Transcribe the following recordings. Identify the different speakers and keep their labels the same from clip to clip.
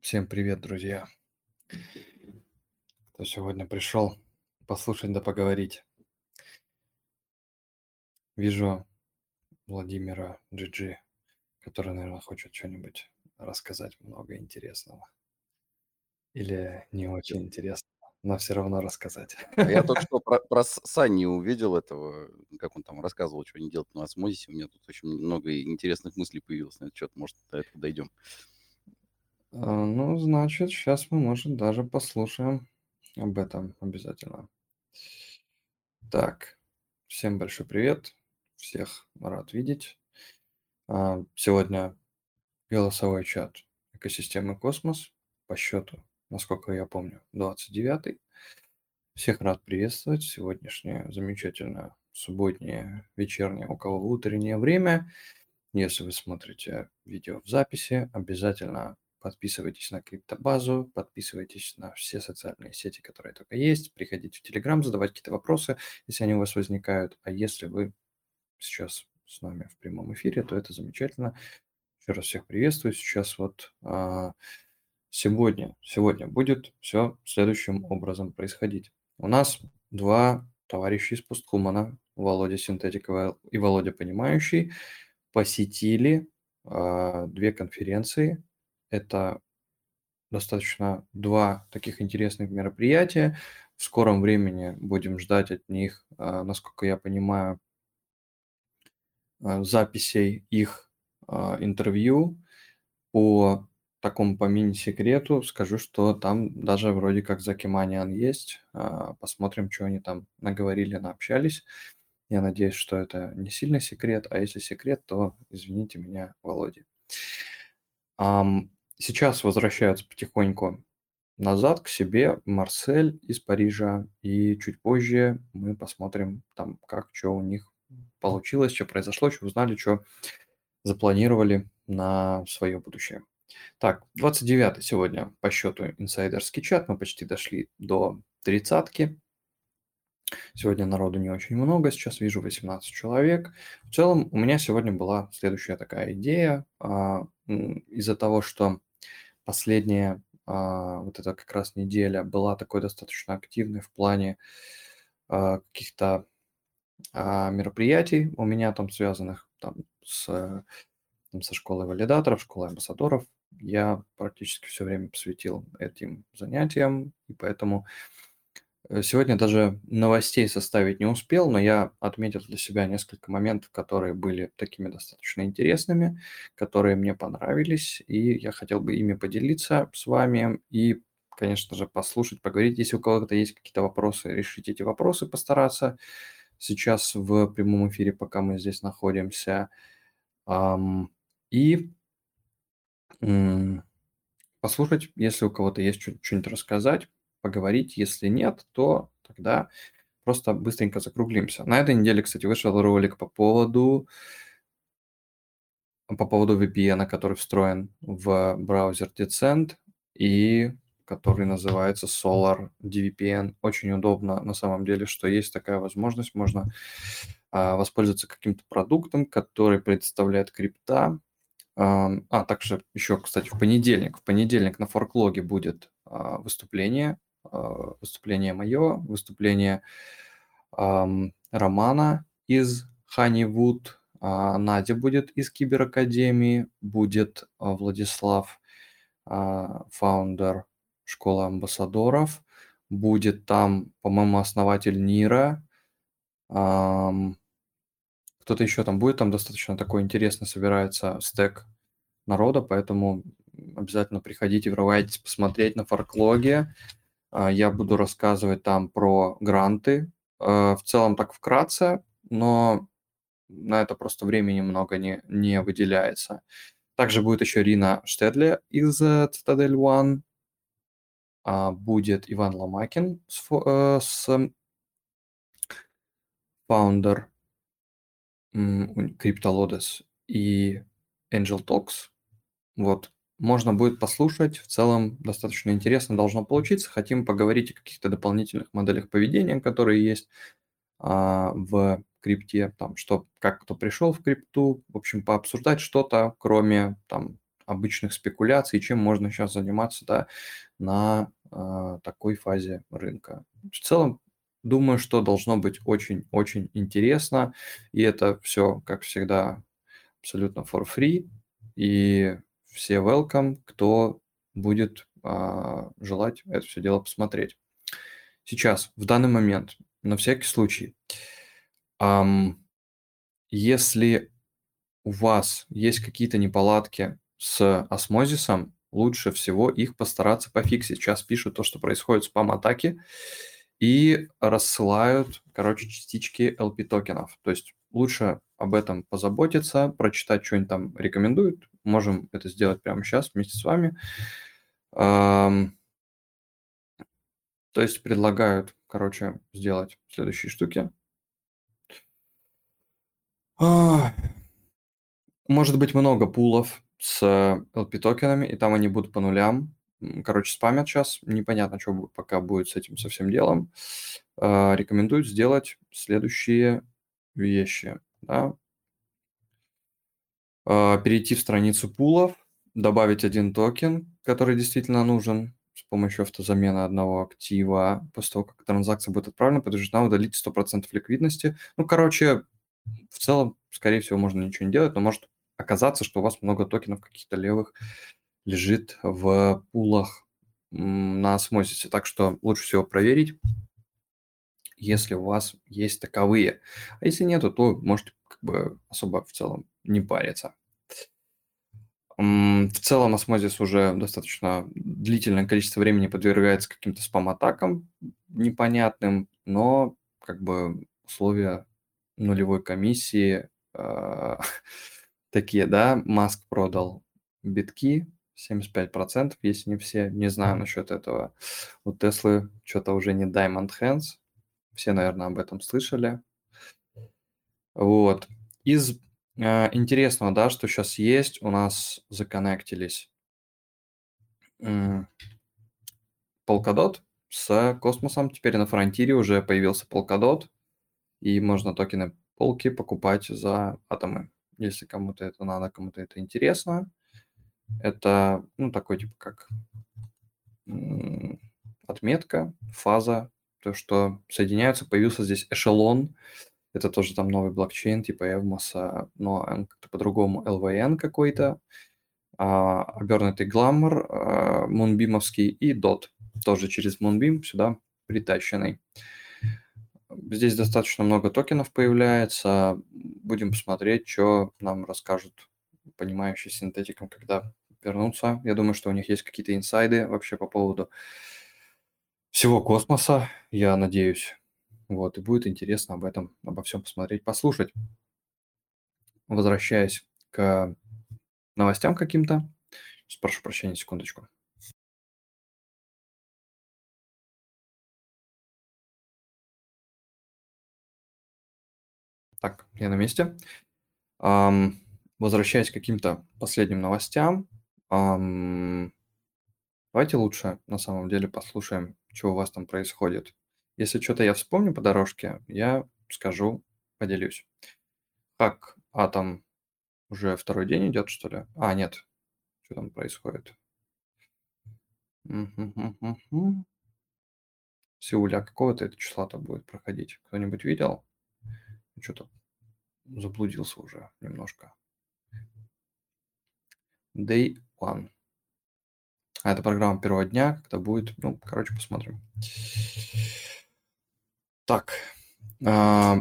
Speaker 1: Всем привет, друзья! Кто сегодня пришел послушать да поговорить. Вижу Владимира GG, который, наверное, хочет что-нибудь рассказать много интересного. Или не очень интересного, но все равно рассказать.
Speaker 2: А я только что про, про Санни увидел этого, как он там рассказывал, что они делают на осмозисе. У меня тут очень много интересных мыслей появилось на этот счет. Может, до этого дойдем.
Speaker 1: А, Ну, значит, сейчас мы, может, даже послушаем об этом обязательно. Так, всем большой привет, всех рад видеть. А, Сегодня голосовой чат экосистемы Космос по счету, насколько я помню, 29-й. Всех рад приветствовать. Сегодняшнее замечательное субботнее, вечернее, у кого утреннее время. Если вы смотрите видео в записи, обязательно подписывайтесь на криптобазу, подписывайтесь на все социальные сети, которые только есть, приходите в Телеграм, задавать какие-то вопросы, если они у вас возникают. А если вы сейчас с нами в прямом эфире, то это замечательно. Еще раз всех приветствую. Сейчас вот а, сегодня, сегодня будет все следующим образом происходить. У нас два товарища из Пустхумана, Володя Синтетикова и Володя Понимающий, посетили а, две конференции. Это достаточно два таких интересных мероприятия. В скором времени будем ждать от них, а, насколько я понимаю, а, записей их а, интервью по такому по мини-секрету скажу, что там даже вроде как Закиманиан есть. Посмотрим, что они там наговорили, наобщались. Я надеюсь, что это не сильно секрет, а если секрет, то извините меня, Володя. Сейчас возвращаются потихоньку назад к себе Марсель из Парижа, и чуть позже мы посмотрим там, как, что у них получилось, что произошло, что узнали, что запланировали на свое будущее. Так, 29 сегодня по счету инсайдерский чат, мы почти дошли до тридцатки. Сегодня народу не очень много, сейчас вижу 18 человек. В целом у меня сегодня была следующая такая идея. а, Из-за того, что последняя а, вот эта как раз неделя была такой достаточно активной в плане а, каких-то а, мероприятий у меня там связанных там с там, со школой валидаторов, школой амбассадоров. Я практически все время посвятил этим занятиям, и поэтому сегодня даже новостей составить не успел, но я отметил для себя несколько моментов, которые были такими достаточно интересными, которые мне понравились, и я хотел бы ими поделиться с вами и, конечно же, послушать, поговорить. Если у кого-то есть какие-то вопросы, решить эти вопросы, постараться сейчас в прямом эфире, пока мы здесь находимся. И послушать, если у кого-то есть что-нибудь рассказать, поговорить. Если нет, то тогда просто быстренько закруглимся. На этой неделе, кстати, вышел ролик по поводу по поводу VPN, который встроен в браузер Decent и который называется Solar DVPN. Очень удобно на самом деле, что есть такая возможность. Можно а, воспользоваться каким-то продуктом, который представляет крипта. Ам, А, также еще, кстати, в понедельник. В понедельник на форклоге будет а, выступление. А, Выступление мое, выступление Романа из а, Надя будет из Киберакадемии, будет а, Владислав, а, фаундер школы амбассадоров, будет там, по-моему, основатель Нира, кто-то еще там будет, там достаточно такой интересный собирается стек народа, поэтому обязательно приходите, врывайтесь посмотреть на форклоге. А, Я буду рассказывать там про гранты, э, в целом так вкратце, но на это просто времени много не, не выделяется. Также будет еще Рина Штедле из э, Citadel One. А, Будет Иван Ломакин, с, э, с фаундер CryptoLodes и Angel Talks. Вот. Можно будет послушать. В целом достаточно интересно должно получиться. Хотим поговорить о каких-то дополнительных моделях поведения, которые есть а, в крипте, там, что, как кто пришел в крипту, в общем, пообсуждать что-то, кроме там обычных спекуляций, чем можно сейчас заниматься да, на э, такой фазе рынка. В целом, думаю, что должно быть очень-очень интересно, и это все, как всегда, абсолютно for free, и все welcome, кто будет э, желать это все дело посмотреть. Сейчас, в данный момент, на всякий случай, эм, если у вас есть какие-то неполадки с осмозисом, лучше всего их постараться пофиксить. Сейчас пишут то, что происходит спам-атаки, и рассылают, короче, частички LP токенов. То есть лучше об этом позаботиться, прочитать, что они там рекомендуют. Можем это сделать прямо сейчас вместе с вами. То есть предлагают, короче, сделать следующие штуки. Может быть много пулов с LP токенами, и там они будут по нулям. Короче, спамят сейчас. Непонятно, что пока будет с этим со всем делом. А, рекомендую сделать следующие вещи. Да? А, перейти в страницу пулов, добавить один токен, который действительно нужен с помощью автозамены одного актива. После того, как транзакция будет отправлена, подтверждена, удалить 100% ликвидности. Ну, короче, в целом, скорее всего, можно ничего не делать, но может оказаться, что у вас много токенов каких-то левых лежит в пулах на осмозисе. Так что лучше всего проверить, если у вас есть таковые. А если нету, то можете как бы особо в целом не париться. В целом осмозис уже достаточно длительное количество времени подвергается каким-то спам-атакам непонятным, но как бы условия нулевой комиссии э, такие, да, Маск продал битки 75%, если не все, не знаю насчет этого. У Теслы что-то уже не Diamond Hands, все, наверное, об этом слышали. Вот. Из э, интересного, да, что сейчас есть, у нас законнектились э, с космосом. Теперь на фронтире уже появился Polkadot, и можно токены полки покупать за атомы, если кому-то это надо, кому-то это интересно. Это, ну, такой типа как отметка, фаза, то, что соединяются, появился здесь эшелон, это тоже там новый блокчейн типа Evmos, но он как-то по-другому LVN какой-то, а, обернутый гламмер, а, мунбимовский и DOT, тоже через Moonbeam сюда притащенный. Здесь достаточно много токенов появляется. Будем посмотреть, что нам расскажут понимающие синтетикам, когда вернутся. Я думаю, что у них есть какие-то инсайды вообще по поводу всего космоса, я надеюсь. Вот, и будет интересно об этом, обо всем посмотреть, послушать. Возвращаясь к новостям каким-то. Прошу прощения, секундочку. Так, я на месте. Ам, возвращаясь к каким-то последним новостям, ам, давайте лучше на самом деле послушаем, что у вас там происходит. Если что-то я вспомню по дорожке, я скажу, поделюсь. Как атом уже второй день идет, что ли? А, нет. Что там происходит? Сеуля какого-то это числа-то будет проходить? Кто-нибудь видел? Что-то заблудился уже немножко. Day one. А это программа первого дня, когда будет, ну, короче, посмотрим. Так, а,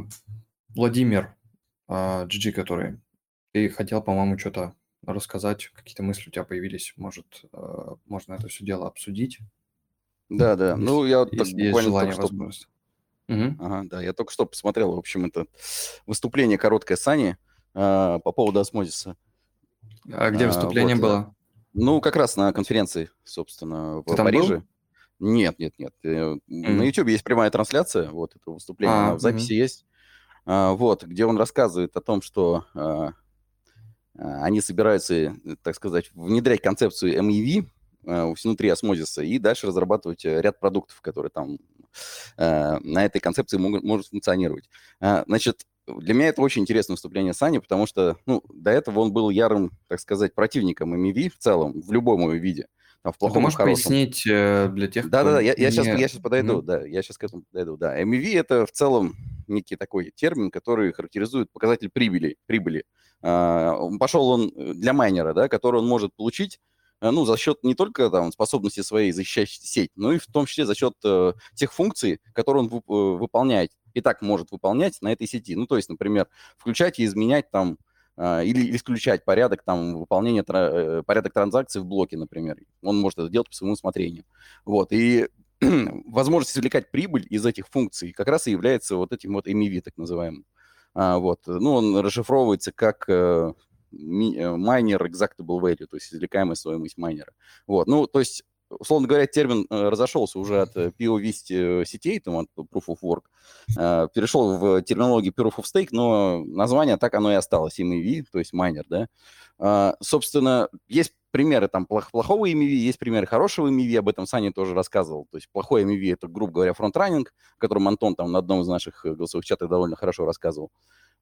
Speaker 1: Владимир, а, GG, который, ты хотел, по-моему, что-то рассказать, какие-то мысли у тебя появились, может, а, можно это все дело обсудить?
Speaker 2: Да, да, ну, я вот так буквально
Speaker 1: желание,
Speaker 2: только что.
Speaker 1: Мгм.
Speaker 2: Ага, да, я только что посмотрел, в общем, это выступление короткое Сани а, по поводу осмозиса.
Speaker 1: А где
Speaker 2: А,
Speaker 1: выступление
Speaker 2: вот, э,
Speaker 1: было?
Speaker 2: ну, как раз на конференции, собственно,
Speaker 1: Ты
Speaker 2: в
Speaker 1: там был?
Speaker 2: Нет, нет, нет. э, На. YouTube есть прямая трансляция, вот это выступление,
Speaker 1: А,
Speaker 2: в записи
Speaker 1: мгм.
Speaker 2: есть, А, вот, где он рассказывает о том, что а, они собираются, э, так сказать, внедрять концепцию MEV внутри осмозиса и дальше разрабатывать э, ряд продуктов, которые там на этой концепции могут, может функционировать. Значит, для меня это очень интересное выступление Сани, потому что, ну, до этого он был ярым, так сказать, противником MEV в целом, в любом его виде. Там, в плохом Ты
Speaker 1: можешь пояснить э, для тех,
Speaker 2: да, кто... Да-да-да, я, я, сейчас, я сейчас подойду, mm-hmm. да, я сейчас к этому подойду, да. MEV – это в целом некий такой термин, который характеризует показатель прибыли. прибыли. А, пошел он для майнера, да, который он может получить Э, ну, за счет не только там, способности своей защищать сеть, но и в том числе за счет э, тех функций, которые он вып- э, выполняет, и так может выполнять на этой сети. Ну, то есть, например, включать и изменять там э, или исключать порядок там выполнения э, порядок транзакций в блоке, например. Он может это делать по своему усмотрению. Вот, и возможность извлекать прибыль из этих функций как раз и является вот этим вот MEV, так называемым. А, вот. Ну, он расшифровывается как э, Э, майнер executable value, то есть извлекаемая стоимость майнера. Вот, ну, то есть условно говоря, термин э, разошелся уже от э, POV сетей, там, от Proof of Work, перешел в терминологию Proof of Stake, но название так оно и осталось, MEV, то есть майнер, да. А, собственно, есть примеры там плохого MEV, есть примеры хорошего MEV, об этом Саня тоже рассказывал. То есть плохой MEV – это, грубо говоря, фронтранинг, о котором Антон там на одном из наших голосовых чатов довольно хорошо рассказывал.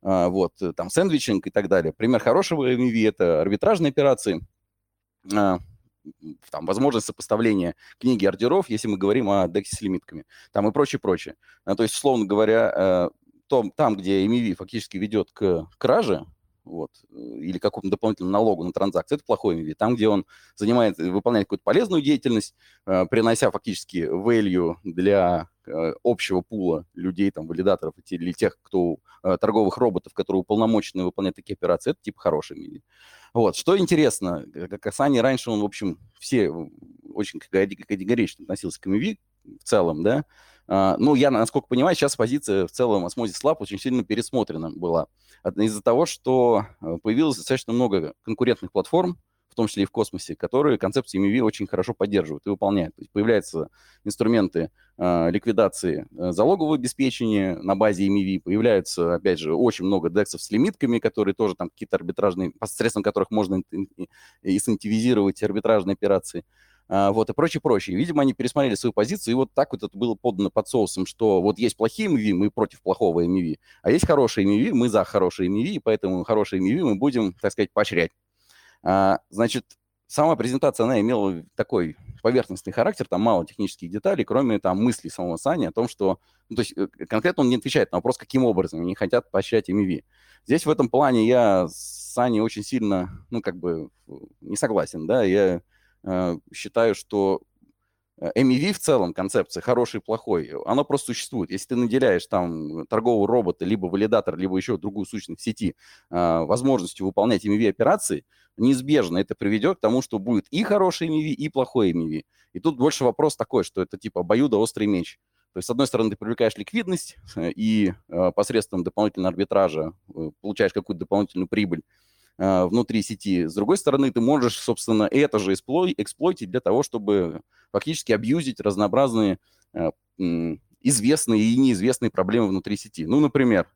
Speaker 2: А, вот, э, там, сэндвичинг и так далее. Пример хорошего MEV – это арбитражные операции, а, там, возможность сопоставления книги ордеров, если мы говорим о дексе с лимитками, там и прочее, прочее. А, то есть, условно говоря, э, том, там, где MEV фактически ведет к краже, вот, э, или какому-то дополнительному налогу на транзакции, это плохой MEV. Там, где он занимает, выполняет какую-то полезную деятельность, принося фактически value для общего пула людей, там, валидаторов или тех, кто Э, торговых роботов, которые уполномочены выполнять такие операции, это типа хороший медиа. Вот. Что интересно, как Асани раньше, он, в общем, все очень категорично относился к MV в целом, да, а, ну, я, насколько понимаю, сейчас позиция в целом Osmosis Lab очень сильно пересмотрена была. Из-за того, что э, появилось достаточно много конкурентных платформ, том числе и в космосе, которые концепцию MEV очень хорошо поддерживают и выполняют. То есть появляются инструменты э, ликвидации э, залогового обеспечения на базе MEV, появляются, опять же, очень много дексов с лимитками, которые тоже там какие-то арбитражные, посредством которых можно инцентивизировать арбитражные операции. Uh, вот, и прочее, прочее. Видимо, они пересмотрели свою позицию, и вот так вот это было подано под соусом, что вот есть плохие MEV, мы против плохого MEV, а есть хорошие MEV, мы за хорошие MEV, и поэтому хорошие MEV мы будем, так сказать, поощрять. А, значит, сама презентация, она имела такой поверхностный характер, там мало технических деталей, кроме там мыслей самого Сани о том, что, ну, то есть э, конкретно он не отвечает на вопрос, каким образом они хотят поощрять MEV. Здесь в этом плане я с Саней очень сильно, ну, как бы не согласен, да, я э, считаю, что MEV в целом, концепция хороший плохой, она просто существует. Если ты наделяешь там торгового робота, либо валидатор, либо еще другую сущность в сети э, возможностью выполнять MEV-операции, неизбежно это приведет к тому, что будет и хороший MEV, и плохой MEV. И тут больше вопрос такой, что это типа обоюдоострый меч. То есть, с одной стороны, ты привлекаешь ликвидность и э, посредством дополнительного арбитража э, получаешь какую-то дополнительную прибыль, э, внутри сети. С другой стороны, ты можешь, собственно, это же эксплойтить для того, чтобы фактически абьюзить разнообразные э, известные и неизвестные проблемы внутри сети. Ну, например,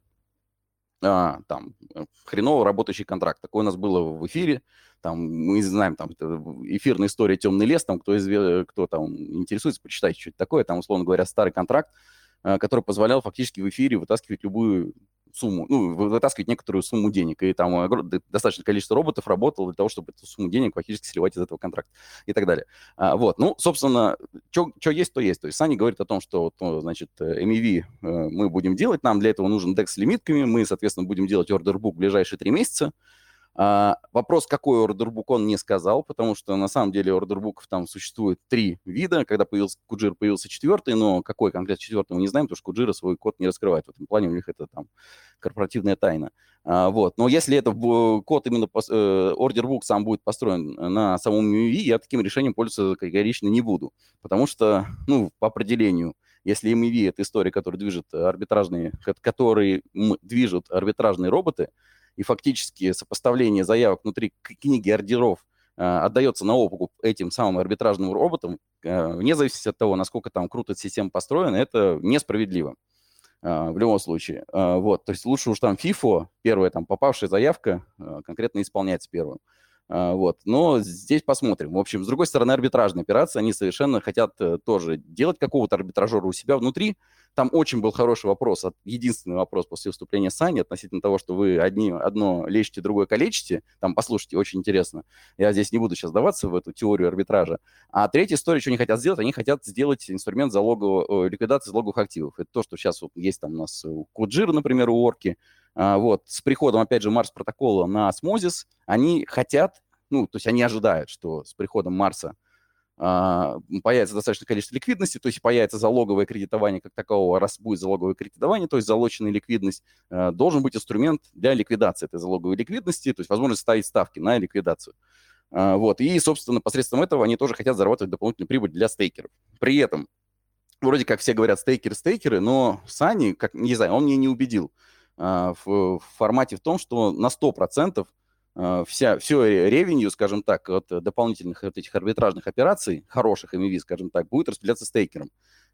Speaker 2: а, там, э, хреново работающий контракт. Такое у нас было в эфире. Там, мы знаем, там, эфирная история «Темный лес», там, кто, изве... кто там интересуется, почитайте, что это такое. Там, условно говоря, старый контракт, э, который позволял фактически в эфире вытаскивать любую сумму, ну, вытаскивать некоторую сумму денег. И там достаточное количество роботов работало для того, чтобы эту сумму денег фактически сливать из этого контракта и так далее. А, вот, ну, собственно, что есть, то есть. То есть Сани говорит о том, что, то, значит, MEV э, мы будем делать, нам для этого нужен DEX с лимитками, мы, соответственно, будем делать ордербук в ближайшие три месяца, а, вопрос, какой ордербук он не сказал, потому что на самом деле ордербуков там существует три вида. Когда появился Куджир, появился четвертый, но какой конкретно четвертый мы не знаем, потому что Куджира свой код не раскрывает. В этом плане у них это там корпоративная тайна. А, вот. Но если это код именно э, сам будет построен на самом UV, я таким решением пользоваться категорично не буду, потому что, ну, по определению, если MEV – это история, которая движет арбитражные, которые движут арбитражные роботы, и фактически сопоставление заявок внутри книги ордеров э, отдается на опыт этим самым арбитражным роботам, э, вне зависимости от того, насколько там круто система построена, это несправедливо э, в любом случае. Вот, то есть лучше уж там FIFO, первая там попавшая заявка, конкретно исполняется первым. А, вот. Но здесь посмотрим. В общем, с другой стороны, арбитражная операция, они совершенно хотят э, тоже делать какого-то арбитражера у себя внутри. Там очень был хороший вопрос, единственный вопрос после выступления Сани относительно того, что вы одни, одно лечите, другое калечите. Там, послушайте, очень интересно. Я здесь не буду сейчас даваться в эту теорию арбитража. А третья история, что они хотят сделать, они хотят сделать инструмент залогового, ликвидации залоговых активов. Это то, что сейчас вот есть там у нас у Куджира, например, у Орки. А, вот, с приходом, опять же, Марс-протокола на осмозис, они хотят, ну, то есть они ожидают, что с приходом Марса а, появится достаточное количество ликвидности, то есть появится залоговое кредитование как такового, раз будет залоговое кредитование, то есть залоченная ликвидность, а, должен быть инструмент для ликвидации этой залоговой ликвидности, то есть возможность ставить ставки на ликвидацию. Вот, и, собственно, посредством этого они тоже хотят зарабатывать дополнительную прибыль для стейкеров. При этом, вроде как все говорят стейкеры, стейкеры, но Сани, как, не знаю, он меня не убедил. А, в, формате в том, что на 100% а, вся, все ревенью, скажем так, от дополнительных вот этих арбитражных операций, хороших MEV, скажем так, будет распределяться стейкером.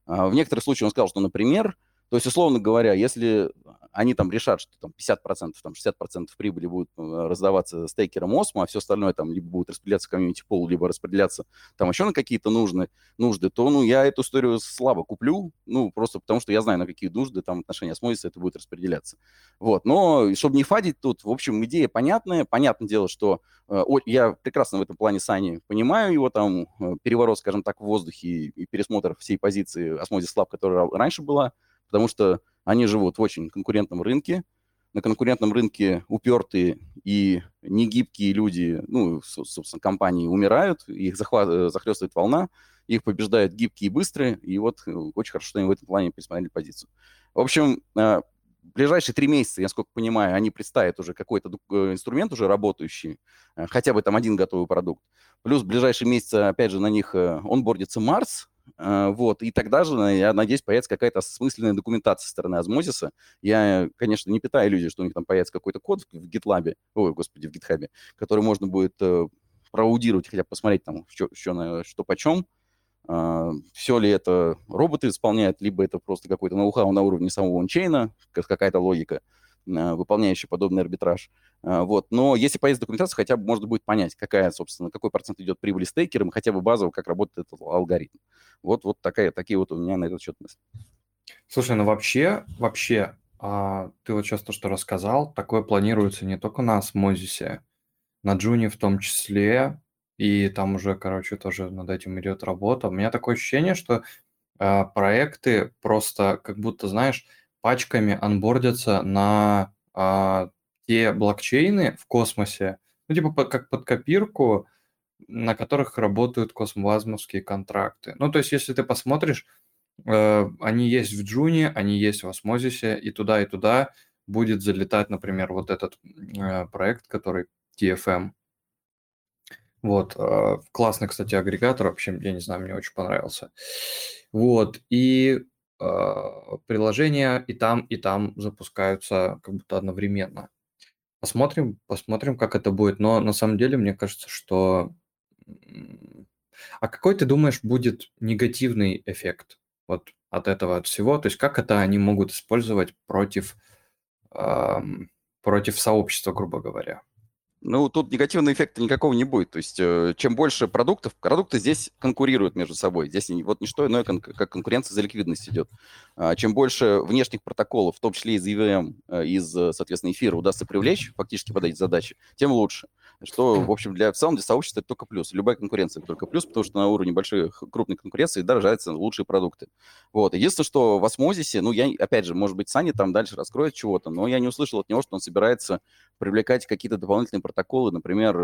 Speaker 2: А, в некоторых случаях он сказал, что, например, то есть, условно говоря, если они там решат, что там 50%, там 60% прибыли будет э, раздаваться стейкером Осмо, а все остальное там либо будет распределяться комьюнити пол, либо распределяться там еще на какие-то нужны, нужды, то, ну, я эту историю слабо куплю, ну, просто потому что я знаю, на какие нужды там отношения осмозиса это будет распределяться. Вот, но чтобы не фадить тут, в общем, идея понятная. Понятное дело, что э, я прекрасно в этом плане Сани понимаю его там э, переворот, скажем так, в воздухе и пересмотр всей позиции осмозис слаб, которая раньше была, потому что они живут в очень конкурентном рынке, на конкурентном рынке упертые и негибкие люди, ну, собственно, компании умирают, их захват, э, захлестывает волна, их побеждают гибкие и быстрые, и вот э, очень хорошо, что они в этом плане пересмотрели позицию. В общем, э, ближайшие три месяца, я сколько понимаю, они представят уже какой-то инструмент уже работающий, хотя бы там один готовый продукт. Плюс в ближайшие месяцы, опять же, на них онбордится Марс, вот, и тогда же, я надеюсь, появится какая-то осмысленная документация со стороны Осмозиса. Я, конечно, не питаю иллюзии, что у них там появится какой-то код в GitLab, ой, господи, в GitHub, который можно будет э, проаудировать, хотя бы посмотреть там, что, что, что почем. Uh, все ли это роботы исполняют, либо это просто какой-то ноу-хау на уровне самого ончейна, какая-то логика, uh, выполняющая подобный арбитраж. Uh, вот. Но если появится документация, хотя бы можно будет понять, какая, собственно, какой процент идет прибыли стейкерам, хотя бы базово, как работает этот алгоритм. Вот, вот такая, такие вот у меня на этот счет мысли.
Speaker 1: Слушай, ну вообще, вообще, а, ты вот сейчас то, что рассказал, такое планируется не только на Осмозисе, на Джуне в том числе, и там уже, короче, тоже над этим идет работа. У меня такое ощущение, что а, проекты просто как будто, знаешь, пачками анбордятся на а, те блокчейны в космосе, ну, типа как под копирку, на которых работают космовазмовские контракты. Ну, то есть, если ты посмотришь, э, они есть в Джуне, они есть в Осмозисе, и туда, и туда будет залетать, например, вот этот э, проект, который TFM. Вот, э, классный, кстати, агрегатор, вообще, я не знаю, мне очень понравился. Вот, и приложения и там, и там запускаются как будто одновременно. Посмотрим, посмотрим, как это будет. Но на самом деле, мне кажется, что а какой, ты думаешь, будет негативный эффект вот от этого, от всего? То есть как это они могут использовать против, эм, против сообщества, грубо говоря?
Speaker 2: Ну, тут негативного эффекта никакого не будет. То есть, э, чем больше продуктов, продукты здесь конкурируют между собой. Здесь вот не что иное, как конкуренция за ликвидность идет. А, чем больше внешних протоколов, в том числе из EVM, э, из, соответственно, эфира удастся привлечь фактически под эти задачи, тем лучше что, в общем, для, в целом для сообщества это только плюс. Любая конкуренция это только плюс, потому что на уровне большой, крупной конкуренции дорожаются лучшие продукты. Вот. Единственное, что в осмозисе, ну, я, опять же, может быть, Саня там дальше раскроет чего-то, но я не услышал от него, что он собирается привлекать какие-то дополнительные протоколы, например,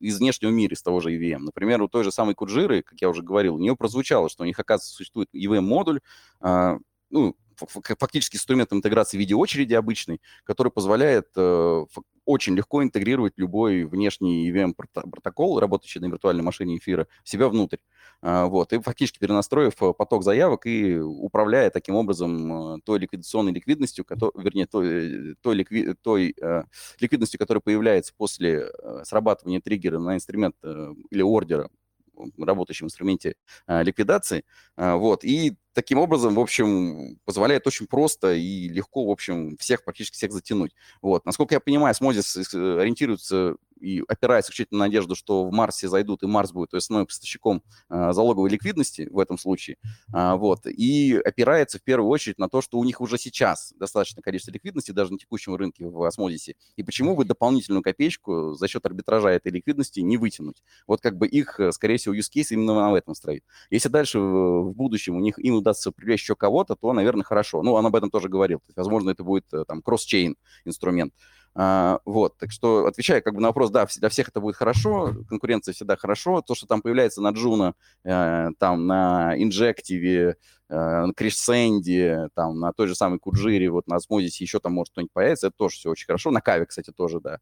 Speaker 2: из внешнего мира, из того же EVM. Например, у той же самой Куджиры, как я уже говорил, у нее прозвучало, что у них, оказывается, существует EVM-модуль, а, ну, фактически инструмент интеграции в виде очереди обычный, который позволяет э, очень легко интегрировать любой внешний EVM-протокол, работающий на виртуальной машине эфира, себя внутрь. А, вот, и фактически перенастроив э, поток заявок и управляя таким образом э, той ликвидационной ликвидностью, который, вернее, той, той, ликви, той ликвидностью, которая появляется после срабатывания триггера на инструмент или ордера работающем инструменте ликвидации. А, вот. И таким образом, в общем, позволяет очень просто и легко, в общем, всех, практически всех затянуть. Вот. Насколько я понимаю, Смозис ориентируется и опирается исключительно на надежду, что в Марсе зайдут, и Марс будет основным поставщиком э, залоговой ликвидности в этом случае, э, вот, и опирается в первую очередь на то, что у них уже сейчас достаточное количество ликвидности, даже на текущем рынке в осмодисе, и почему бы дополнительную копеечку за счет арбитража этой ликвидности не вытянуть. Вот как бы их, скорее всего, use case именно на этом строит. Если дальше в будущем у них им удастся привлечь еще кого-то, то, наверное, хорошо. Ну, он об этом тоже говорил. То есть, возможно, это будет там кросс-чейн инструмент. А, вот, так что, отвечая как бы на вопрос, да, для всех это будет хорошо, конкуренция всегда хорошо, то, что там появляется на Джуно, э, там на Инжективе, э, на Crescent е, там на той же самой Куджире, вот на Осмозисе еще там может кто-нибудь появиться, это тоже все очень хорошо. На Каве, кстати, тоже, да.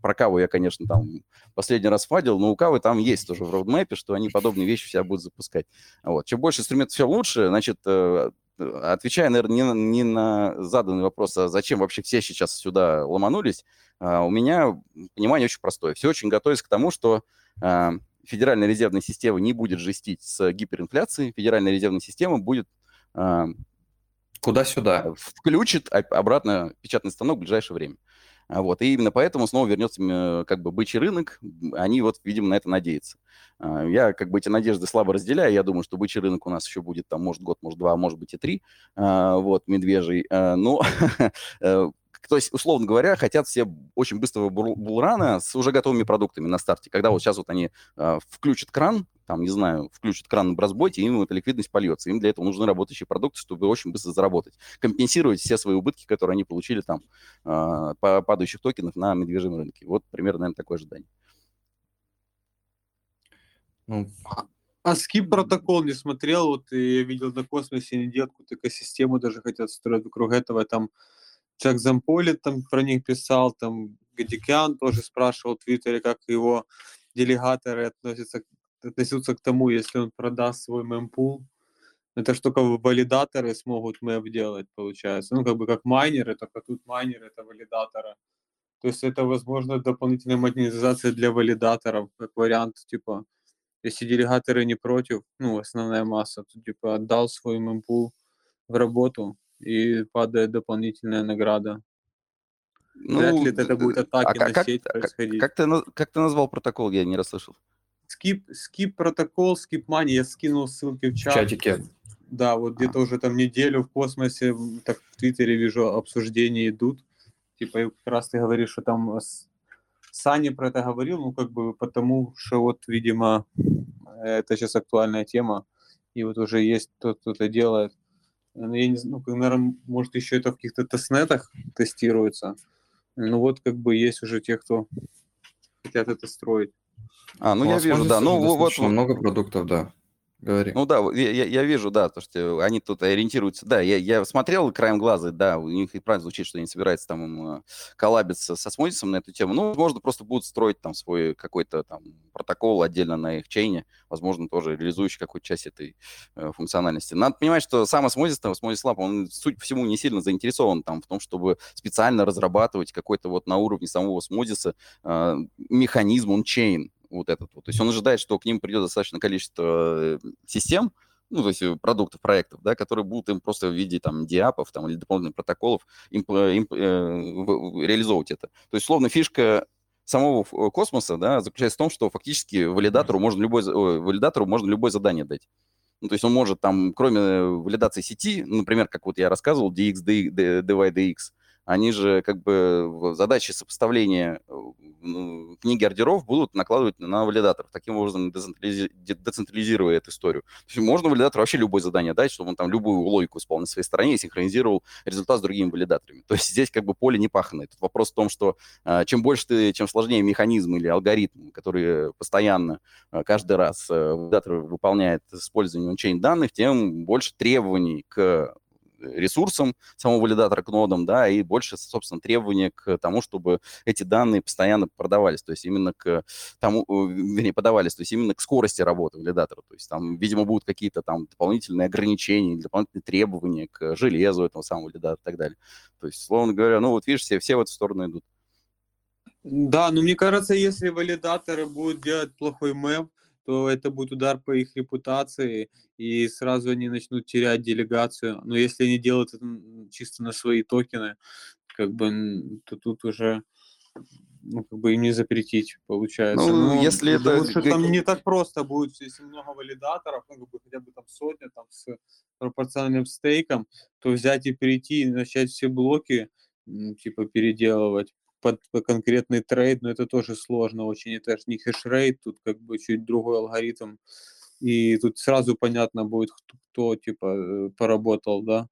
Speaker 2: Про Каву я, конечно, там последний раз фадил, но у Кавы там есть тоже в roadmap е, что они подобные вещи себя будут запускать. Вот. Чем больше инструментов, все лучше, значит, э, отвечая, наверное, не не на заданный вопрос, а зачем вообще все сейчас сюда ломанулись, а, у меня понимание очень простое. Все очень готовится к тому, что Федеральная резервная система не будет жестить с гиперинфляцией, Федеральная резервная система будет... А,
Speaker 1: Куда-сюда.
Speaker 2: Включит обратно печатный станок в ближайшее время. Вот, и именно поэтому снова вернется как бы бычий рынок, они вот, видимо, на это надеются. А, я как бы эти надежды слабо разделяю, я думаю, что бычий рынок у нас еще будет там, может, год, может, два, может быть, и три, а, вот, медвежий, а, но э, то есть, условно говоря, хотят все очень быстрого булрана с уже готовыми продуктами на старте. Когда вот сейчас вот они э, включат кран, там, не знаю, включат кран на бразботе, им эта ликвидность польется. Им для этого нужны работающие продукты, чтобы очень быстро заработать. Компенсировать все свои убытки, которые они получили там э, по падающих токенов на медвежьем рынке. Вот примерно, наверное, такое ожидание.
Speaker 3: Ну, а, а скип протокол не смотрел, вот я видел на космосе они делают какую-то даже хотят строить вокруг этого, там Джек Замполи там про них писал, там Гадикян тоже спрашивал в Твиттере, как его делегаторы относятся, относятся к тому, если он продаст свой мемпул. Это что только валидаторы смогут мэп делать, получается. Ну, как бы как майнеры, только тут майнеры это валидаторы. То есть это, возможно, дополнительная монетизация для валидаторов, как вариант, типа, если делегаторы не против, ну, основная масса, то, типа, отдал свой мемпул в работу, и падает дополнительная награда.
Speaker 2: Ну, Вряд ли это будет атаки а, на как, сеть происходить. Как, как, ты, как ты назвал протокол? Я не расслышал.
Speaker 3: Скип, скип протокол, скип мани, я скинул ссылки в чат.
Speaker 1: В чатике.
Speaker 3: Да, вот а. где-то уже там неделю в космосе, так в Твиттере вижу, обсуждения идут. Типа, как раз ты говоришь, что там Саня про это говорил, ну, как бы потому, что вот, видимо, это сейчас актуальная тема, и вот уже есть тот, кто это делает. Ну, я не знаю, ну, наверное, может, еще это в каких-то тестнетах тестируется. Ну, вот как бы есть уже те, кто хотят это строить.
Speaker 2: А, ну, ну я вижу, да. Ну,
Speaker 1: вот много продуктов, да.
Speaker 2: Говори. Ну да, я, я вижу, да, то, что они тут ориентируются. Да, я, я смотрел краем глаза, да, у них и правильно звучит, что они собираются там э, коллабиться со Смодисом на эту тему. Ну, возможно, просто будут строить там свой какой-то там протокол отдельно на их чейне, возможно, тоже реализующий какую-то часть этой э, функциональности. Надо понимать, что сам Осмодис, там, Осмодис Lab, он, судя по всему, не сильно заинтересован там в том, чтобы специально разрабатывать какой-то вот на уровне самого Осмодиса э, механизм он чейн вот этот вот. То есть он ожидает, что к ним придет достаточное количество э, систем, ну, то есть э, продуктов, проектов, да, которые будут им просто в виде там диапов там, или дополнительных протоколов имп, имп, э, реализовывать это. То есть, словно фишка самого космоса, да, заключается в том, что фактически валидатору можно любой, валидатору можно любое задание дать. Ну, то есть он может там, кроме валидации сети, например, как вот я рассказывал, DX, DY, DX, они же как бы задачи сопоставления э, ну, книги ордеров будут накладывать на валидаторов, таким образом децентрализи- децентрализируя эту историю. То есть можно валидатору вообще любое задание дать, чтобы он там любую логику исполнил на своей стороне и синхронизировал результат с другими валидаторами. То есть здесь как бы поле не паханное. Тут вопрос в том, что э, чем больше ты, чем сложнее механизм или алгоритм, который постоянно э, каждый раз валидатор выполняет с использованием чейн данных, тем больше требований к ресурсам самого валидатора, к нодам, да, и больше, собственно, требования к тому, чтобы эти данные постоянно продавались, то есть именно к тому, вернее, подавались, то есть именно к скорости работы валидатора, то есть там, видимо, будут какие-то там дополнительные ограничения, дополнительные требования к железу этого самого валидатора и так далее. То есть, словно говоря, ну вот видишь, все, все в эту сторону идут.
Speaker 3: Да, но мне кажется, если валидаторы будут делать плохой мэп, то это будет удар по их репутации, и сразу они начнут терять делегацию. Но если они делают это чисто на свои токены, как бы, то тут уже ну, как бы им не запретить, получается.
Speaker 2: Ну,
Speaker 3: Но
Speaker 2: если это г-
Speaker 3: там не так просто будет, если много валидаторов, ну, как бы хотя бы там сотня, там, с пропорциональным стейком, то взять и перейти и начать все блоки, типа, переделывать под, конкретный trade, но это тоже сложно очень, это же не hashrate, тут как бы чуть другой алгоритм, и тут сразу понятно будет, кто, кто типа, э, поработал, да,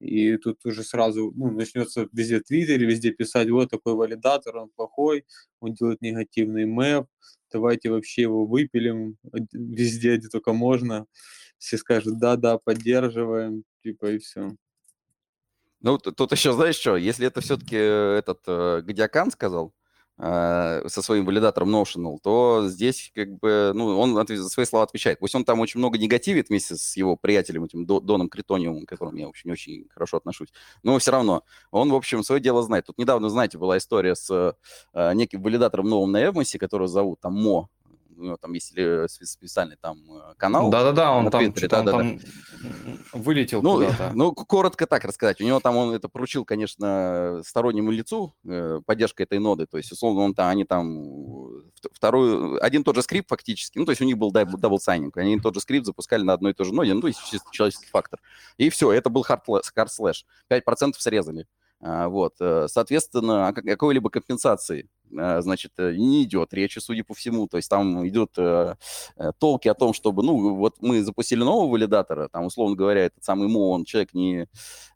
Speaker 3: и тут уже сразу ну, начнется везде в Твиттере, везде писать, вот такой валидатор, он плохой, он делает негативный MEV, давайте вообще его выпилим везде, где только можно. Все скажут, да-да, поддерживаем, типа и все.
Speaker 2: Ну, тут еще, знаешь что, если это все-таки этот э, Гадиакан сказал э, со своим валидатором Notional, то здесь как бы, ну, он за свои слова отвечает. Пусть он там очень много негативит вместе с его приятелем, этим До- Доном Критониумом, к которому я очень-очень хорошо отношусь, но все равно он, в общем, свое дело знает. Тут недавно, знаете, была история с э, неким валидатором новым на Evmos е, которого зовут там Мо, у него там есть спе- специальный там э, канал,
Speaker 1: Да-да-да, он там,
Speaker 2: Твиттере,
Speaker 1: что-то он
Speaker 2: да-да-да.
Speaker 1: там м, вылетел
Speaker 2: Ну,
Speaker 1: куда-то.
Speaker 2: ну, коротко так рассказать. У него там он это поручил, конечно, стороннему лицу, э, поддержка этой ноды. То есть, условно, он там, они там э, вт- второй, один тот же скрипт фактически, ну, то есть у них был double signing, они тот же скрипт запускали на одной и той же ноде, ну, то есть чисто человеческий фактор. И все, это был hard slash. 5% срезали. А, Вот, э, соответственно, как- какой-либо компенсации, э, значит, э, не идет речи, судя по всему. То есть там идут э, э, толки о том, чтобы, ну, вот мы запустили нового валидатора, там, условно говоря, этот самый Мо, он человек не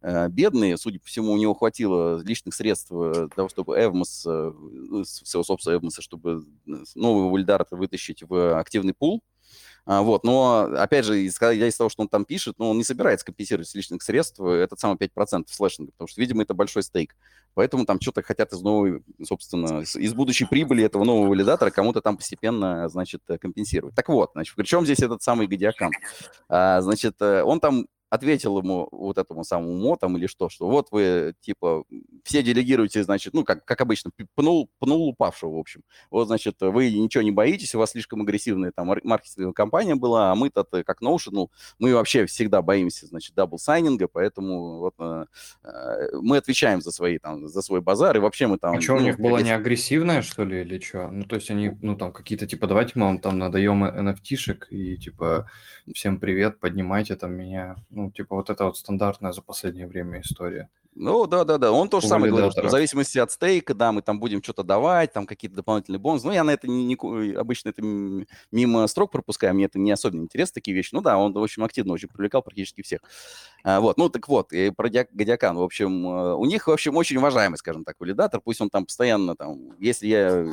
Speaker 2: э, бедный, судя по всему, у него хватило лишних средств э, для того, чтобы Эвмос, э, своего собственного Эвмоса, чтобы э, новый валидатор вытащить в активный пул, вот, но, опять же, исходя из того, что он там пишет, ну, он не собирается компенсировать с лишних средств э, этот самый 5% слэшинга, потому что, видимо, это большой стейк. Поэтому там что-то хотят из новой, собственно, из будущей прибыли этого нового валидатора кому-то там постепенно, значит, э, компенсировать. Так вот, значит, причем здесь этот самый Гадикян? А, значит, э, он там ответил ему, вот этому самому мо там или что, что вот вы, типа, все делегируете, значит, ну, как, как обычно, пнул, пнул упавшего, в общем. Вот, значит, вы ничего не боитесь, у вас слишком агрессивная там мар- маркетинговая кампания была, а мы-то, как Notional, мы вообще всегда боимся, значит, double signing а, поэтому вот э, э, мы отвечаем за свои, там, за свой базар, и вообще мы там...
Speaker 1: А что, у
Speaker 2: ну,
Speaker 1: них
Speaker 2: как
Speaker 1: было не агрессивное, что ли, или что? Ну, то есть они, ну, там, какие-то, типа, давайте мы вам там надаем NFT-шек и, типа, всем привет, поднимайте там меня. Ну, типа, вот это вот стандартная за последнее время история.
Speaker 2: Ну, да-да-да, он тоже самое говорил, что в зависимости от стейка, да, мы там будем что-то давать, там какие-то дополнительные бонусы. Ну, я на это не, не обычно это мимо строк пропускаю, мне это не особенно интересно, такие вещи. Ну да, он, общем, активно очень привлекал практически всех. А, вот, ну так вот, и про Гадиакан, в общем, э, у них, в общем, очень уважаемый, скажем так, валидатор, пусть он там постоянно, там, если я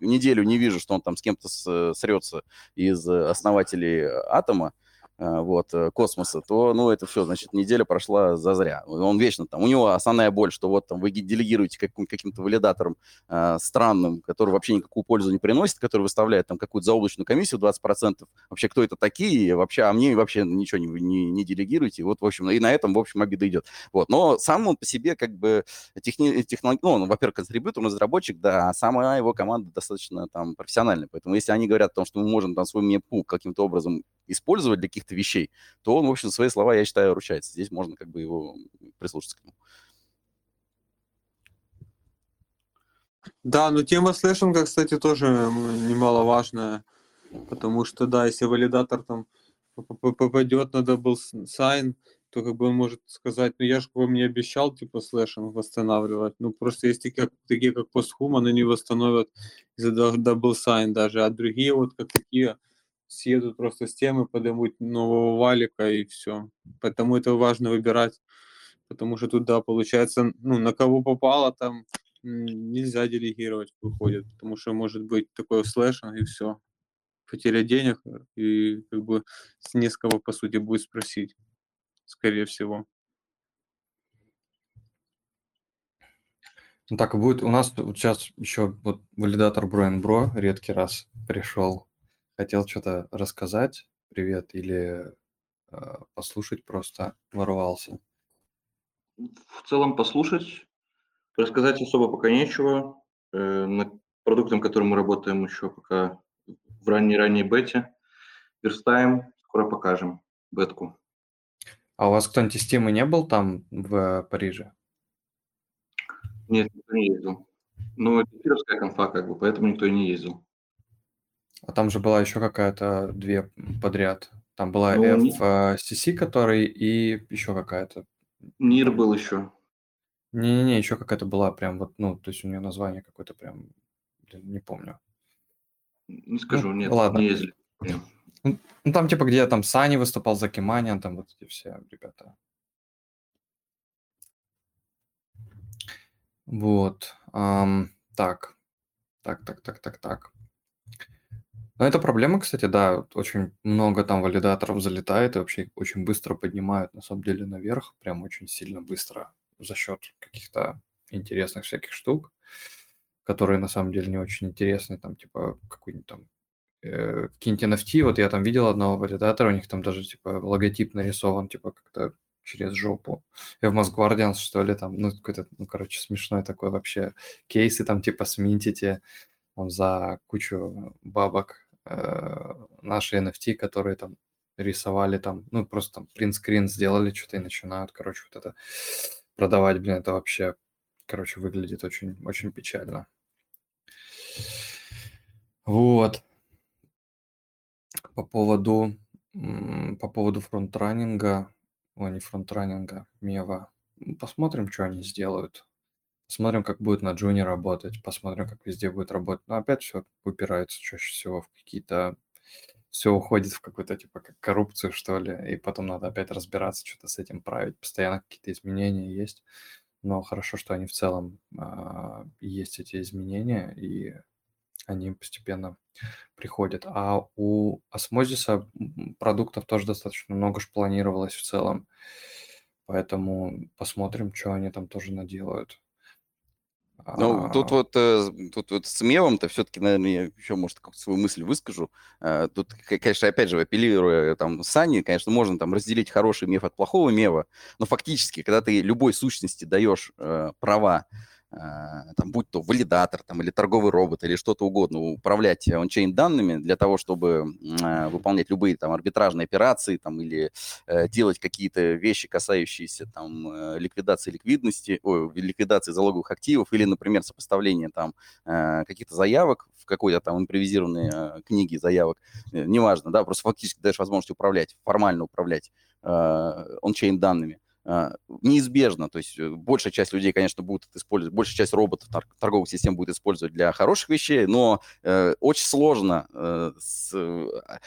Speaker 2: неделю не вижу, что он там с кем-то с- срется из э, основателей Атома, вот, э, космоса, то, ну, это все, значит, неделя прошла зазря. Он вечно там, у него основная боль, что вот там вы ги- делегируете каким- каким-то валидатором а, странным, который вообще никакую пользу не приносит, который выставляет там какую-то заоблачную комиссию 20%. Вообще, кто это такие? Вообще, а мне вообще ничего не, не, не делегируйте. Вот, в общем, и на этом, в общем, обида идет. Вот, но сам он по себе как бы техни, технолог... ну, он, во-первых, контрибьютор, он разработчик, да, а сама его команда достаточно там профессиональная. Поэтому если они говорят о том, что мы можем там свой мепул каким-то образом использовать для каких-то вещей, то он, в общем, свои слова, я считаю, ручается. Здесь можно как бы его прислушаться к нему.
Speaker 3: Да, но тема слэшинга, кстати, тоже немаловажная, потому что, да, если валидатор там попадет на double sign, то как бы он может сказать, ну я же вам не обещал, типа, slashing восстанавливать. Ну просто есть как- такие как PostHuman, они восстановят из-за double sign даже, а другие вот как такие съедут просто с темы, подымут нового валика и все. Поэтому это важно выбирать, потому что тут, да, получается, ну, на кого попало там, нельзя делегировать, выходит, потому что может быть такой slashing и все. Потеря денег, и как бы с не по сути, будет спросить, скорее всего.
Speaker 1: Ну, так будет. У нас сейчас еще вот валидатор Brian Бро редкий раз пришел. Хотел что-то рассказать. Привет. Или э, послушать просто ворвался.
Speaker 4: В целом послушать, рассказать особо пока нечего. Э, Над продуктом, которым мы работаем еще пока в ранней-ранней бете. Верстаем, скоро покажем бетку.
Speaker 1: А у вас кто-нибудь из темы не был там в Париже?
Speaker 4: Нет, никто не ездил. Ну, это кировская конфа, как бы, поэтому никто и не ездил.
Speaker 1: А там же была еще какая-то две подряд. Там была
Speaker 4: Ну,
Speaker 1: FCC, который и еще какая-то.
Speaker 4: НИР был еще.
Speaker 1: Не-не-не, еще какая-то была прям вот, ну, то есть у нее название какое-то прям, не помню.
Speaker 4: Не скажу, нет,
Speaker 1: ладно.
Speaker 4: не ездили. Нет.
Speaker 1: Ну, там типа, где там Сани выступал, за Киманиан, там вот эти все ребята. Вот. ам, так. Так, так, так, так, так. Ну, это проблема, кстати, да. Очень много там валидаторов залетает и вообще очень быстро поднимают, на самом деле, наверх. Прям очень сильно быстро за счет каких-то интересных всяких штук, которые на самом деле не очень интересны. Там типа какой-нибудь там э, какие-нибудь NFT. Вот я там видел одного валидатора, у них там даже типа логотип нарисован, типа как-то через жопу. И в Мосгвардианс, что ли, там, ну, какой-то, ну, короче, смешной такой вообще кейсы там, типа, сминтите там, за кучу бабок э, наши NFT, которые там рисовали там, ну, просто там принт-скрин сделали что-то и начинают, короче, вот это продавать, блин, это вообще, короче, выглядит очень, очень печально. Вот. По поводу, по поводу фронтранинга, о, не фронтранинга, Мева. М, Посмотрим, что они сделают. Посмотрим, как будет на Джуне работать. Посмотрим, как везде будет работать. Но опять все упирается чаще всего в какие-то... Все уходит в какую-то, типа, как коррупцию, что ли. И потом надо опять разбираться, что-то с этим править. Постоянно какие-то изменения есть. Но хорошо, что они в целом а, есть эти изменения, и они постепенно приходят. А у Осмозиса продуктов тоже достаточно много ж планировалось в целом. Поэтому посмотрим, что они там тоже наделают.
Speaker 2: Ну, тут
Speaker 1: А,
Speaker 2: вот, э, тут вот с мемом-то все-таки, наверное, я еще, может, какую-то свою мысль выскажу. Э, Тут, конечно, опять же, апеллируя там Сани, конечно, можно там разделить хороший меф от плохого мева, но фактически, когда ты любой сущности даешь э, права, э, там, будь то валидатор там, или торговый робот или что-то угодно, управлять ончейн данными для того, чтобы э, выполнять любые там арбитражные операции там, или э, делать какие-то вещи, касающиеся там э, ликвидации ликвидности, ой, ликвидации залоговых активов или, например, сопоставления там э, каких-то заявок в какой-то там импровизированной э, книге заявок, э, неважно, да, просто фактически даешь возможность управлять, формально управлять э, ончейн данными. Э, Неизбежно, то есть э, большая часть людей, конечно, будут использовать, большая часть роботов тор- торговых систем будет использовать для хороших вещей, но э, очень сложно э, с, э,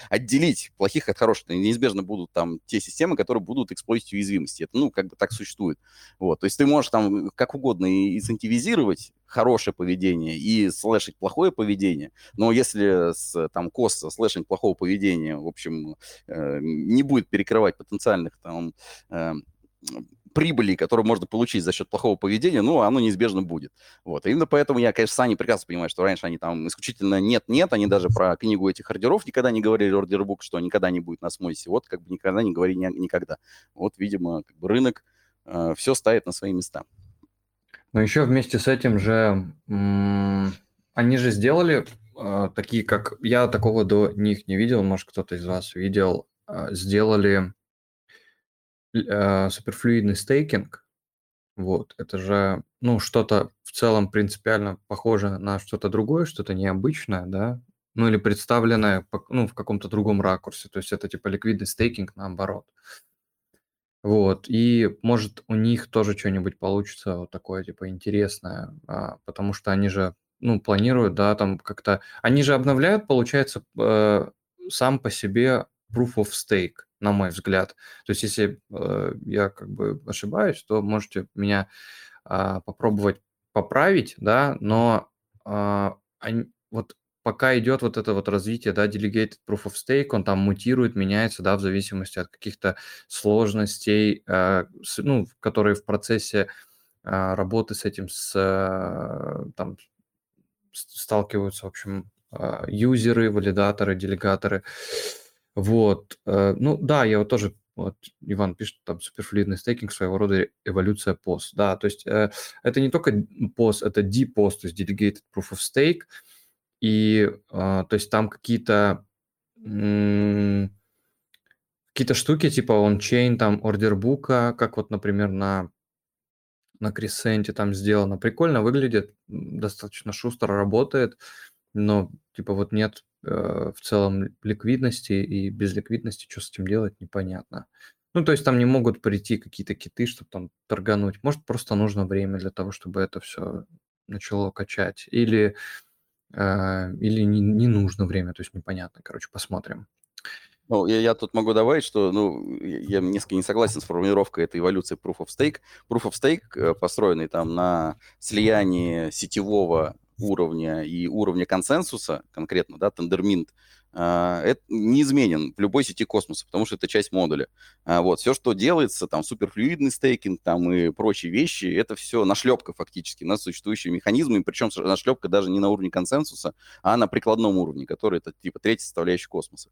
Speaker 2: отделить плохих от хороших. Неизбежно будут там те системы, которые будут эксплойтить уязвимости. Это, ну, как бы так существует. Вот. То есть ты можешь там как угодно и инцентивизировать хорошее поведение и слэшить плохое поведение, но если с, там кост слэшить плохого поведения, в общем, э, не будет перекрывать потенциальных там э, прибыли, которые можно получить за счет плохого поведения, ну, оно неизбежно будет. Вот. И именно поэтому я, конечно, Сани прекрасно понимаю, что раньше они там исключительно нет-нет, они даже про книгу этих ордеров никогда не говорили, ордербук, что никогда не будет на смосе. Вот как бы никогда не говори ни- никогда. Вот, видимо, как бы рынок э, все ставит на свои места.
Speaker 1: Но еще вместе с этим же они же сделали э, такие, как я такого до них не видел, может кто-то из вас видел, э, сделали э, суперфлюидный стейкинг. Вот, это же, ну, что-то в целом принципиально похоже на что-то другое, что-то необычное, да, ну, или представленное, ну, в каком-то другом ракурсе, то есть это типа ликвидный стейкинг наоборот. Вот, и может у них тоже что-нибудь получится вот такое, типа, интересное, а, потому что они же, ну, планируют, да, там как-то... Они же обновляют, получается, э, сам по себе proof of stake, на мой взгляд. То есть если э, я как бы ошибаюсь, то можете меня а, попробовать поправить, да, но а, они- вот пока идет вот это вот развитие, да, delegated proof of stake, он там мутирует, меняется, да, в зависимости от каких-то сложностей, э, с- ну, которые в процессе а, работы с этим, с, э, там, сталкиваются, в общем, а, юзеры, валидаторы, делегаторы. Вот. э, Ну, да, я вот тоже, вот Иван пишет, там, суперфлюидный стейкинг, своего рода эволюция POS. Да, то есть э, это не только POS, это DPOS, то есть Delegated Proof of Stake, и, а, то есть там какие-то какие-то штуки типа он-чейн, там, ордербука, как вот, например, на на Крисенте там сделано. Прикольно выглядит, достаточно шустро работает, но типа вот нет э, в целом ликвидности и без ликвидности что с этим делать непонятно. Ну, то есть там не могут прийти какие-то киты, чтобы там торгануть. Может, просто нужно время для того, чтобы это все начало качать. Или, э, или не, не нужно время, то есть непонятно. Короче, посмотрим.
Speaker 2: Ну, я, я тут могу добавить, что ну, я несколько не согласен с формулировкой этой эволюции Proof of Stake. Proof of Stake, э, построенный там на слиянии сетевого уровня и уровня консенсуса, конкретно, да, Tendermint, а, это неизменен в любой сети космоса, потому что это часть модуля. А, вот, все, что делается, там, суперфлюидный стейкинг, там, и прочие вещи, это все нашлепка фактически на существующие механизмы, причем нашлепка даже не на уровне консенсуса, а на прикладном уровне, который это, типа, третья составляющая космоса.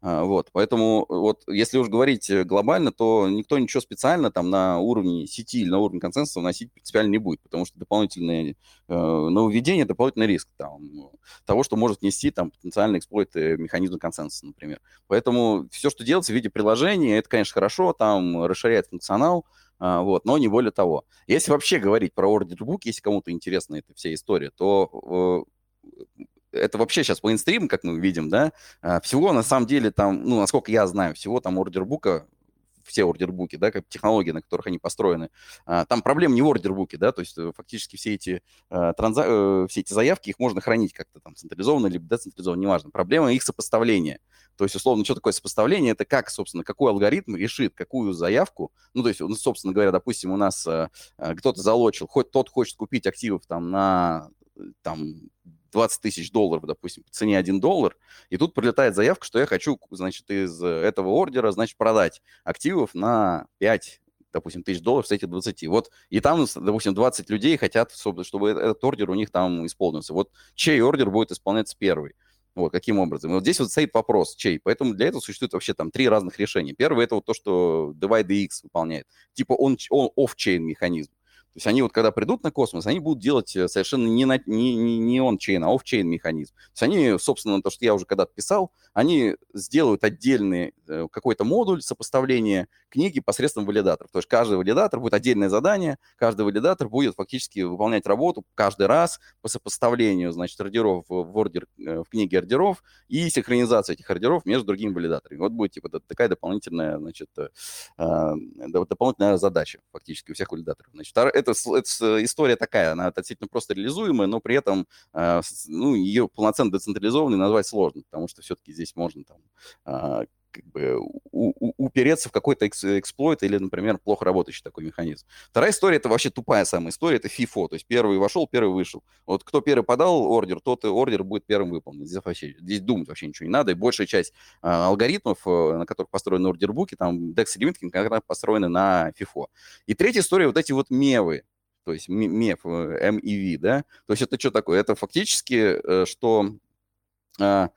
Speaker 2: А, вот, поэтому вот если уж говорить э, глобально, то никто ничего специально там на уровне сети или на уровне консенсуса вносить принципиально не будет, потому что дополнительное э, нововведение, дополнительный риск там, того, что может нести там потенциальный эксплойт э, механизма консенсуса, например. Поэтому все, что делается в виде приложения, это, конечно, хорошо, там расширяет функционал, а, вот, но не более того. Если вообще говорить про ордербук, если кому-то интересна эта вся история, то это вообще сейчас мейнстрим, как мы видим, да, а, всего на самом деле там, ну, насколько я знаю, всего там ордербука, все ордербуки, да, как технологии, на которых они построены, а, там проблем не в ордербуке, да, то есть э, фактически все эти, а, транза... Э, все эти заявки, их можно хранить как-то там централизованно либо децентрализованно, неважно. Проблема их сопоставления. То есть, условно, что такое сопоставление? Это как, собственно, какой алгоритм решит какую заявку. Ну, то есть, собственно говоря, допустим, у нас кто-то залочил, хоть тот хочет купить активов там на там 20 тысяч долларов, допустим, по цене 1 доллар, и тут прилетает заявка, что я хочу, значит, из этого ордера, значит, продать активов на 5 допустим, тысяч долларов с этих 20. Вот, и там, допустим, 20 людей хотят, чтобы этот ордер у них там исполнился. Вот чей ордер будет исполняться первый? Вот, каким образом? И вот здесь вот стоит вопрос, чей. Поэтому для этого существует вообще там три разных решения. Первое, это вот то, что Divide X выполняет. Типа он, он off-chain механизм. Есть они вот когда придут на космос, они будут делать э, совершенно не, на, не, не, не он-чейн, а оф-чейн механизм. То есть они, собственно, то, что я уже когда-то писал, они сделают отдельный э, какой-то модуль сопоставления книги посредством валидаторов. То есть каждый валидатор будет отдельное задание, каждый валидатор будет фактически выполнять работу каждый раз по сопоставлению, значит, ордеров в, ордер, э, в книге ордеров и синхронизация этих ордеров между другими валидаторами. Вот будет типа такая дополнительная, значит, дополнительная задача фактически у всех валидаторов. Значит, это это, это история такая, она относительно просто реализуемая, но при этом э, ну, ее полноценно децентрализованной назвать сложно, потому что все-таки здесь можно там э, как бы упереться в какой-то эксплойт или, например, плохо работающий такой механизм. Вторая история, это вообще тупая самая история, это FIFO, то есть первый вошел, первый вышел. Вот кто первый подал ордер, тот и ордер будет первым выполнен. Здесь вообще, здесь думать вообще ничего не надо, и большая часть а, алгоритмов, э, на которых построены ордербуки, там DEX Limiting, как раз построены на FIFO. И третья история, вот эти вот мевы, то есть MEF, MEV, да, то есть это что такое? Это фактически, э, что а,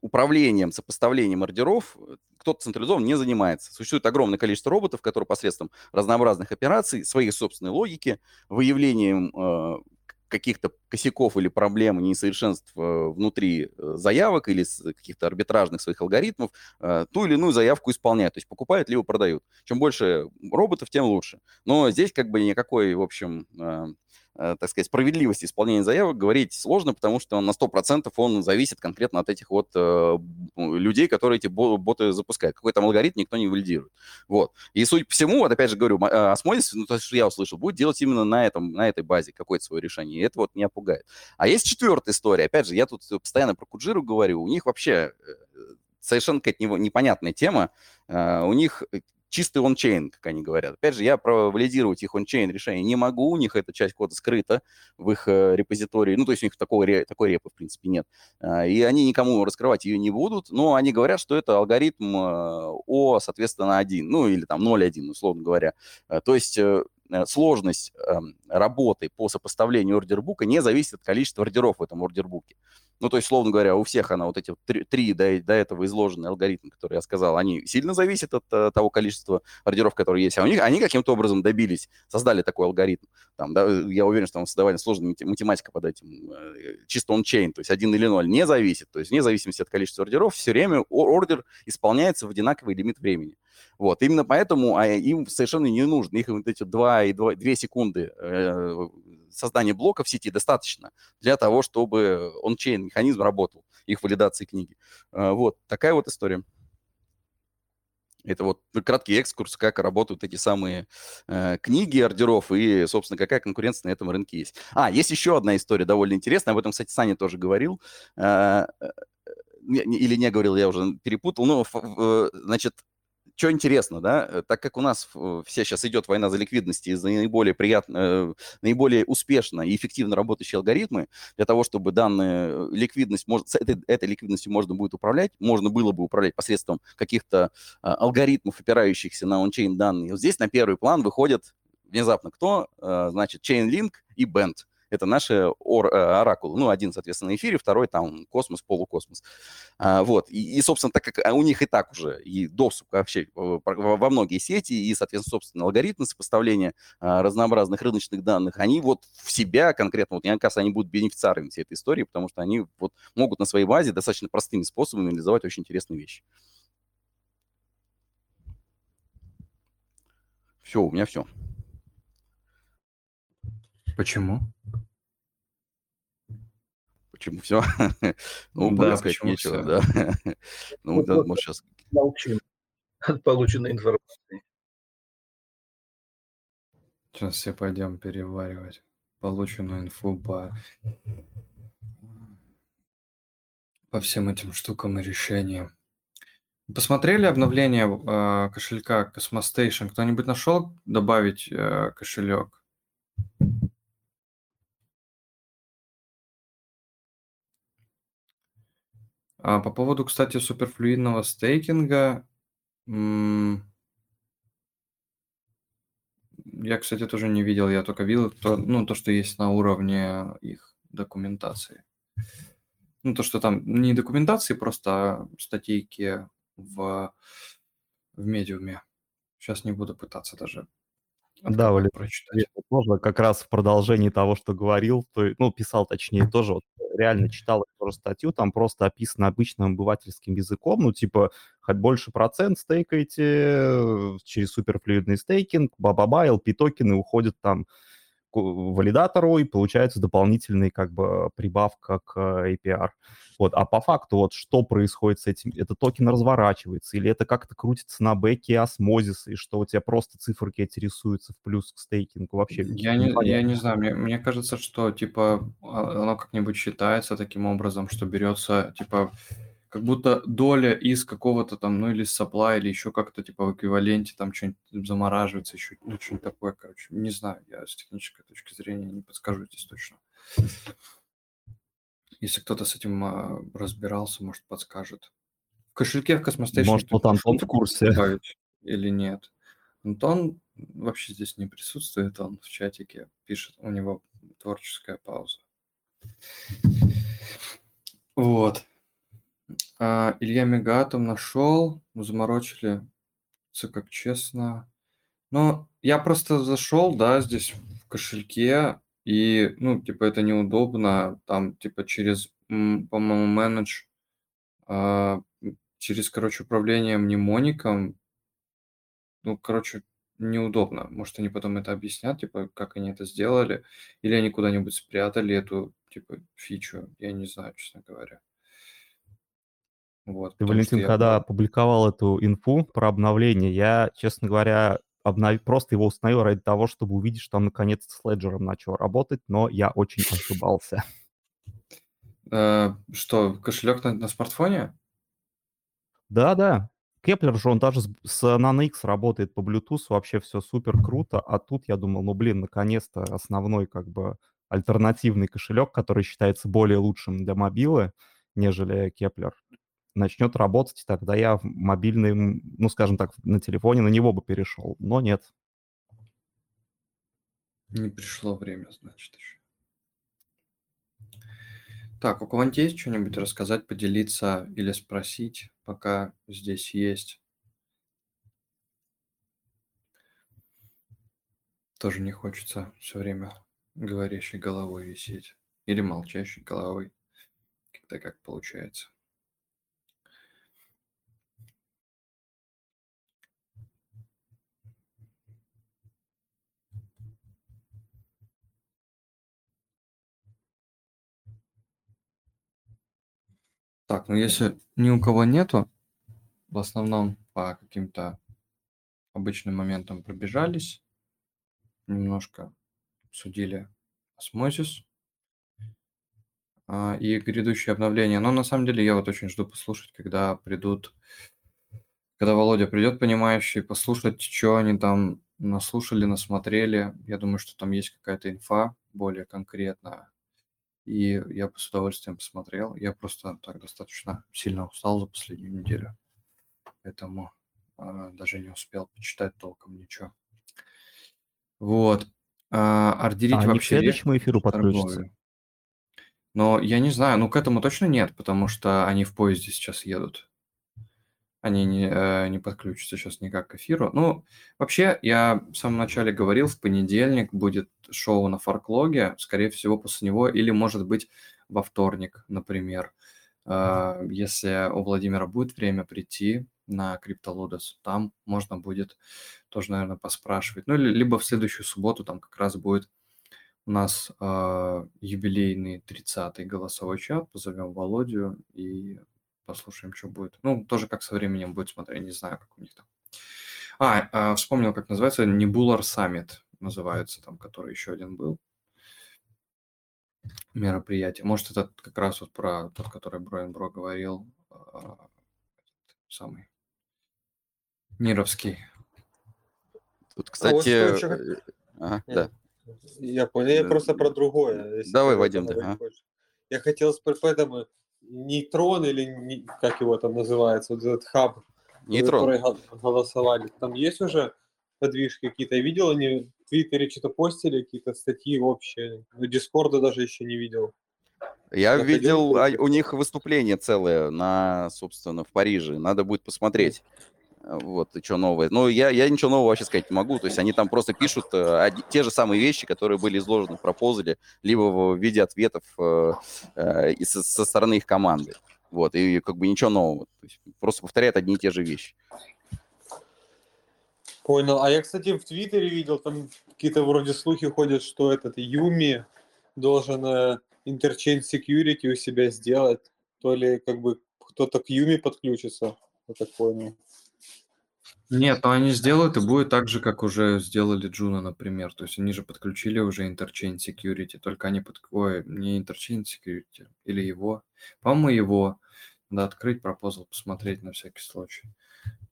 Speaker 2: управлением, сопоставлением ордеров кто-то централизованно не занимается. Существует огромное количество роботов, которые посредством разнообразных операций, своей собственной логики, выявлением э, каких-то косяков или проблем, несовершенств э, внутри э, заявок или каких-то арбитражных своих алгоритмов, э, ту или иную заявку исполняют. То есть покупают либо продают. Чем больше роботов, тем лучше. Но здесь как бы никакой, в общем, так сказать, справедливости исполнения заявок говорить сложно, потому что на 100% он зависит конкретно от этих вот э, людей, которые эти боты запускают. Какой там алгоритм никто не валидирует. Вот. И судя по всему, вот опять же говорю, э, осмолис, ну, то, что я услышал, будет делать именно на, этом, на этой базе какое-то свое решение. И это вот меня пугает. А есть четвертая история. Опять же, я тут постоянно про Куджиру говорю. У них вообще э, совершенно какая-то непонятная тема. У них чистый ончейн, как они говорят. Опять же, я про валидировать их ончейн решение не могу, у них эта часть кода скрыта в их э, репозитории, ну, то есть у них такого, такой репы, в принципе, нет. А, и они никому раскрывать ее не будут, но они говорят, что это алгоритм э, О, соответственно, 1, ну, или там 0.1, условно говоря. А, то есть э, сложность эм, работы по сопоставлению ордербука не зависит от количества ордеров в этом ордербуке. Ну, то есть, словно говоря, у всех она, вот эти три, три до, до этого изложенные алгоритмы, которые я сказал, они сильно зависят от uh, того количества ордеров, которые есть. А у них они каким-то образом добились, создали такой алгоритм. Там, да, я уверен, что там создавали сложная математика под этим, э, чисто он-чейн, то есть один или ноль, не зависит. То есть вне зависимости от количества ордеров, все время ордер исполняется в одинаковый лимит времени. Вот, именно поэтому а им совершенно не нужно, их вот эти 2 и 2, 2 секунды э, создания блока в сети достаточно для того, чтобы он-чейн механизм работал, их валидации книги. Э, вот, такая вот история. Это вот краткий экскурс, как работают эти самые э, книги ордеров и, собственно, какая конкуренция на этом рынке есть. А, есть еще одна история довольно интересная, об этом, кстати, Саня тоже говорил. Э, э, или не говорил, я уже перепутал. Ну, значит, что интересно, да, э, так как у нас все сейчас идет война за ликвидность и за наиболее приятно, э, наиболее успешно и эффективно работающие алгоритмы, для того, чтобы данная э, ликвидность, может, с этой, этой ликвидностью можно будет управлять, можно было бы управлять посредством каких-то а, алгоритмов, опирающихся на ончейн данные. Вот здесь на первый план выходят внезапно кто? Значит, Chainlink и Band это наши ор, э, оракулы. Ну, один, соответственно, на эфире, второй там космос, полукосмос. А, вот. И, и, собственно, так как у них и так уже и доступ вообще во многие сети, и, соответственно, собственно, алгоритмы сопоставления а, разнообразных рыночных данных, они вот в себя конкретно, вот мне кажется, они будут бенефициарами всей этой истории, потому что они вот могут на своей базе достаточно простыми способами реализовать очень интересные вещи. Все, у меня все.
Speaker 1: Почему?
Speaker 2: Почему все? ну, да, сказать нечего, да. ну, да, может, сейчас...
Speaker 5: Молчим от полученной информации.
Speaker 1: Сейчас все пойдем переваривать полученную инфу по по всем этим штукам и решениям. Посмотрели обновление э, кошелька Cosmostation? Кто-нибудь нашел добавить э, кошелек? А по поводу, кстати, суперфлюидного стейкинга, я, кстати, тоже не видел, я только видел то, ну, то, что есть на уровне их документации. Ну, то, что там не документации, просто статейки в, в медиуме. Сейчас не буду пытаться даже
Speaker 6: да, Валерий, прочитать. Можно как раз в продолжении того, что говорил, то, ну, писал точнее тоже, вот, реально читал эту статью, там просто описано обычным обывательским языком, ну, типа, хоть больше процент стейкаете э, через суперфлюидный стейкинг, ба-ба-ба, LP-токены уходят там валидатору, и получается дополнительный как бы прибавка к APR. Вот. А по факту вот что происходит с этим? Это токен разворачивается или это как-то крутится на бэке осмозиса, и что у тебя просто циферки эти рисуются в плюс к стейкингу? Вообще
Speaker 1: я не, я не знаю, мне, мне кажется, что типа а, оно как-нибудь считается таким образом, что берется типа как будто доля из какого-то там, ну или supply, или еще как-то типа в эквиваленте там что-нибудь замораживается, еще ну, что-нибудь такое, короче. Не знаю, я с технической точки зрения не подскажу здесь точно. Если кто-то с этим а, разбирался, может, подскажет. В кошельке в Cosmostation...
Speaker 6: Может, вот Антон в курсе.
Speaker 1: Или нет. Антон вообще здесь не присутствует, он в чатике пишет, у него творческая пауза. Вот. А, Илья Мегатом нашел, заморочили, все как честно. Но я просто зашел, да, здесь в кошельке, и, ну, типа, это неудобно, там, типа, через, по-моему, manage, а, через, короче, управление мнемоником, ну, короче, неудобно. Может, они потом это объяснят, типа, как они это сделали, или они куда-нибудь спрятали эту, типа, фичу, я не знаю, честно говоря.
Speaker 6: Вот, Ты, Валентин, когда я... опубликовал эту инфу про обновление, я, честно говоря, обнов... просто его установил ради того, чтобы увидеть, что он наконец с Ledger начал работать, но я очень ошибался.
Speaker 1: Э, что, кошелек на, на смартфоне?
Speaker 6: Да-да. Keplr же, он даже с NanoX работает по Bluetooth, вообще все супер круто, а тут я думал, ну, блин, наконец-то основной как бы альтернативный кошелек, который считается более лучшим для мобилы, нежели Keplr, начнет работать, тогда я в мобильный, ну, скажем так, на телефоне на него бы перешел, но нет.
Speaker 1: Не пришло время, значит, еще. Так, у кого-нибудь есть что-нибудь рассказать, поделиться или спросить, пока здесь есть? Тоже не хочется все время говорящей головой висеть. Или молчащей головой. Когда как получается. Так, ну если ни у кого нету, в основном по каким-то обычным моментам пробежались, немножко обсудили осмозис а, и грядущие обновления. Но на самом деле я вот очень жду послушать, когда придут, когда Володя придет, понимающий, послушать, что они там наслушали, насмотрели. Я думаю, что там есть какая-то инфа более конкретная. И я с удовольствием посмотрел. Я просто так достаточно сильно устал за последнюю неделю. Поэтому э, даже не успел почитать толком ничего. Вот. А, ордерить
Speaker 6: А они к
Speaker 1: вообще
Speaker 6: следующему эфиру подключатся?
Speaker 1: торговлю. Но я не знаю, ну к этому точно нет, потому что они в поезде сейчас едут. Они не, э, не подключатся сейчас никак к эфиру. Ну, вообще, я в самом начале говорил, в понедельник будет шоу на Фарклоге, скорее всего, после него, или, может быть, во вторник, например. Э, Если у Владимира будет время прийти на CryptoLotus, там можно будет тоже, наверное, поспрашивать. Ну, или либо в следующую субботу там как раз будет у нас э, юбилейный 30-й голосовой чат, позовем Володю и послушаем, что будет. Ну, тоже как со временем будет смотреть, не знаю, как у них там. А, а, вспомнил, как называется, Nebular Summit называется там, который еще один был. Мероприятие. Может, это как раз вот про тот, который Броин Бро говорил, а, самый Мировский.
Speaker 2: Тут,
Speaker 3: А вот
Speaker 2: кстати...
Speaker 3: что ещё как-
Speaker 2: э, Ага,
Speaker 3: Нет.
Speaker 2: да.
Speaker 3: Я понял, я
Speaker 2: Да.
Speaker 3: просто про другое.
Speaker 2: Давай, Вадим, да, ага.
Speaker 3: Я хотел спросить, поэтому нейтрон или как его там называется, вот этот хаб,
Speaker 2: Нейтрон.
Speaker 3: который гол- голосовали, там есть уже подвижки какие-то? Я видел, они в Твиттере что-то постили, какие-то статьи общие, но Дискорда даже еще не видел.
Speaker 2: Я
Speaker 3: Заходил
Speaker 2: видел, а, у них выступление целое на, собственно, в Париже. Надо будет посмотреть. Вот, и что новое. Ну, я, я ничего нового вообще сказать не могу. То есть они там просто пишут э, оди- те же самые вещи, которые были изложены в пропозале, либо в виде ответов э, э, со, со стороны их команды. Вот, и как бы ничего нового. То есть просто повторяют одни и те же вещи.
Speaker 3: Понял. А я, кстати, в Твиттере видел, там какие-то вроде слухи ходят, что этот Юми должен э, Interchain Security у себя сделать. То ли как бы кто-то к Юми подключится, я так понял.
Speaker 1: Нет, но они сделают и будет так же, как уже сделали Джуна, например. То есть они же подключили уже Interchain Security, только они под... Ой, не Interchain Security, или его. По-моему, его. Надо открыть пропозал, посмотреть на всякий случай.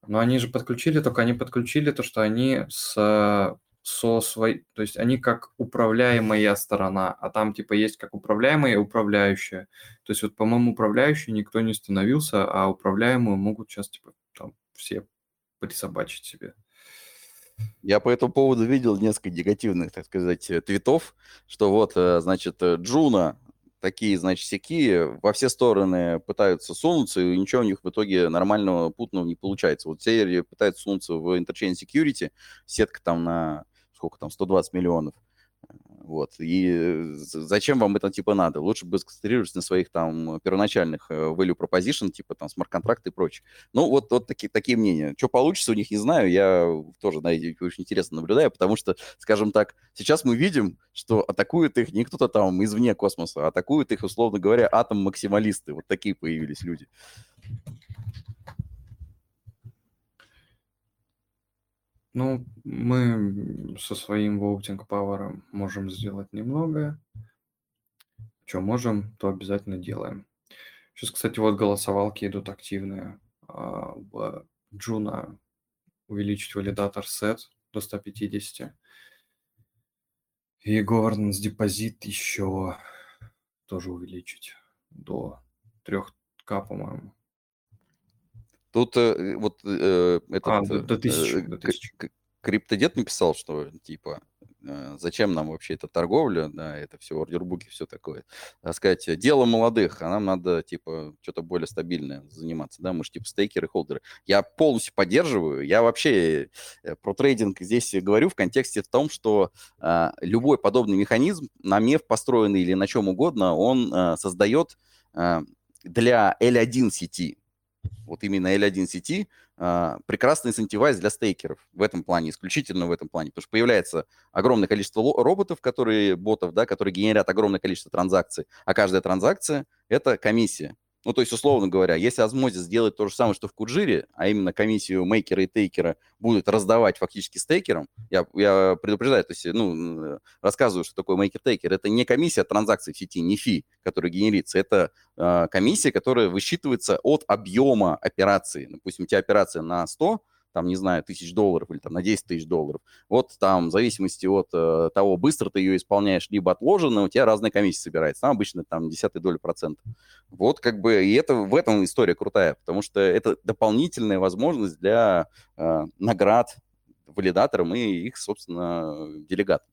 Speaker 1: Но они же подключили, только они подключили то, что они с со своей, то есть они как управляемая сторона, а там типа есть как управляемая и управляющая. То есть вот, по-моему, управляющую никто не становился, а управляемую могут сейчас типа там все присобачить себе.
Speaker 2: Я по этому поводу видел несколько негативных, так сказать, э, твитов, что вот, э, значит, э, Джуна, такие, значит, всякие, во все стороны пытаются сунуться, и ничего у них в итоге нормального, путного не получается. Вот все пытаются сунуться в Interchain Security, сетка там на, сколько там, 120 миллионов. Вот. И э, зачем вам это типа надо? Лучше бы сконцентрироваться на своих там первоначальных э, value proposition, типа там смарт-контракт и прочее. Ну, вот, вот такие, такие мнения. Что получится у них, не знаю. Я тоже, да, и очень интересно наблюдаю, потому что, скажем так, сейчас мы видим, что атакуют их не кто-то там извне космоса, а атакуют их, условно говоря, атом-максималисты. Вот такие появились люди.
Speaker 1: Ну, мы со своим voting power можем сделать немного. Что можем, то обязательно делаем. Сейчас, кстати, вот голосовалки идут активные. Джуна увеличить validator set до 150. И governance депозит еще тоже увеличить до 3к, по-моему.
Speaker 2: Тут э, вот э, этот...
Speaker 1: А, до, до
Speaker 2: э,
Speaker 1: 1000, до
Speaker 2: к-
Speaker 1: 1000.
Speaker 2: к- Криптодед написал, что типа э, зачем нам вообще эта торговля, да, это все ордербуки, все такое. Так сказать, дело молодых, а нам надо, типа, что-то более стабильное заниматься, да, мы же, типа, стейкеры, холдеры. Я полностью поддерживаю, я вообще э, про трейдинг здесь говорю в контексте в том, что а, любой подобный механизм, на меф построенный или на чем угодно, он а, создает а, для L1 сети, вот именно L1 сети, а, прекрасный incentivize для стейкеров в этом плане, исключительно в этом плане, потому что появляется огромное количество роботов, которые, ботов, да, которые генерят огромное количество транзакций, а каждая транзакция – это комиссия. Ну, то есть, условно говоря, если Osmosis сделает то же самое, что в Куджире, а именно комиссию мейкера и тейкера будет раздавать фактически стейкерам, я, я предупреждаю, то есть, ну, рассказываю, что такое мейкер-тейкер. Это не комиссия транзакций в сети, не fee, который генерится. Это э, комиссия, которая высчитывается от объема операции. Допустим, у тебя операция на 100, там, не знаю, тысяч долларов или там на 10 тысяч долларов. Вот там, в зависимости от э, того, быстро ты ее исполняешь, либо отложено, у тебя разная комиссия собирается. Там обычно там десятая доля процента. Вот как бы, и это в этом история крутая, потому что это дополнительная возможность для э, наград валидаторам и их, собственно, делегатам.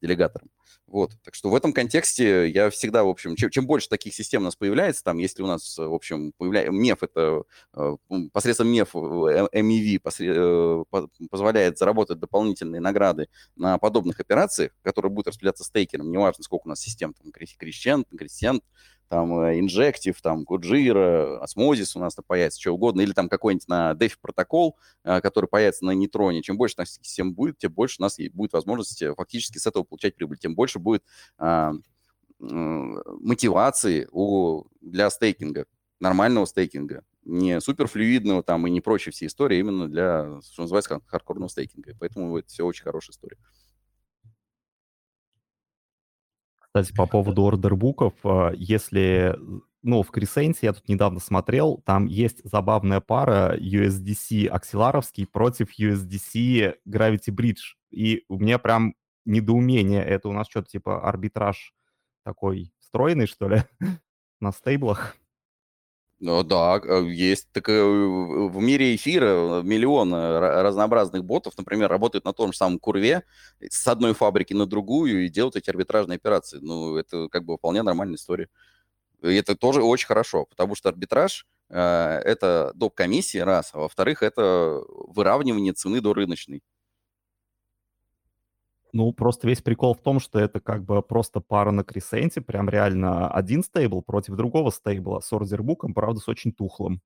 Speaker 2: делегаторам. Вот, так что в этом контексте я всегда, в общем, чем, чем больше таких систем у нас появляется, там, если у нас, в общем, появляется МЕФ, это э, посредством МЕФ, MEV посред, э, позволяет заработать дополнительные награды на подобных операциях, которые будут распределяться стейкером, неважно, сколько у нас систем, там, Crescent, Crescent, там Injective, там Kujira, Osmosis у нас там появится, что угодно, или там какой-нибудь на DeFi протокол, э, который появится на нейтроне. Чем больше у нас систем будет, тем больше у нас будет возможность э, фактически с этого получать прибыль, тем больше будет а, мотивации у, для стейкинга, нормального стейкинга, не суперфлюидного там и не прочие все истории, а именно для, что называется, хардкорного стейкинга. Поэтому это все очень хорошая история.
Speaker 6: Кстати, по поводу ордербуков, а, если, ну, в Крисенсе я тут недавно смотрел, там есть забавная пара USDC аксиларовский против USDC Gravity Bridge. И у меня прям недоумение, это у нас что-то типа арбитраж такой встроенный, что ли, на стейблах?
Speaker 2: Ну да, э, есть. Так э, в мире эфира миллион разнообразных ботов, например, работают на том же самом курве с одной фабрики на другую и делают эти арбитражные операции. Ну, это как бы вполне нормальная история. И это тоже очень хорошо, потому что арбитраж э, это доп. комиссии, раз, а во-вторых, это выравнивание цены до рыночной.
Speaker 6: Ну, просто весь прикол в том, что это как бы просто пара на кресенте, прям реально один стейбл против другого стейбла с ордербуком, правда, с очень тухлым.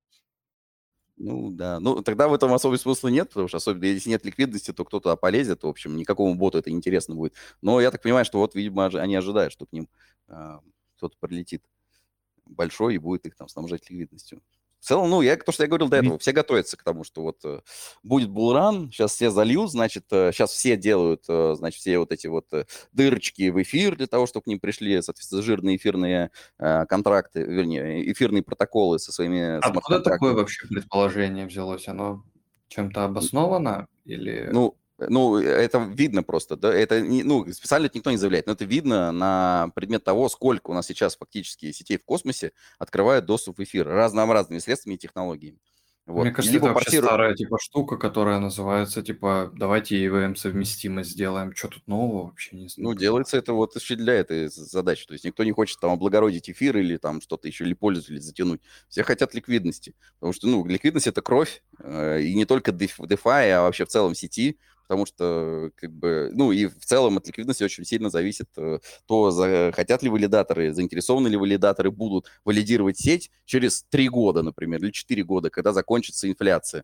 Speaker 2: Ну, да. Ну, тогда в этом особого смысла нет, потому что особенно если нет ликвидности, то кто-то полезет, в общем, никакому боту это интересно будет. Но я так понимаю, что вот, видимо, они ожидают, что к ним э, кто-то прилетит большой и будет их там снабжать ликвидностью. В целом, ну, я, то, что я говорил до этого, все готовятся к тому, что вот э, будет булран, сейчас все зальют, значит, э, сейчас все делают, э, значит, все вот эти вот э, дырочки в эфир для того, чтобы к ним пришли, соответственно, жирные эфирные э, контракты, вернее, эфирные протоколы со своими...
Speaker 1: Откуда такое вообще предположение взялось? Оно чем-то обосновано или...
Speaker 2: Ну, ну, это видно просто, да, это, не, ну, специально это никто не заявляет, но это видно на предмет того, сколько у нас сейчас фактически сетей в космосе открывают доступ в эфир разнообразными средствами и технологиями.
Speaker 1: Вот. Мне кажется, Либо это вообще портиру... старая типа штука, которая называется типа давайте EVM совместимость сделаем. Что тут нового вообще не
Speaker 2: знаю. Ну, делается это вот еще для этой задачи. То есть никто не хочет там облагородить эфир или там что-то еще, или пользователей затянуть. Все хотят ликвидности. Потому что, ну, ликвидность это кровь. Э, и не только DeFi, а вообще в целом сети потому что, как бы, ну, и в целом от ликвидности очень сильно зависит э, то, за, хотят ли валидаторы, заинтересованы ли валидаторы будут валидировать сеть через три года, например, или четыре года, когда закончится инфляция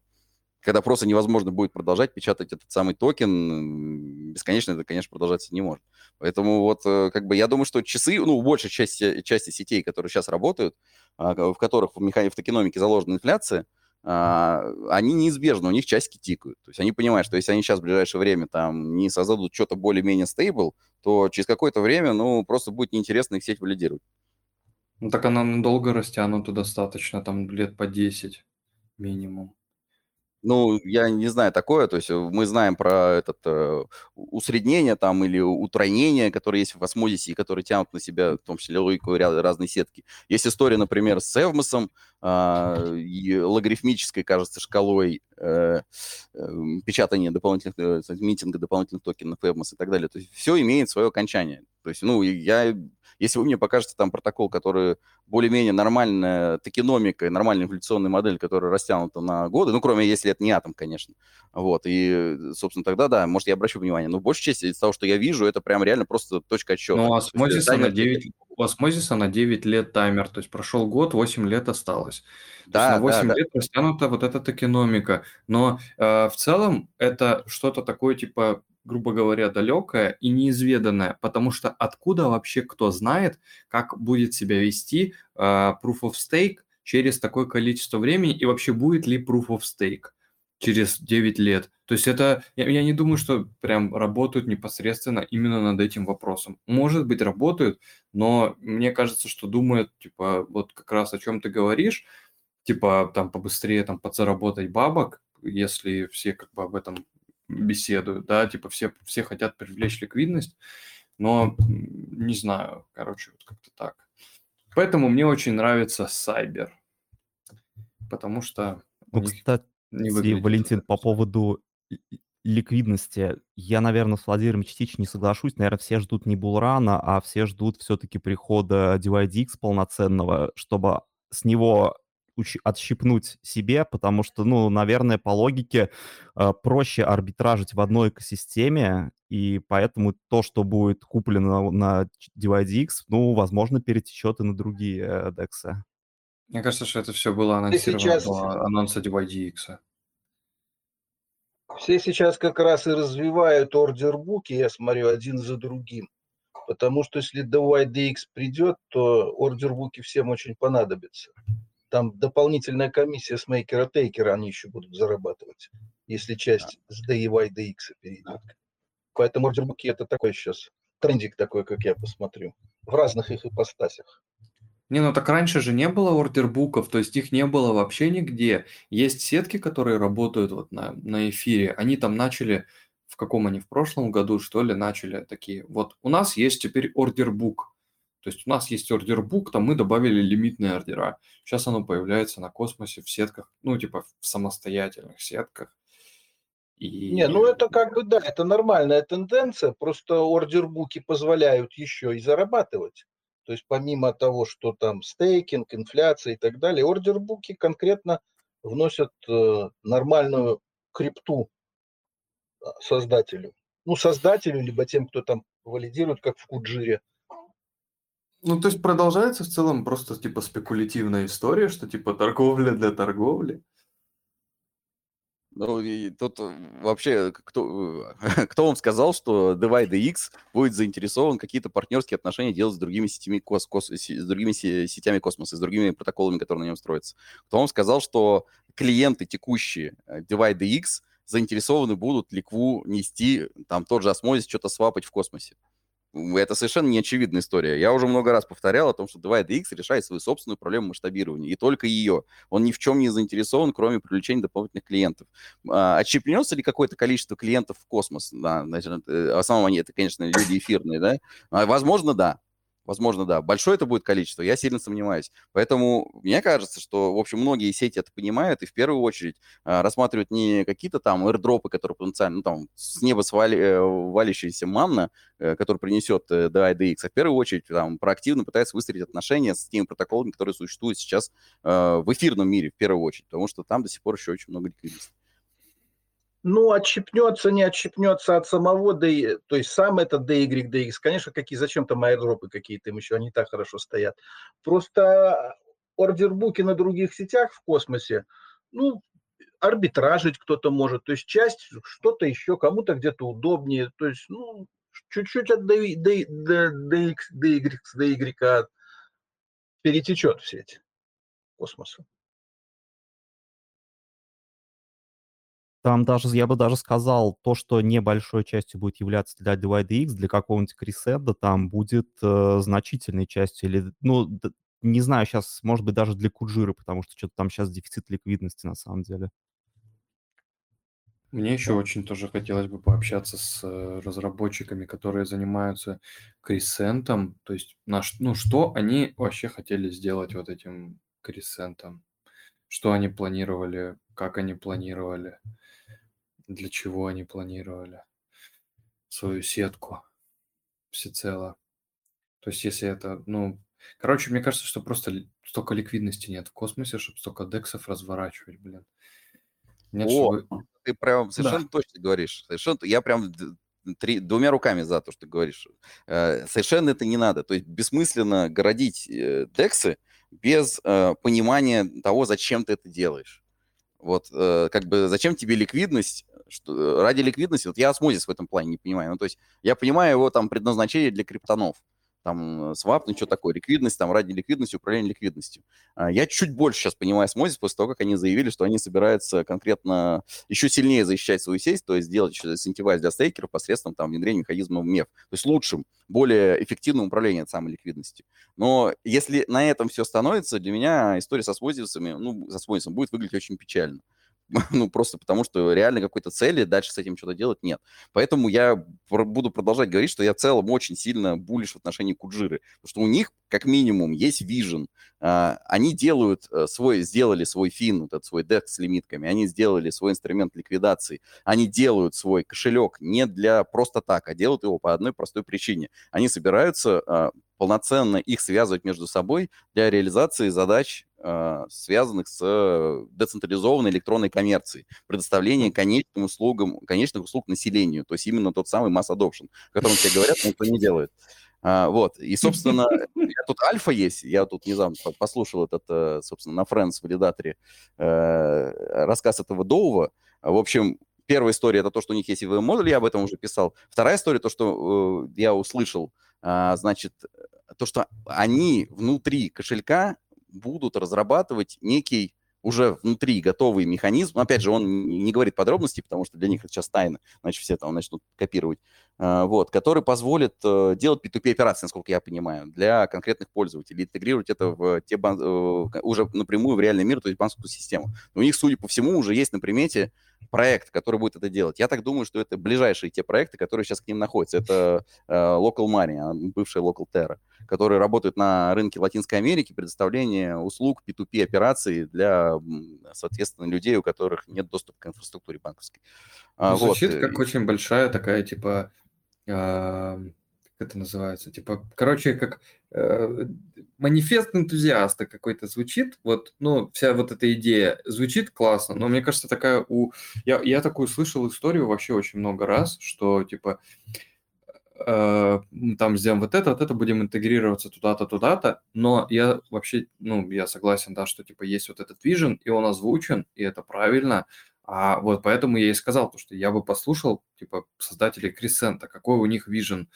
Speaker 2: когда просто невозможно будет продолжать печатать этот самый токен, бесконечно это, конечно, продолжаться не может. Поэтому вот, э, как бы, я думаю, что часы, ну, большей части, части сетей, которые сейчас работают, а, в которых в, механи- в токеномике заложена инфляция, они неизбежно, у них часики тикают. То есть они понимают, что если они сейчас в ближайшее время там не создадут что-то более-менее стейбл, то через какое-то время, ну, просто будет неинтересно их сеть валидировать.
Speaker 1: Ну, так она надолго растянута достаточно, там лет по 10 минимум.
Speaker 2: Ну, я не знаю такое, то есть э, мы знаем про этот э, усреднение там или утройнение, которые есть в осмозисе и которые тянут на себя, в том числе логику разные сетки. Есть история, например, с Эвмосом, э, логарифмической, кажется, шкалой э, э, печатания дополнительных, э, митинга дополнительных токенов Эвмос и так далее. То есть все имеет свое окончание. То есть, ну, я если вы мне покажете там протокол, который более-менее нормальная токеномика и нормальная инфляционная модель, которая растянута на годы, ну, кроме если это не атом, конечно. Вот, и, собственно, тогда, да, может, я обращу внимание. Но большая часть из того, что я вижу, это прям реально просто точка отсчета.
Speaker 1: Ну, у осмозиса, на 9, у осмозиса на 9 лет таймер, то есть прошел год, 8 лет осталось. Да, то есть на 8 да, лет да. растянута вот эта токеномика. Но э, в целом это что-то такое, типа, грубо говоря, далекое и неизведанное, потому что откуда вообще кто знает, как будет себя вести э, Proof of Stake через такое количество времени и вообще будет ли Proof of Stake через 9 лет. То есть это, я, я не думаю, что прям работают непосредственно именно над этим вопросом. Может быть, работают, но мне кажется, что думают, типа, вот как раз о чем ты говоришь, типа, там, побыстрее там подзаработать бабок, если все как бы об этом беседуют, да, типа все, все хотят привлечь ликвидность, но не знаю, короче, вот как-то так. Поэтому мне очень нравится Сайбер, потому что...
Speaker 6: Ну, кстати, Валентин, по поводу ликвидности, я, наверное, с Владимиром частично не соглашусь. Наверное, все ждут не булрана, а все ждут все-таки прихода DYDX полноценного, чтобы с него отщипнуть себе, потому что, ну, наверное, по логике э, проще арбитражить в одной экосистеме, и поэтому то, что будет куплено на DYDX, ну, возможно, перетечет и на другие DEX.
Speaker 1: Мне кажется, что это все было анонсировано сейчас... до анонса DYDX.
Speaker 5: Все сейчас как раз и развивают ордербуки, я смотрю, один за другим. Потому что если DYDX придет, то ордербуки всем очень понадобятся там дополнительная комиссия с мейкера тейкера они еще будут зарабатывать, если часть с DEY DX перейдет. Поэтому ордербуки это такой сейчас трендик такой, как я посмотрю, в разных их ипостасях.
Speaker 1: Не, ну так раньше же не было ордербуков, то есть их не было вообще нигде. Есть сетки, которые работают вот на, на эфире, они там начали, в каком они, в прошлом году, что ли, начали такие. Вот у нас есть теперь ордербук, то есть у нас есть ордербук, там мы добавили лимитные ордера. Сейчас оно появляется на космосе в сетках, ну, типа в самостоятельных сетках.
Speaker 5: И... Не, ну это как бы да, это нормальная тенденция, просто ордербуки позволяют еще и зарабатывать. То есть помимо того, что там стейкинг, инфляция и так далее, ордербуки конкретно вносят э, нормальную крипту а, создателю. Ну, создателю, либо тем, кто там валидирует, как в Куджире.
Speaker 1: Ну, то есть продолжается в целом просто типа спекулятивная история, что типа торговля для торговли.
Speaker 2: Ну, и тут э, вообще, кто, кто вам сказал, что Divide X будет заинтересован какие-то партнерские отношения делать с другими сетями, кос, кос, с другими сетями космоса, с другими протоколами, которые на нем строятся? Кто вам сказал, что клиенты текущие э, Divide X заинтересованы будут ликву нести, там тот же осмозис, что-то свапать в космосе? Это совершенно неочевидная история. Я уже много раз повторял о том, что Divide X решает свою собственную проблему масштабирования, и только ее. Он ни в чем не заинтересован, кроме привлечения дополнительных клиентов. А, отщепнется ли какое-то количество клиентов в космос? Да, значит, э, в основном они, это, конечно, люди эфирные, да? А, возможно, да. Возможно, да. Большое это будет количество, я сильно сомневаюсь. Поэтому мне кажется, что, в общем, многие сети это понимают и в первую очередь э, рассматривают не какие-то там airdropы, которые потенциально, ну, там, с неба свали, э, валящаяся манна, э, который принесет э, DIDX, а в первую очередь там проактивно пытаются выстроить отношения с теми протоколами, которые существуют сейчас э, в эфирном мире, в первую очередь, потому что там до сих пор еще очень много ликвидности.
Speaker 5: Ну, отщипнется, не отщипнется от самого, D, то есть сам этот DY, DX, конечно, какие, зачем там аирдропы какие-то им еще, они так хорошо стоят. Просто ордербуки на других сетях в космосе, ну, арбитражить кто-то может, то есть часть, что-то еще, кому-то где-то удобнее, то есть, ну, чуть-чуть от DX, DY, DY перетечет в сеть космоса.
Speaker 6: Там даже, я бы даже сказал, то, что небольшой частью будет являться для Divide X, для какого-нибудь Криседа, там будет э, значительной частью. Или, ну, не знаю, сейчас, может быть, даже для Куджиры, потому что что-то там сейчас дефицит ликвидности на самом деле.
Speaker 1: Мне еще очень тоже хотелось бы пообщаться с э, разработчиками, которые занимаются крисентом. То есть, на, ну, что они вообще хотели сделать вот этим крисентом? Что они планировали, как они планировали, для чего они планировали свою сетку всецело. То есть, если это, ну, короче, мне кажется, что просто столько ликвидности нет в космосе, чтобы столько дексов разворачивать, блин.
Speaker 2: Нет, О, чтобы... ты прям совершенно да. точно говоришь. Совершенно, я прям три, двумя руками за то, что ты говоришь. Э, совершенно это не надо. То есть бессмысленно городить э, дексы без э, понимания того, зачем ты это делаешь. Вот, как бы, зачем тебе ликвидность? Что, ради ликвидности, вот я осмозис в этом плане не понимаю. Ну, то есть я понимаю его там предназначение для криптонов там свап, ну что такое, ликвидность, там ради ликвидности, управление ликвидностью. А, я чуть больше сейчас понимаю Смозис после того, как они заявили, что они собираются конкретно еще сильнее защищать свою сеть, то есть сделать синтивайз для стейкеров посредством там внедрения механизма МЕФ, то есть лучшим, более эффективным управлением самой ликвидностью. Но если на этом все становится, для меня история со Смозисами, ну, со Смозисом будет выглядеть очень печально. ну, просто потому что реально какой-то цели дальше с этим что-то делать нет. Поэтому я буду продолжать говорить, что я в целом очень сильно булишь в отношении Куджиры, потому что у них как минимум есть вижен. А, они делают э, свой, сделали свой фин, вот этот свой DEX с лимитками, они сделали свой инструмент ликвидации, они делают свой кошелек не для просто так, а делают его по одной простой причине. Они собираются а, полноценно их связывать между собой для реализации задач связанных с э, децентрализованной электронной коммерцией, предоставлением конечным услугам, конечных услуг населению, то есть именно тот самый масс adoption, о котором все говорят, но никто не делает. А, вот, и, собственно, тут альфа есть, я тут недавно послушал этот, э, собственно, на Friends валидаторе э, рассказ этого Доува. В общем, первая история это то, что у них есть EVM-модуль, я об этом уже писал. Вторая история, то, что я услышал, а, значит, то, что они внутри кошелька будут разрабатывать некий уже внутри готовый механизм. Опять же, он не говорит подробностей, потому что для них это сейчас тайна, значит, все там начнут копировать. А, вот, который позволит э, делать P2P операции, насколько я понимаю, для конкретных пользователей, интегрировать это в те бан... Э, уже напрямую в реальный мир, то есть банковскую систему. у них, судя по всему, уже есть на примете проект, который будет это делать. Я так думаю, что это ближайшие те проекты, которые сейчас к ним находятся. Это э, Local Money, а, бывшая Local Terra, которые работают на рынке Латинской Америки, предоставление услуг P2P операций для, соответственно, людей, у которых нет доступа к инфраструктуре банковской.
Speaker 1: А, ну, звучит вот. как очень большая такая, типа, э, как это называется, типа, короче, как э, манифест энтузиаста какой-то звучит, вот, ну, вся вот эта идея звучит классно, но мне кажется, такая у... Я, я такую слышал историю вообще очень много раз, что, типа, э, там сделаем вот это, вот это, будем интегрироваться туда-то, туда-то, но я вообще, ну, я согласен, да, что, типа, есть вот этот вижен, и он озвучен, и это правильно, а вот поэтому я и сказал, то, что я бы послушал, типа, создателей Crescent а, какой у них vision,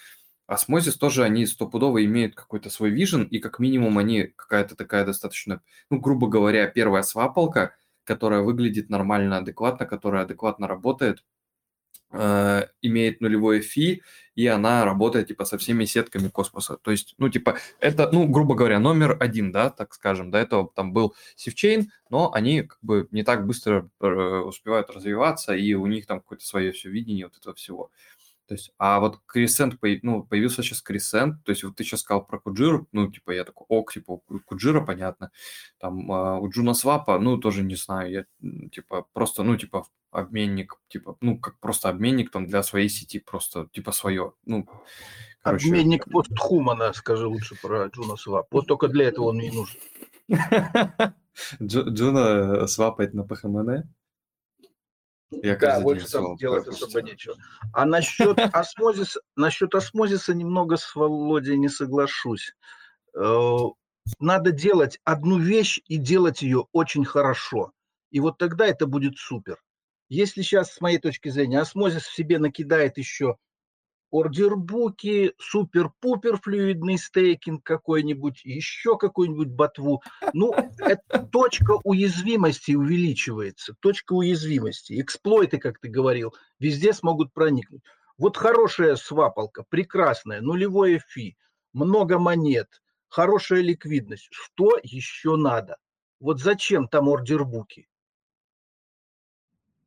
Speaker 1: Osmosis тоже, они стопудово имеют какой-то свой vision, и как минимум они какая-то такая достаточно, ну, грубо говоря, первая свапалка, которая выглядит нормально, адекватно, которая адекватно работает, э, имеет нулевой fee, и она работает, типа, со всеми сетками космоса. То есть, ну, типа, это, ну, грубо говоря, номер один, да, так скажем. До этого там был Sifchain, но они, как бы, не так быстро э, успевают развиваться, и у них там какое-то свое все видение вот этого всего. То есть, а вот Crescent, ну, появился сейчас Crescent, то есть вот ты сейчас сказал про Куджиру, ну, типа, я такой, ок, типа, у Куджира, понятно. Там а, у JunoSwap а, ну, тоже не знаю, я, типа, просто, ну, типа, обменник, типа, ну, как просто обменник там для своей сети, просто, типа, свое, ну,
Speaker 5: короче. Обменник PostHuman а, скажи лучше про JunoSwap. Вот только для этого он не нужен.
Speaker 1: Джуна свапает на ПХМН?
Speaker 5: Я да, больше там делать особо нечего. А насчет осмозиса, насчет осмозиса немного с Володей не соглашусь. Э, надо делать одну вещь и делать ее очень хорошо. И вот тогда это будет супер. Если сейчас, с моей точки зрения, осмозис в себе накидает еще ордербуки, супер-пупер флюидный стейкинг какой-нибудь, еще какую-нибудь ботву. Ну, это точка уязвимости увеличивается, точка уязвимости. Эксплойты, как ты говорил, везде смогут проникнуть. Вот хорошая свапалка, прекрасная, нулевое фи, много монет, хорошая ликвидность. Что еще надо? Вот зачем там ордербуки?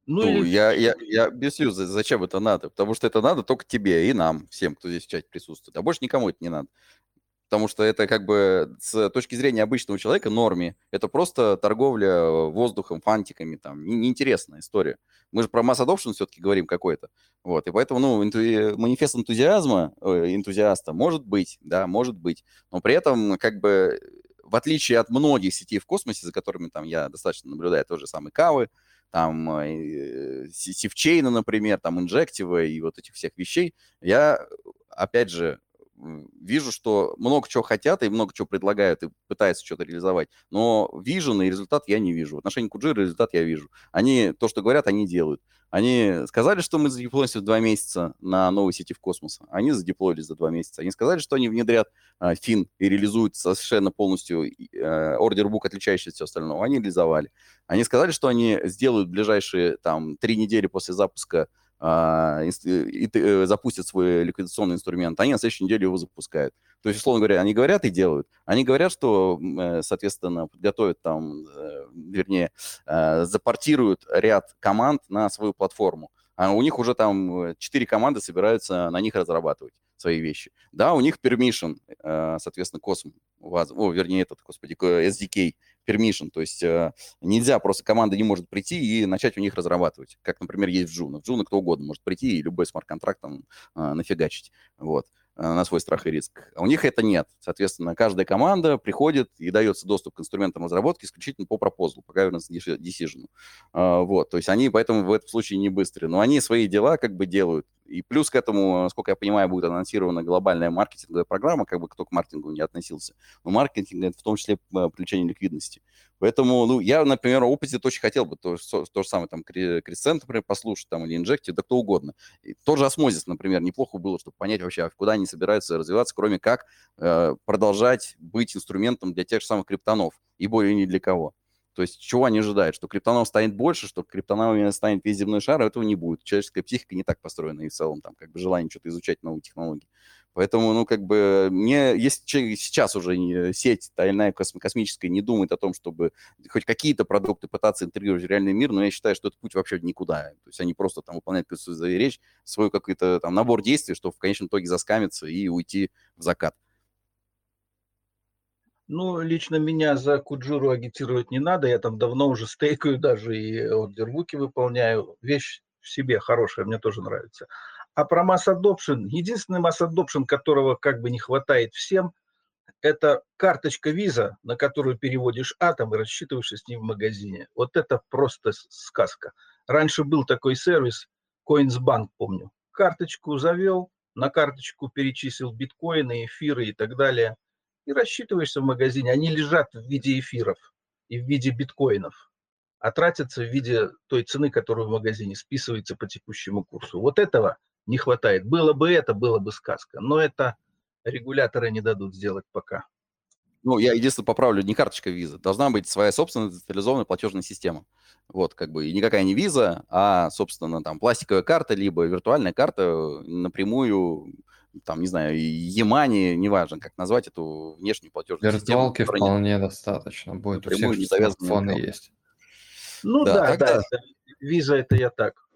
Speaker 2: Ну, ну или... я, я, я объясню, зачем это надо. Потому что это надо только тебе и нам, всем, кто здесь в чате присутствует. А больше никому это не надо потому что это как бы с точки зрения обычного человека норме. Это просто торговля воздухом, фантиками, там, неинтересная история. Мы же про масс adoption все-таки говорим какой-то. Вот, и поэтому, ну, инту... манифест энтузиазма, э, энтузиаста может быть, да, может быть, но при этом, как бы, в отличие от многих сетей в космосе, за которыми там я достаточно наблюдаю, тот же самый Кавы, там э, Сивчейна, например, там Инжектива и вот этих всех вещей, я, опять же, вижу, что много чего хотят и много чего предлагают и пытаются что-то реализовать, но вижен и результат я не вижу. В отношении Куджира результат я вижу. Они то, что говорят, они делают. Они сказали, что мы задеплоимся в два месяца на новой сети в космос. Они задеплоились за два месяца. Они сказали, что они внедрят э, фин и реализуют совершенно полностью э, ордербук, отличающийся от всего остального. Они реализовали. Они сказали, что они сделают ближайшие там три недели после запуска и, э, запустят свой ликвидационный инструмент, они на следующей неделе его запускают. То есть, условно говоря, они говорят и делают. Они говорят, что, э, соответственно, подготовят там, э, вернее, запортируют ряд команд на свою платформу. А у них уже там четыре команды собираются на них разрабатывать свои вещи. Да, у них permission, соответственно, Cosm, о, вернее, этот, господи, SDK, permission, то есть э, нельзя, просто команда не может прийти и начать у них разрабатывать, как, например, есть в Juno. В Juno кто угодно может прийти и любой смарт-контракт там э, нафигачить, вот, э, на свой страх и риск. А у них это нет. Соответственно, каждая команда приходит и дается доступ к инструментам разработки исключительно по пропозалу, по governance decision. Вот, то есть они поэтому в этом случае не быстрые, но они свои дела как бы делают. И плюс к этому, насколько я понимаю, будет анонсирована глобальная маркетинговая программа, как бы кто к маркетингу не относился. Но маркетинг – это в том числе э, привлечение ликвидности. Поэтому, ну, я, например, опыте очень хотел бы то, то, то же самое, там, Crescent, например, послушать, там, или Injective, да кто угодно. И тот же Osmosis, например, неплохо было, чтобы понять вообще, куда они собираются развиваться, кроме как э, продолжать быть инструментом для тех же самых криптонов, и более ни для кого. То есть чего они ожидают? Что криптонов станет больше, что криптоновыми станет весь земной шар, а этого не будет. Человеческая психика не так построена и в целом там как бы желание что-то изучать новые технологии. Поэтому, ну, как бы, мне, если человек сейчас уже сеть та или космическая не думает о том, чтобы хоть какие-то продукты пытаться интегрировать в реальный мир, но я считаю, что это путь вообще никуда. То есть они просто там выполняют свою речь, свой какой-то там набор действий, чтобы в конечном итоге заскамиться и уйти в закат.
Speaker 5: Ну, лично меня за Куджуру агитировать не надо. Я там давно уже стейкаю даже и ордербуки выполняю. Вещь в себе хорошая, мне тоже нравится. А про масс adoption, единственный масс adoption, которого как бы не хватает всем, это карточка виза, на которую переводишь атом и рассчитываешься с ним в магазине. Вот это просто сказка. Раньше был такой сервис, Coinsbank, помню. Карточку завел, на карточку перечислил биткоины, эфиры и так далее – и рассчитываешься в магазине. Они лежат в виде эфиров и в виде биткоинов, а тратятся в виде той цены, которую в магазине списывается по текущему курсу. Вот этого не хватает. Было бы это, было бы сказка. Но это регуляторы не дадут сделать пока.
Speaker 2: Ну, я единственное поправлю, не карточка виза. Должна быть своя собственная децентрализованная платежная система. Вот, как бы, и никакая не виза, а, собственно, там, пластиковая карта, либо виртуальная карта напрямую там, не знаю, Ямани, неважно, как назвать эту внешнюю платежную
Speaker 1: Виртуалки систему. Виртуалки вполне достаточно будет. У всех не смартфоны есть.
Speaker 5: Ну да, да, тогда... да виза это я так.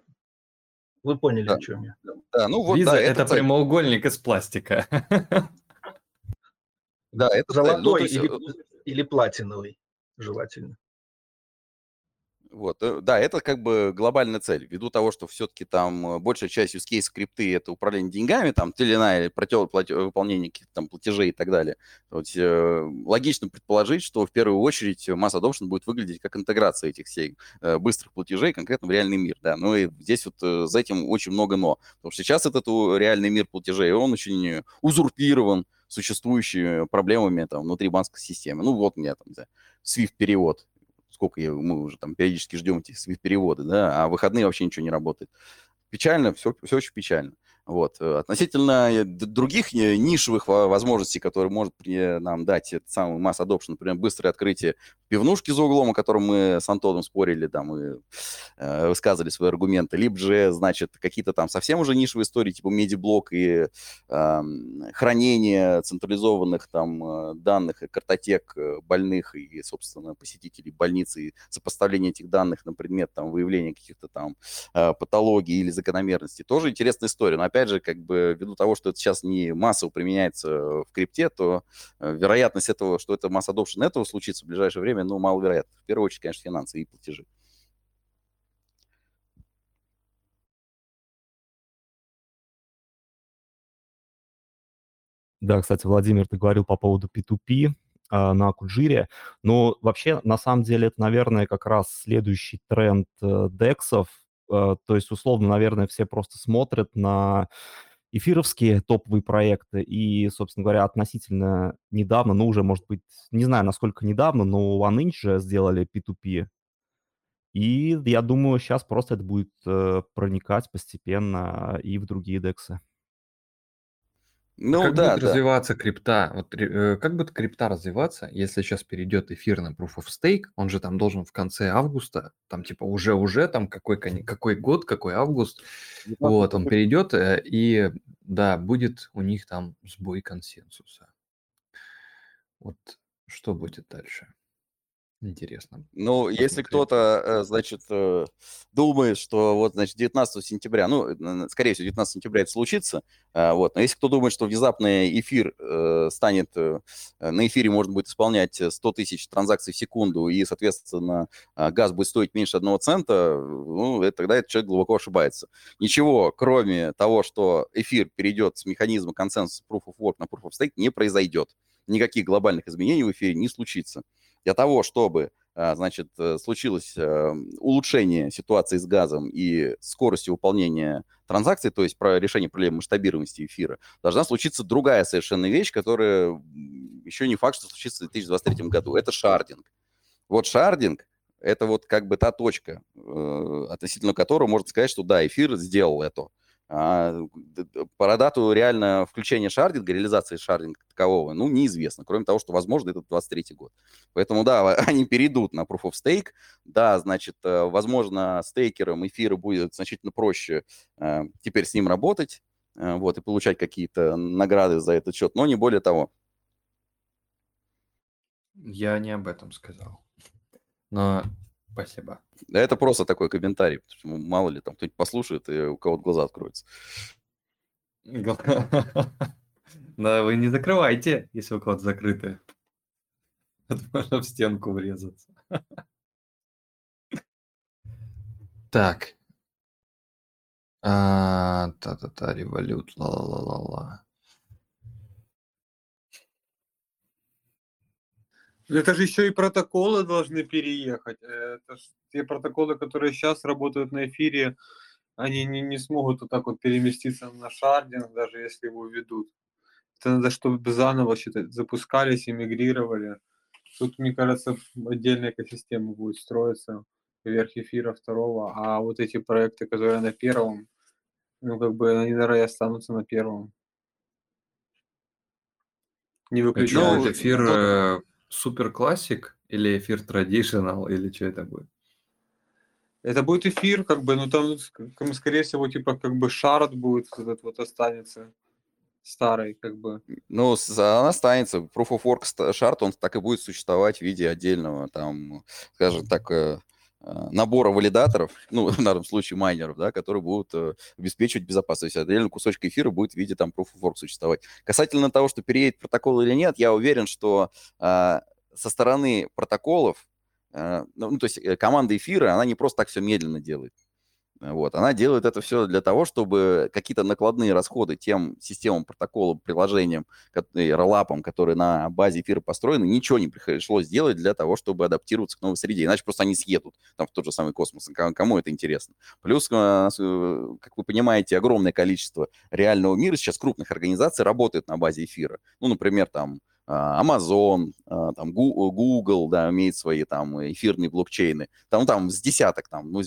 Speaker 5: Вы поняли, да. о чем я.
Speaker 1: Да, ну вот, Виза да, это, это прямоугольник из пластика.
Speaker 5: Да, это золотой ну, есть... или, э, или платиновый, желательно.
Speaker 2: Вот, э, да, это как бы глобальная цель, ввиду того, что все-таки там э, большая часть use case скрипты это управление деньгами, там, или иная выполнение каких-то там платежей и так далее. То есть, э, логично предположить, что в первую очередь масс adoption будет выглядеть как интеграция этих всех э, быстрых платежей конкретно в реальный мир, да. Ну и здесь вот э, за этим очень много но. Потому что сейчас этот реальный мир платежей, он очень узурпирован существующими проблемами там внутри банковской системы. Ну вот у меня там, да, SWIFT-перевод сколько я, мы уже там периодически ждем эти переводы, да, а выходные вообще ничего не работает. Печально, все, все очень печально. Вот. Э, относительно э, других э, нишевых возможностей, которые может нам дать этот самый масс adoption, например, быстрое открытие пивнушки за углом, о котором мы с Антоном спорили, там, и э, высказывали свои аргументы, либо же, значит, какие-то там совсем уже нишевые истории, типа медиблок и э, хранение централизованных там э, данных и картотек э, больных и, собственно, посетителей больницы, и сопоставление этих данных на предмет там выявления каких-то там э, патологий или закономерностей. Тоже интересная история. Но, опять же, как бы ввиду того, что это сейчас не массово применяется в крипте, то вероятность этого, что это масс adoption этого случится в ближайшее время, ну, маловероятно. В первую очередь, конечно, финансы и платежи.
Speaker 6: Да, кстати, Владимир, ты говорил по поводу P2P э, на Куджире. Но вообще, на самом деле, это, наверное, как раз следующий тренд э, дексов. Э, то есть, условно, наверное, все просто смотрят на эфировские топовые проекты. И, собственно говоря, относительно недавно, ну, уже, может быть, не знаю, насколько недавно, но OneInch же сделали P2P. И я думаю, сейчас просто это будет э, проникать постепенно и в другие дексы.
Speaker 1: Ну как да, будет да. развиваться крипта? Вот, э, как будет крипта развиваться, если сейчас перейдет эфир на Proof of Stake? Он же там должен в конце августа, там типа уже-уже, там какой, какой год, какой август. Вот, он перейдет, э, и да, будет у них там сбой консенсуса. Вот что будет дальше? Интересно.
Speaker 2: Ну, если кто-то, э, значит, э, думает, что вот, значит, 19 сентября, ну, скорее всего, 19 сентября это случится, а, вот, но если кто думает, что внезапно эфир э, станет, на эфире можно будет исполнять 100 тысяч транзакций в секунду, и, соответственно, а, газ будет стоить меньше одного цента, ну, это, тогда этот человек глубоко ошибается. Ничего, кроме того, что эфир перейдет с механизма консенсуса Proof of Work на Proof of Stake, не произойдет. Никаких глобальных изменений в эфире не случится для того, чтобы а, значит, э, случилось э, улучшение ситуации с газом и скоростью выполнения транзакций, то есть про решение проблемы масштабируемости эфира, должна случиться другая совершенно вещь, которая еще не факт, что случится в 2023 году. Это шардинг. Вот шардинг – это вот как бы та точка, э, относительно которой можно сказать, что да, эфир сделал это. А, по дату реально включения шардинга, реализации шардинга такового, ну, неизвестно, кроме того, что, возможно, это 23 год. Поэтому, да, они перейдут на Proof of Stake, да, значит, э, возможно, стейкерам эфира будет значительно проще э, теперь с ним работать, э, вот, и получать какие-то награды за этот счет, но не более того.
Speaker 1: Я не об этом сказал. Но Спасибо.
Speaker 2: Да это просто такой комментарий, потому что, мало ли, там кто-нибудь послушает, и у кого-то глаза откроются.
Speaker 1: Да, вы не закрывайте, если у кого-то закрыты. Можно в стенку врезаться. Так. А, та-та-та, револют, ла-ла-ла-ла-ла.
Speaker 3: Это же еще и протоколы должны переехать. Это ж те протоколы, которые сейчас работают на эфире, они не, не смогут вот так вот переместиться на шардинг, даже если его ведут. Это надо, чтобы заново считать, запускались и мигрировали. Тут, мне кажется, отдельная экосистема будет строиться вверх эфира второго, а вот эти проекты, которые на первом, ну, как бы они, наверное, останутся на первом.
Speaker 1: Не выключают ну, эфир ну, Супер классик или эфир традиционал или что это будет?
Speaker 3: Это будет эфир, как бы, ну там, скорее всего, типа, как бы шард будет этот вот останется старый, как бы.
Speaker 2: Ну, она останется. Proof of Work шард, он так и будет существовать в виде отдельного, там, скажем так, э, набора валидаторов, ну, в данном случае майнеров, да, которые будут э, обеспечивать безопасность. Отдельно кусочек эфира будет в виде там Proof of Work существовать. Касательно того, что переедет протокол или нет, я уверен, что э, со стороны протоколов, э, ну, то есть команда эфира, она не просто так все медленно делает. Вот. Она делает это все для того, чтобы какие-то накладные расходы тем системам, протоколам, приложениям, роллапам, которые на базе эфира построены, ничего не пришлось сделать для того, чтобы адаптироваться к новой среде. Иначе просто они съедут там в тот же самый космос. Кому это интересно? Плюс, э, э, как вы понимаете, огромное количество реального мира сейчас крупных организаций работает на базе эфира. Ну, например, там а, Amazon, а, там Google, да, имеет свои там эфирные блокчейны. Там, там с десяток, там, ну,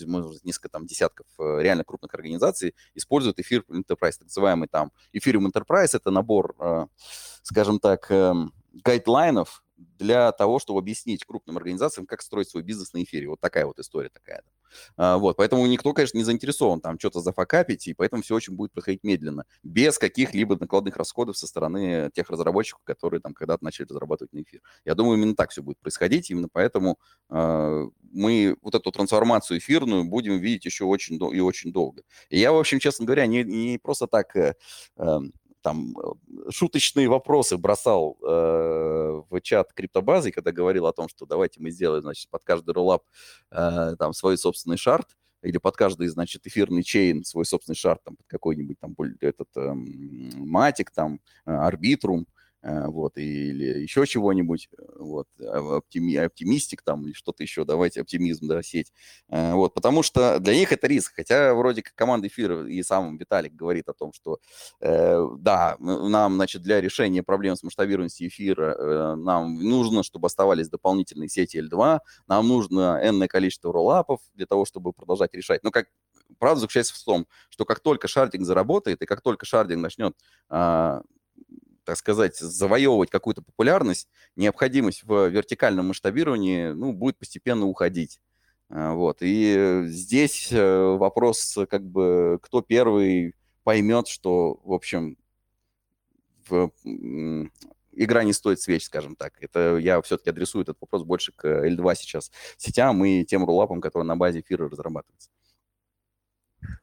Speaker 2: несколько там десятков э, реально крупных организаций используют эфир Enterprise, так называемый там Ethereum Enterprise. Это набор, а, скажем так, эм, гайдлайнов для того, чтобы объяснить крупным организациям, как строить свой бизнес на эфире. Вот такая вот история такая. А, вот, поэтому никто, конечно, не заинтересован там что-то зафакапить, и поэтому все очень будет проходить медленно, без каких-либо накладных расходов со стороны тех разработчиков, которые там когда-то начали разрабатывать на эфир. Я думаю, именно так все будет происходить, именно поэтому э, мы вот эту трансформацию эфирную будем видеть еще очень и очень долго. И я, в общем, честно говоря, не, не просто так э, эм, там э, шуточные вопросы бросал э, в чат криптобазы, когда говорил о том, что давайте мы сделаем, значит, под каждый роллап э, там свой собственный шарт, или под каждый, значит, эфирный чейн свой собственный шарт, там, под какой-нибудь там этот э, матик, там, арбитрум, Э, вот, или еще чего-нибудь, э, вот, а, оптими, оптимистик там, или что-то еще, давайте оптимизм, да, сеть, э, вот, потому что для них это риск, хотя вроде как команда эфира и сам Виталик говорит о том, что, э, да, нам, значит, для решения проблем с масштабированностью эфира э, нам нужно, чтобы оставались дополнительные сети L2, нам нужно энное количество роллапов для того, чтобы продолжать решать, но как правда заключается в том, что как только шардинг заработает, и как только шардинг начнет а, так сказать, завоевывать какую-то популярность, необходимость в вертикальном масштабировании, ну, будет постепенно уходить. А, вот. И здесь э, вопрос, как бы, кто первый поймет, что, в общем, в, игра не стоит свеч, скажем так. Это я все-таки адресую этот вопрос больше к L2 сейчас сетям и тем рулапам, которые на базе эфира разрабатываются.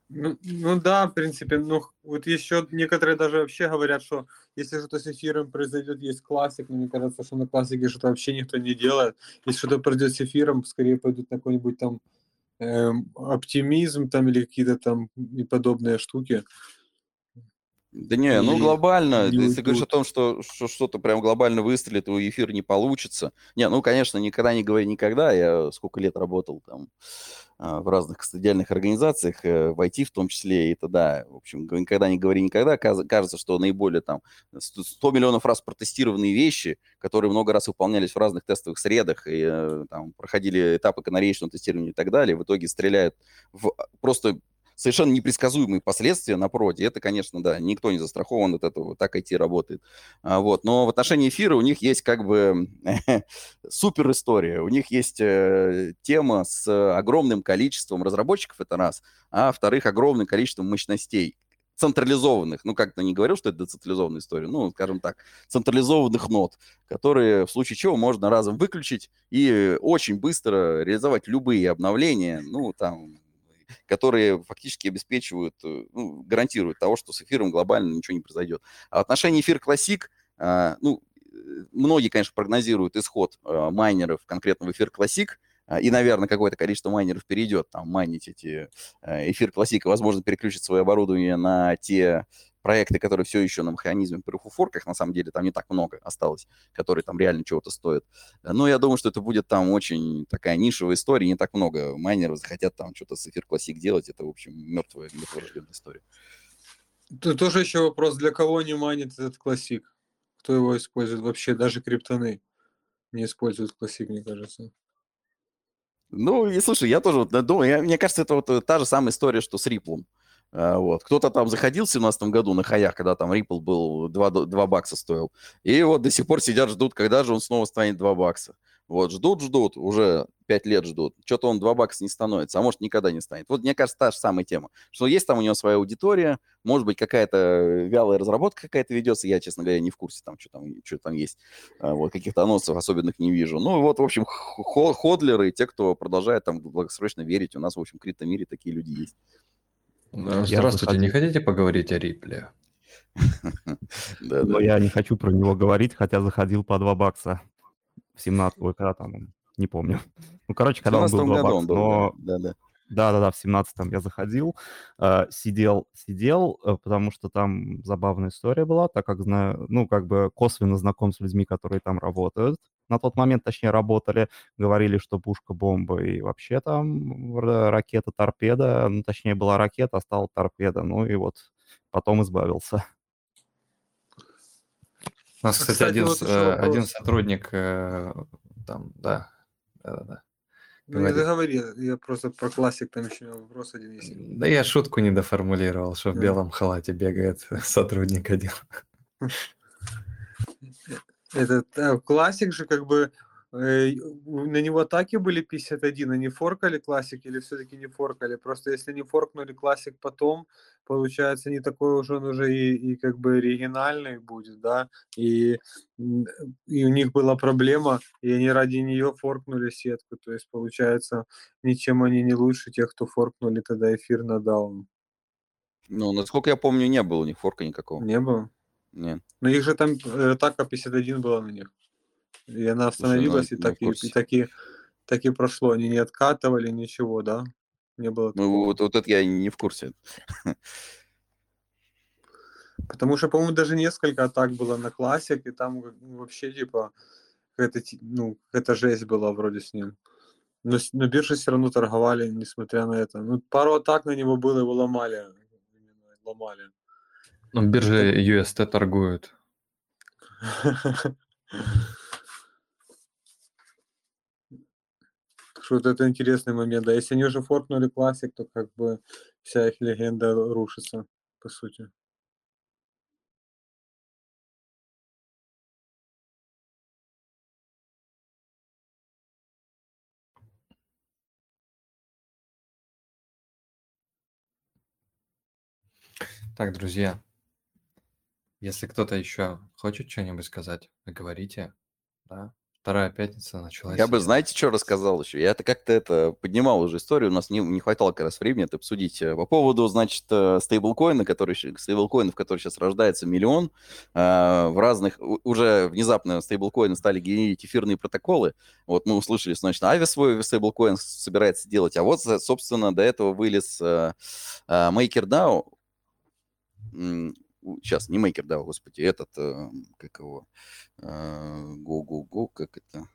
Speaker 3: Ну, ну да, в принципе, ну вот еще некоторые даже вообще говорят, что если что-то с эфиром произойдет, есть классик, но мне кажется, что на классике что-то вообще никто не делает. Если что-то произойдет с эфиром, скорее пойдут на какой-нибудь там эм, оптимизм там или какие-то там и подобные штуки.
Speaker 2: Да не, ну глобально, не если говоришь о том, что, что что-то прям глобально выстрелит, то эфир не получится. Не, ну, конечно, никогда не говори никогда. Я сколько лет работал там а, в разных студиальных организациях, э, в IT в том числе, и это да, в общем, никогда не говори никогда. Кажется, что наиболее там 100 миллионов раз протестированные вещи, которые много раз выполнялись в разных тестовых средах и э, там проходили этапы канареечного тестирования и так далее, в итоге стреляют в просто совершенно непредсказуемые последствия на проде. Это, конечно, да, никто не застрахован от этого, так IT работает. А, вот. Но в отношении эфира у них есть как бы супер история. У них есть э, тема с огромным количеством разработчиков, это раз, а вторых, огромным количеством мощностей централизованных, ну, как-то не говорил, что это децентрализованная история, ну, скажем так, централизованных нод, которые в случае чего можно разом выключить и очень быстро реализовать любые обновления, ну, там, которые фактически обеспечивают, э, ну, гарантируют того, что с эфиром глобально ничего не произойдет. А в отношении эфир классик, ну, э, многие, конечно, прогнозируют исход а, майнеров конкретно в эфир классик, и, наверное, какое-то количество майнеров перейдет там майнить эти эфир классика, возможно, переключить свое оборудование на те проекты, которые все еще на механизме of Work, на самом деле там не так много осталось, которые там реально чего-то стоят. Но я думаю, что это будет там очень такая нишевая история, не так много майнеров захотят там что-то с эфир классик делать, это, в общем, мертвая, мертворожденная история.
Speaker 3: Тут тоже еще вопрос, для кого не майнит этот классик? Кто его использует вообще? Даже криптоны не используют классик, мне кажется.
Speaker 2: Ну, и слушай, я тоже вот думаю, я, мне кажется, это вот э, та же самая история, что с Ripple. А, вот. Кто-то там заходил в 2017 году на хаях, когда там Ripple был 2, 2 бакса стоил. И вот до сих пор сидят, ждут, когда же он снова станет 2 бакса. Вот, ждут, ждут, уже 5 лет ждут. Что-то он 2 бакса не становится, а может никогда не станет. Вот мне кажется, та же самая тема, что есть там у него своя аудитория, может быть, какая-то вялая разработка какая-то ведется, я, честно говоря, не в курсе, там, что там, что там есть. А, вот, каких-то анонсов особенных не вижу. Ну, вот, в общем, ходлеры, те, кто продолжает там долгосрочно верить, у нас, в общем, в криптомире такие люди есть.
Speaker 1: Здравствуйте, не хотите поговорить о Рипле?
Speaker 6: Но я не хочу про него говорить, хотя заходил по 2 бакса в 17 когда там, не помню. Ну, короче, когда он был 2 бакса, но... Да, да. Да-да-да, в 17-м я заходил, э, сидел, сидел, э, потому что там забавная история была, так как знаю, ну, как бы косвенно знаком с людьми, которые там работают. На тот момент, точнее, работали, говорили, что пушка, бомба и вообще там ракета, торпеда, ну, точнее, была ракета, а стала торпеда, ну и вот потом избавился.
Speaker 1: У нас, кстати, кстати один, вот э, один сотрудник э, там, да, да-да-да.
Speaker 3: Ну, не договори, я просто про классик там еще вопрос один есть.
Speaker 1: Да я шутку не доформулировал, что в белом халате бегает сотрудник один.
Speaker 3: Этот э, классик же как бы на него атаки были 51, они форкали классик или все-таки не форкали? Просто если не форкнули классик потом, получается не такой уже он уже и, и как бы оригинальный будет, да, и, и у них была проблема, и они ради нее форкнули сетку, то есть получается ничем они не лучше тех, кто форкнули тогда эфир на даун.
Speaker 2: Ну, насколько я помню, не было у них форка никакого.
Speaker 3: Не было?
Speaker 2: Нет.
Speaker 3: Но их же там э, атака 51 была на них. И она остановилась,
Speaker 2: Слушай,
Speaker 3: и,
Speaker 2: ну,
Speaker 3: так,
Speaker 2: ну,
Speaker 3: и, и, так, и, так и прошло. Они не откатывали, ничего, да? Не было
Speaker 2: Ну, вот, вот это я не в курсе.
Speaker 3: Потому что, по-моему, даже несколько атак было на классик, и там ну, вообще, типа, какая-то, ти- ну, какая-то жесть была вроде с ним. Но, но биржи все равно торговали, несмотря на это. Ну, пару атак на него было, его ломали. Ломали.
Speaker 1: Ну, биржи UST торгуют.
Speaker 3: Что это интересный момент. Да, если они уже форкнули классик, то как бы вся их легенда рушится, по сути.
Speaker 1: Так, друзья, если кто-то еще хочет что-нибудь сказать, говорите, да? Вторая пятница началась.
Speaker 2: Я бы, знаете, что рассказал еще? Я это как-то это поднимал уже историю, у нас не, не хватало как раз времени это обсудить. Э, По поводу, значит, э, стейблкоина, который, стейблкоинов, который сейчас рождается миллион, э, в разных, уже внезапно стейблкоины стали генерить эфирные протоколы. Вот мы услышали, значит, Ави свой стейблкоин собирается делать, а вот, со- собственно, до этого вылез э, э, MakerDAO, сейчас, не MakerDAO, господи, этот, э, как его, го-го-го, как это,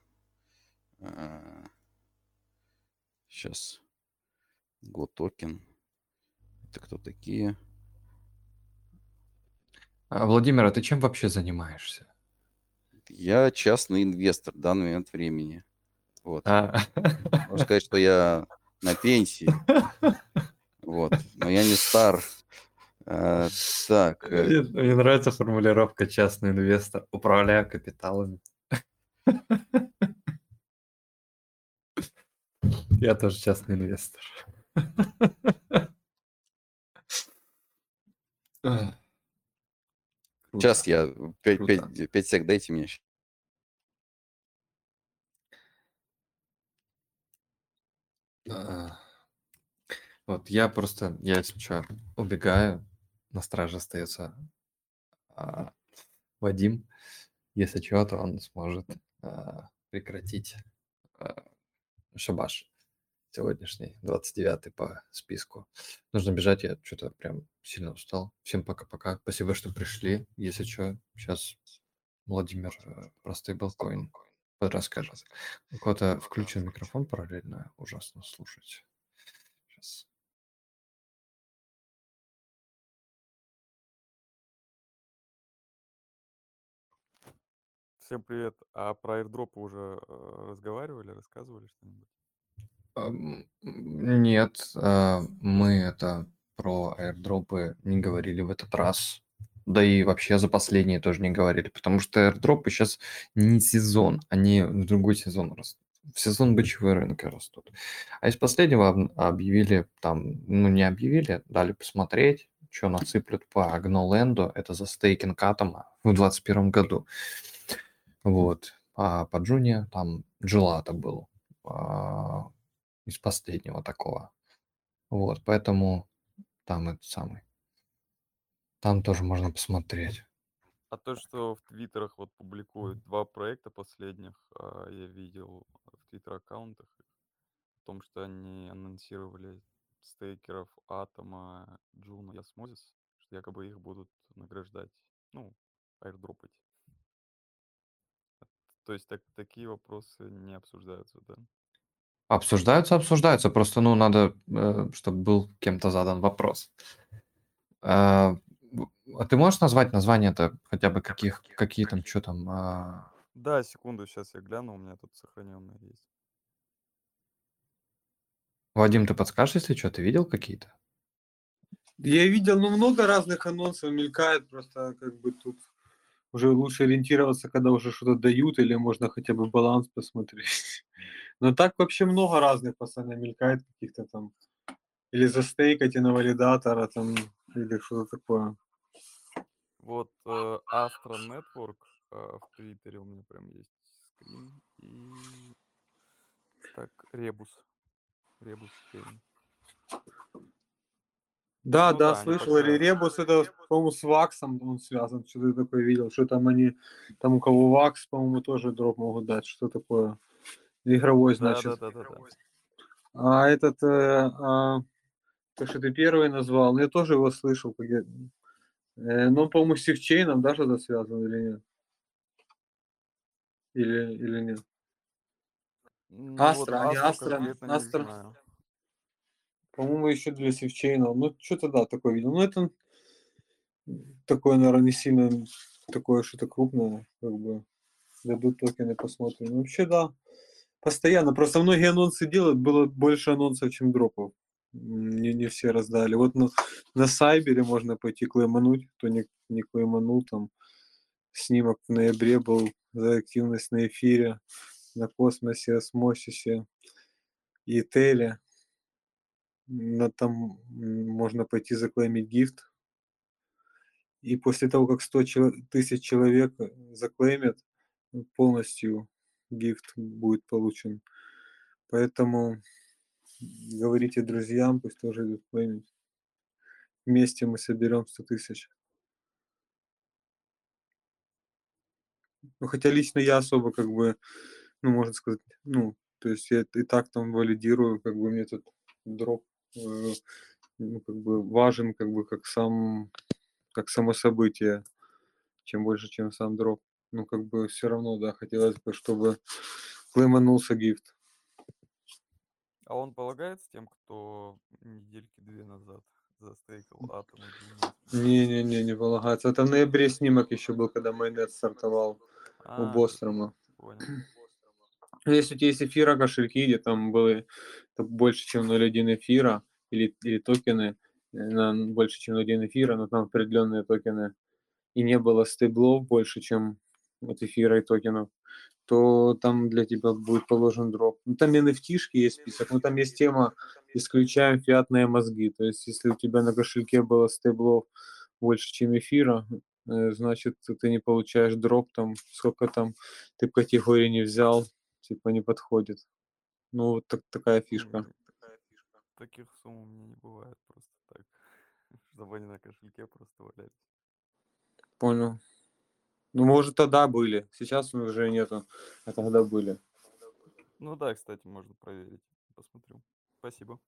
Speaker 2: сейчас, Go токен, это кто такие?
Speaker 1: А, Владимир, а ты чем вообще занимаешься?
Speaker 2: Я частный инвестор в данный момент времени. Вот.
Speaker 1: А,
Speaker 2: Можно сказать, что я на пенсии. Вот. Но я не стар. А, так. э,
Speaker 1: Мне мне нравится формулировка частный инвестор, управляя капиталами. Я тоже частный инвестор.
Speaker 2: Сейчас я 5,
Speaker 1: Круто.
Speaker 2: сек дайте мне.
Speaker 1: А, Вот, я просто, я если что, убегаю, на страже остается а, Вадим. Если что, то он сможет а, прекратить а, шабаш сегодняшний, 29 по списку. Нужно бежать, я что-то прям сильно устал. Всем пока-пока. Спасибо, что пришли. Если что, сейчас Владимир э, про стейблкоин расскажет. У кого-то включен микрофон параллельно, ужасно слушать. Сейчас.
Speaker 7: Всем привет. А про airdrop уже э, разговаривали, рассказывали что-нибудь?
Speaker 1: Нет, а, мы это про аирдропы не говорили в этот раз. Да и вообще за последние тоже не говорили, потому что аирдропы сейчас не сезон, они в другой сезон растут. В сезон бычьего рынка растут. А из последнего об- объявили там, ну не объявили, дали посмотреть, что насыплют по Агноленду, это за стейкинг атома в 2021 году. Вот. А по Джуне там Джилата был а, из последнего такого. Вот, поэтому там этот самый. Там тоже можно посмотреть.
Speaker 7: А то, что в твиттерах вот публикуют два проекта последних, а, я видел в твиттер-аккаунтах, о том, что они анонсировали стейкеров Атома, Джуна и Osmosis, что якобы их будут награждать, ну, airdrop ать. То есть так, такие вопросы не обсуждаются, да?
Speaker 1: Обсуждаются, обсуждаются. Просто, ну, надо, чтобы был кем-то задан вопрос. А в- а ты можешь назвать название-то хотя бы каких, какие там, что там? а,
Speaker 7: Да, секунду, сейчас я гляну, у меня тут сохраненные есть.
Speaker 1: Вадим, ты подскажешь, если что, ты видел какие-то?
Speaker 3: Я видел, ну, много разных анонсов мелькает, просто как бы тут уже лучше ориентироваться, когда уже что-то дают, или можно хотя бы баланс посмотреть. Но так вообще много разных постоянно мелькает каких-то там или застейкать и на валидатора там, или что-то такое.
Speaker 7: Вот э, Astra Network э, в Твиттере у меня прям есть скрин. И так, Ребус. Ребус.
Speaker 3: Да,
Speaker 7: Ну
Speaker 3: да,
Speaker 7: да,
Speaker 3: слышал. Или Ребус, это, по-моему, с Ваксом он связан. Что ты такое видел? Что там они, там у кого Вакс, по-моему, тоже дроп могут дать. Что такое? Игровой,
Speaker 7: Да,
Speaker 3: значит.
Speaker 7: да, да, да, да.
Speaker 3: А этот, э, а, то, что ты первый назвал, ну, я тоже его слышал. как я- э, но, по-моему, с Sifchain ом, да, что-то связано или нет? Или, или нет?
Speaker 7: Ну, вот
Speaker 3: Астра, они
Speaker 7: Astra
Speaker 3: Астра,
Speaker 7: не
Speaker 3: Астра. По-моему, еще для Sifchain а. Ну, что-то да, такое видел. Ну, это такое, наверное, не сильно такое что-то крупное, как бы. Дадут токены, посмотрим. Ну, Вообще, да. Постоянно. Просто многие анонсы делают, было больше анонсов, чем дропов. Не, не все раздали. Вот на, на Сайбере можно пойти клеймануть, кто не, не клейманул, там снимок в ноябре был за активность на эфире, на космосе, осмосисе и Теле. На, там можно пойти заклеймить гифт. И после того, как 100 чело- тысяч человек э, заклеймят, м, полностью гифт будет получен. Поэтому говорите друзьям, пусть тоже идут. Вместе мы соберем 100 тысяч. Ну, хотя лично я особо как бы, ну, можно сказать, ну, то есть я и так там валидирую, как бы мне этот дроп, э, ну, как бы важен, как бы как сам, как само событие, чем больше, чем сам дроп. Ну, как бы все равно, да, хотелось бы, чтобы клейманулся гифт.
Speaker 7: А он полагается тем, кто недельки две назад застейкал атом?
Speaker 3: Не-не-не, не полагается. Это в ноябре снимок еще был, когда майонет стартовал у
Speaker 7: А,
Speaker 3: Бострома.
Speaker 7: понял.
Speaker 3: Ну, Если у тебя есть эфира кошельки, где там было там больше, чем 0,1 эфира, или, или токены э, на больше, чем 0,1 эфира, но там определенные токены, и не было стейблов больше, чем от эфира и токенов, то там для тебя будет положен дроп. Ну, там nft есть список, но там есть тема «Исключаем фиатные мозги». То есть, если у тебя на кошельке было стейблов больше, чем эфира, э, значит, ты не получаешь дроп, там, сколько там ты в категории не взял, типа не подходит. Ну, вот так, такая фишка.
Speaker 7: Таких сумм у меня не бывает просто так. Чтобы они на кошельке просто валялись.
Speaker 3: Понял. Ну, может, тогда были. Сейчас уже нету, а тогда были.
Speaker 7: Ну да, кстати, можно проверить. Посмотрю. Спасибо.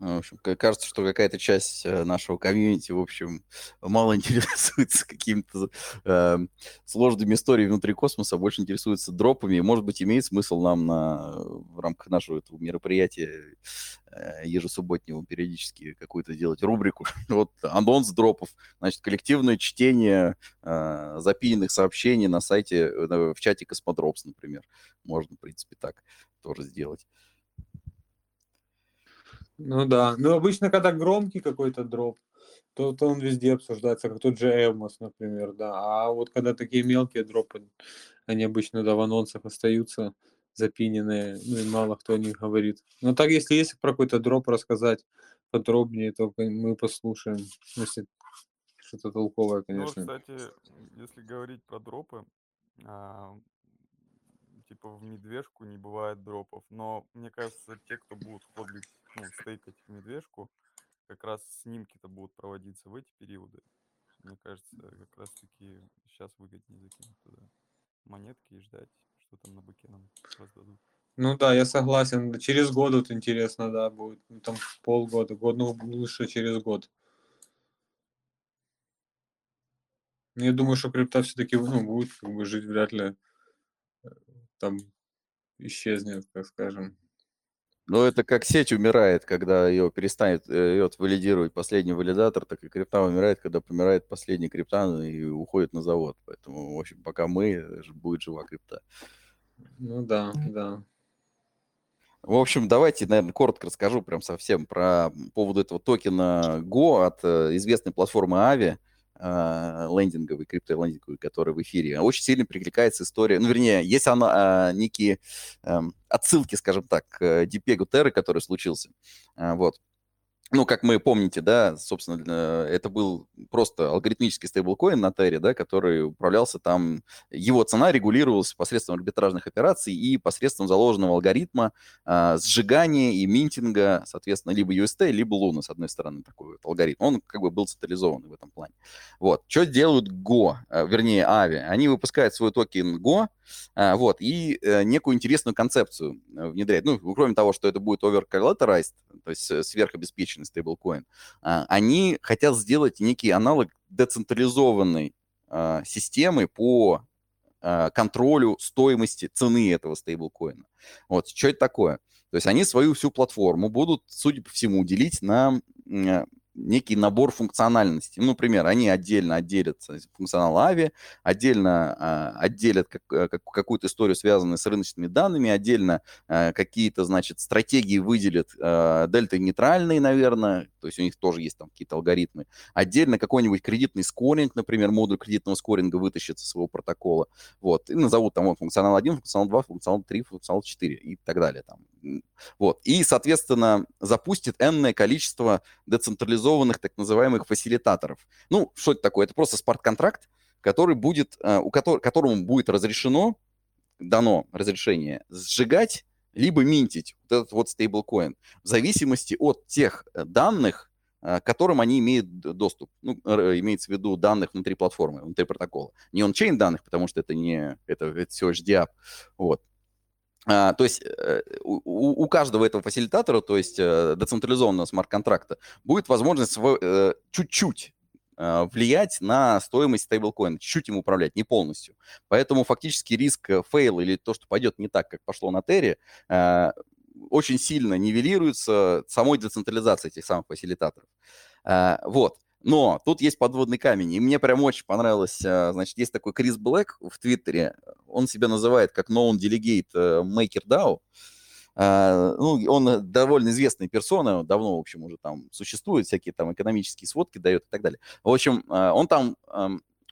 Speaker 2: Ну, В общем, ка- кажется, что какая-то часть э, нашего комьюнити, в общем, мало интересуется какими-то э, сложными историями внутри космоса, больше интересуется дропами. Может быть, имеет смысл нам на, в рамках нашего этого мероприятия э, ежесубботнего периодически какую-то делать рубрику. Вот анонс дропов, значит, коллективное чтение э, запиненных сообщений на сайте, э, в чате Cosmodrops, например. Можно, в принципе, так тоже сделать.
Speaker 3: Ну да. Ну, обычно, когда громкий какой-то дроп, то, то он везде обсуждается, как тот же Элмос, например, да. А вот когда такие мелкие дропы, они обычно, да, в анонсах остаются запиненные, ну и мало кто о них говорит. Но так, если есть про какой-то дроп рассказать подробнее, то мы послушаем, если что-то толковое,
Speaker 7: Ну
Speaker 3: конечно.
Speaker 7: кстати, если говорить про дропы, а, типа в медвежку не бывает дропов. Но мне кажется, те, кто будут ходлить, ну, стейкать медвежку, как раз снимки-то будут проводиться в эти периоды. Мне кажется, как раз таки сейчас выгоднее закинуть туда монетки и ждать, что там на быке нам раздадут.
Speaker 3: Ну да, я согласен. Через год вот интересно, да, будет. Ну, там полгода, год, ну лучше через год. Ну, Я думаю, что крипта все-таки ну, будет как бы жить, вряд ли э, там исчезнет, так скажем.
Speaker 2: Ну, это как сеть умирает, когда ее перестанет ее валидировать последний валидатор, так и крипта умирает, когда помирает последний криптан и уходит на завод. Поэтому, в общем, пока мы, э, будет жива крипта.
Speaker 3: Ну да, да.
Speaker 2: В общем, давайте, наверное, коротко расскажу прям совсем про поводу этого токена Go от э, известной платформы Avi. Э, лендинговый, криптолендинговый, который в эфире, очень сильно прикликается история, ну, вернее, есть она, э, некие э, отсылки, скажем так, к Дипегу Терры, который случился, э, вот ну, как мы помните, да, собственно, это был просто алгоритмический стейблкоин на Терре, да, который управлялся там, его цена регулировалась посредством арбитражных операций и посредством заложенного алгоритма а, сжигания и минтинга, соответственно, либо UST, либо Luna, с одной стороны, такой вот алгоритм. Он как бы был централизован в этом плане. Вот. Что делают Go, а, вернее, Avi? Они выпускают свой токен Go, а, вот, и э, некую интересную концепцию э, внедряют. Ну, кроме того, что это будет over-collateralized, то есть э, сверхобеспеченный стейблкоин, а, они хотят сделать некий аналог децентрализованной а, системы по контролю стоимости цены этого стейблкоина. Вот, что это такое? То есть они свою всю платформу будут, судя по всему, делить на некий набор функциональностей. Ну, например, они отдельно отделят функционал AVI, отдельно а, отделят как, э, как, какую-то историю, связанную с рыночными данными, отдельно а, какие-то, значит, стратегии выделят а, дельта-нейтральные, наверное, то есть у них тоже есть там какие-то алгоритмы. Отдельно какой-нибудь кредитный скоринг, например, модуль кредитного скоринга вытащит со своего протокола, вот, и назовут там вот, функционал 1, функционал 2, функционал 3, функционал 4 и так далее. Там. Вот. И, соответственно, запустит энное количество децентрализованных так называемых фасилитаторов. Ну, что это такое? Это просто смарт-контракт, который будет, э, у которого, которому будет разрешено, дано разрешение сжигать либо минтить вот этот вот стейблкоин в зависимости от тех э, данных, э, к которым они имеют доступ. Ну, имеется в виду данных внутри платформы, внутри протокола. Не он-чейн данных, потому что это не это, это всего HDApp. Вот. А, то есть э, у, у каждого этого фасилитатора, то есть э, децентрализованного смарт-контракта, будет возможность э, чуть-чуть влиять на стоимость стейблкоина, чуть-чуть им управлять, не полностью. Поэтому фактически риск fail или то, что пойдет не так, как пошло на Терре, очень сильно нивелируется самой децентрализацией этих самых фасилитаторов. Вот. Но тут есть подводный камень, и мне прям очень понравилось, а, значит, есть такой Chris Blec в Твиттере, он себя называет как known delegate э, MakerDAO, Uh, ну, он довольно известная персона, давно, в общем, уже там существует, всякие там экономические сводки дает и так далее. В общем, uh, он там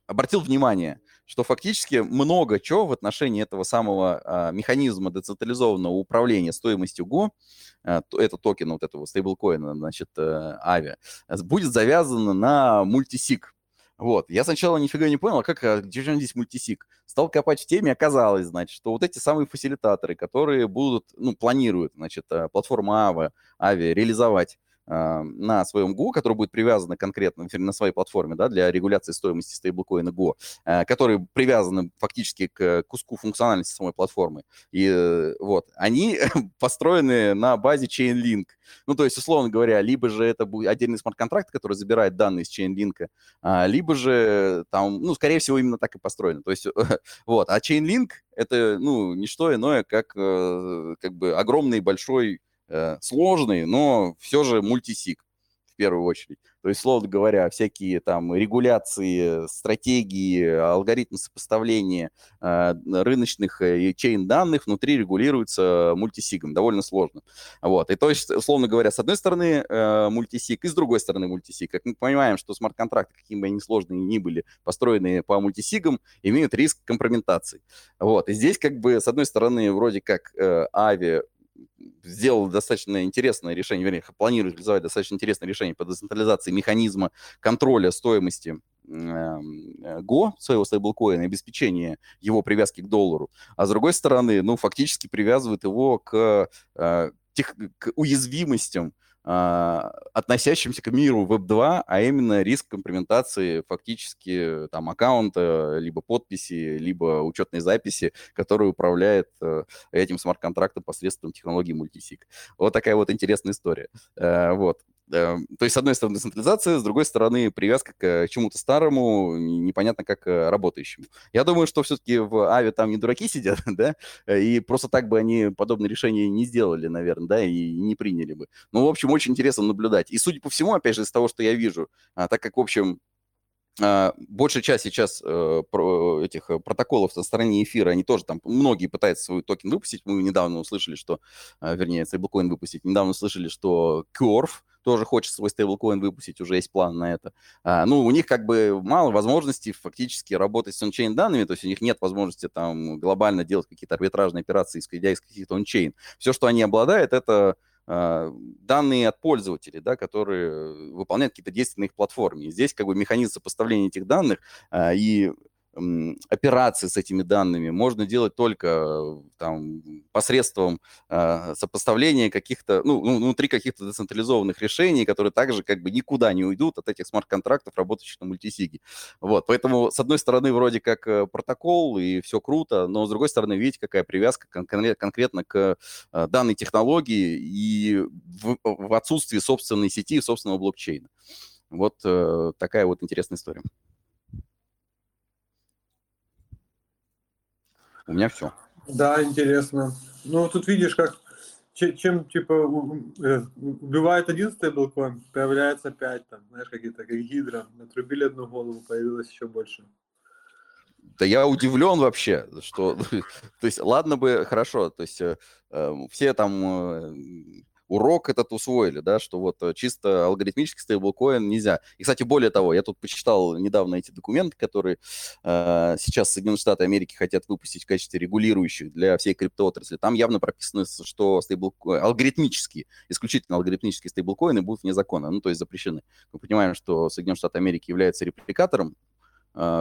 Speaker 2: обратил внимание, что фактически много чего в отношении этого самого а, механизма децентрализованного управления стоимостью Go, а, это токен вот этого стейблкоина, значит, а, Ави, будет завязано на мультисик. Вот. Я сначала нифига не понял, а как, а где же здесь мультисик? Стал копать в теме, оказалось, значит, что вот эти самые фасилитаторы, которые будут, ну, планируют, значит, э, платформа Ави, Ави реализовать на своем Go, который будет привязан конкретно на своей платформе да, для регуляции стоимости стейблкоина Go, а, которые привязаны фактически к куску функциональности самой платформы. И э, вот, они построены на базе Chainlink. Ну, то есть, условно говоря, либо же это будет отдельный смарт-контракт, который забирает данные из Chainlink, а, либо же там, ну, скорее всего, именно так и построено. То есть, вот, а Chainlink это, ну, не что иное, как, э, как бы огромный большой сложный, но все же мультисик в первую очередь. То есть, словно говоря, всякие там регуляции, стратегии, алгоритмы сопоставления э, рыночных э, чейн данных внутри регулируются мультисигом. Довольно сложно. Вот. И то есть, условно говоря, с одной стороны э, мультисиг и с другой стороны мультисиг. Как мы понимаем, что смарт-контракты, какими бы они сложные ни были, построенные по мультисигам, имеют риск компрометации. Вот. И здесь как бы с одной стороны вроде как э, Ави сделал достаточно интересное решение, вернее, планирует реализовать достаточно интересное решение по децентрализации механизма контроля стоимости Go, своего стейблкоина, обеспечение его привязки к доллару, а с другой стороны, ну, фактически привязывает его к, э, тех, к уязвимостям относящимся к миру Web2, а именно риск компрометации фактически там аккаунта, либо подписи, либо учетной записи, которая управляет э, этим смарт-контрактом посредством технологии мультисик. Вот такая вот интересная история. Э, вот. Эм, то есть, с одной стороны, децентрализация, с другой стороны, привязка к чему-то старому, непонятно как э, работающему. Я думаю, что все-таки в Ави там не дураки сидят, да, и просто так бы они подобное решение не сделали, наверное, да, и не приняли бы. Ну, в общем, очень интересно наблюдать. И, судя по всему, опять же, из того, что я вижу, а, так как, в общем, большая часть сейчас э, этих протоколов со стороны эфира, они тоже там, многие пытаются свой токен выпустить. Мы недавно услышали, что, а, вернее, стейблкоин выпустить. Недавно услышали, что Curve, тоже хочет свой стейблкоин выпустить, уже есть план на это. А, ну, у них как бы мало возможностей фактически работать с ончейн данными, то есть у них нет возможности там глобально делать какие-то арбитражные операции, исходя из каких-то ончейн. Все, что они обладают, это а, данные от пользователей, да, которые выполняют какие-то действия на их платформе. И здесь как бы механизм сопоставления этих данных а, и операции с этими данными можно делать только там, посредством э, сопоставления каких-то, ну, ну, внутри каких-то децентрализованных решений, которые также как бы никуда не уйдут от этих смарт-контрактов, работающих на мультисиге. Вот, поэтому, с одной стороны, вроде как э, протокол, и все круто, но, с другой стороны, видите, какая привязка кон- конкретно к э, данной технологии и в, в отсутствии собственной сети и собственного блокчейна. Вот э, такая вот интересная история. У меня все.
Speaker 3: Да, интересно. Ну, тут видишь, как чем, типа, э, убивает один стейблкоин, появляется пять, там, знаешь, какие-то, как гидра. Натрубили одну голову, появилось еще больше.
Speaker 2: Да я удивлен вообще, что, то есть, ладно бы, хорошо, то есть, э, э все там э, урок этот усвоили, да, что вот э, чисто алгоритмический стейблкоин нельзя. И, кстати, более того, я тут почитал недавно эти документы, которые э, сейчас Соединенные Штаты Америки хотят выпустить в качестве регулирующих для всей криптоотрасли. Там явно прописано, что стейбл... алгоритмические, исключительно алгоритмические стейблкоины будут вне закона, ну, то есть запрещены. Мы понимаем, что Соединенные Штаты Америки являются репликатором Э,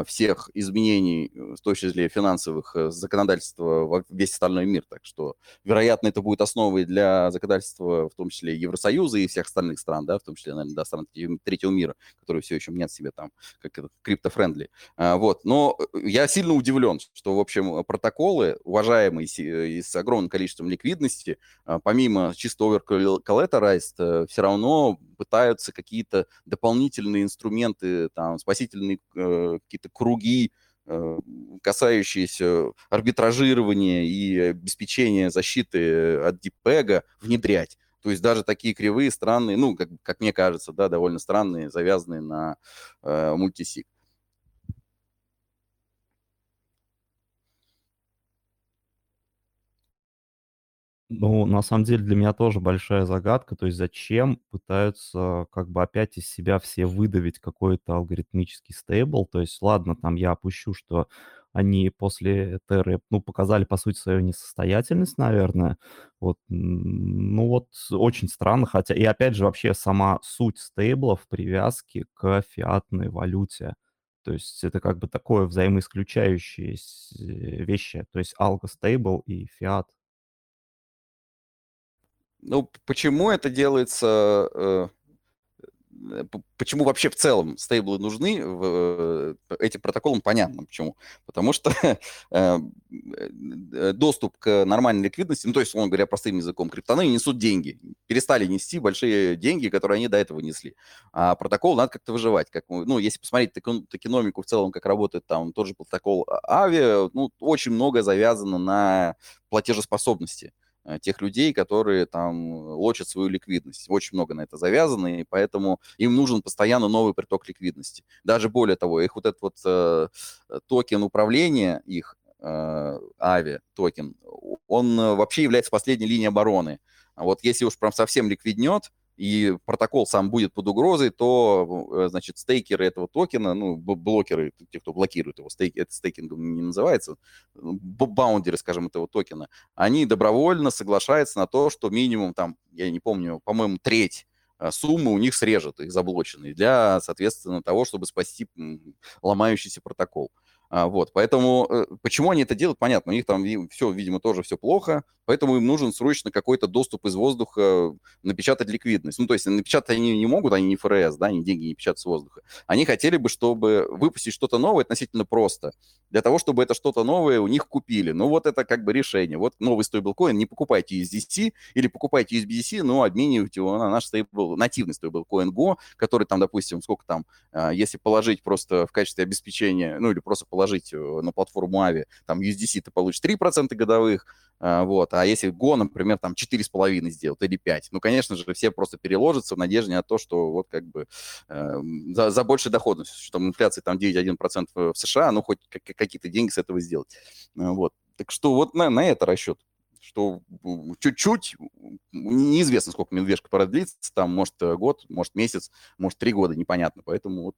Speaker 2: всех изменений, в том числе финансовых, э, законодательства во весь остальной мир. Так что, вероятно, это будет основой для законодательства, в том числе Евросоюза и всех остальных стран, да, в том числе, наверное, да, стран третьего мира, которые все еще мнят себе там как крипто-френдли. А, вот. Но э, я сильно удивлен, что, в общем, протоколы, уважаемые и с огромным количеством ликвидности, помимо чисто over-collateralized, все равно пытаются какие-то дополнительные инструменты, там, спасительные э, какие-то круги, э, касающиеся арбитражирования и обеспечения защиты от дипега внедрять. То есть даже такие кривые, странные, ну, как, как мне кажется, да, довольно странные, завязанные на э, мультисиг.
Speaker 6: Ну, на самом деле для меня тоже большая загадка, то есть зачем пытаются как бы опять из себя все выдавить какой-то алгоритмический стейбл, то есть ладно, там я опущу, что они после Терры, ну, показали, по сути, свою несостоятельность, наверное, вот, ну, вот очень странно, хотя, и опять же, вообще сама суть стейблов, привязки к фиатной валюте, то есть это как бы такое взаимоисключающие вещи, то есть алго стейбл и фиат.
Speaker 2: Ну, почему это делается, э, э, почему вообще в целом стейблы нужны э, этим протоколам, понятно почему. Потому что доступ к нормальной ликвидности, ну, то есть, условно говоря, простым языком, криптоны несут деньги. Перестали нести большие деньги, которые они до этого несли. А протокол надо как-то выживать. Как, ну, если посмотреть токеномику в целом, как работает там тот же протокол Ави, ну, очень много завязано на платежеспособности. Тех людей, которые там лочат свою ликвидность. Очень много на это завязано, и поэтому им нужен постоянно новый приток ликвидности. Даже более того, их вот этот вот э, токен управления, их э, токен, он э, вообще является последней линией обороны. Вот если уж прям совсем ликвиднет, и протокол сам будет под угрозой, то, э, значит, стейкеры этого токена, ну, блокеры, те, кто блокирует его, стейк, это стейкингом не называется, бондеры, скажем, этого токена, они добровольно соглашаются на то, что минимум там, я не помню, по-моему, треть э, суммы у них срежут, их заблоченные, для, соответственно, того, чтобы спасти ломающийся протокол. Вот, поэтому э, почему они это делают, понятно, у них там все, видимо, тоже все плохо, поэтому им нужен срочно какой-то доступ из воздуха напечатать ликвидность. Ну, то есть напечатать они не могут, они не ФРС, да, они деньги не печатают с воздуха. Они хотели бы, чтобы выпустить что-то новое относительно просто, для того, чтобы это что-то новое у них купили. Ну, вот это как бы решение. Вот новый стейблкоин, не покупайте USDC или покупайте USDC, но обменивайте его на наш стейбл, нативный стейблкоин Go, который там, допустим, сколько там, а, если положить просто в качестве обеспечения, ну, или просто положить э, на платформу Avi, там USDC ты получишь 3% годовых, а, вот. А если Go, например, там 4,5 сделать или 5, ну, конечно же, все просто переложатся в надежде на то, что вот как бы э, за, за большей доходностью, что там инфляция там 9,1% в США, ну, хоть какие-то деньги с этого сделать. Вот. Так что вот на, на это расчет что чуть-чуть, неизвестно, сколько медвежка продлится, там, может, год, может, месяц, может, три года, непонятно. Поэтому вот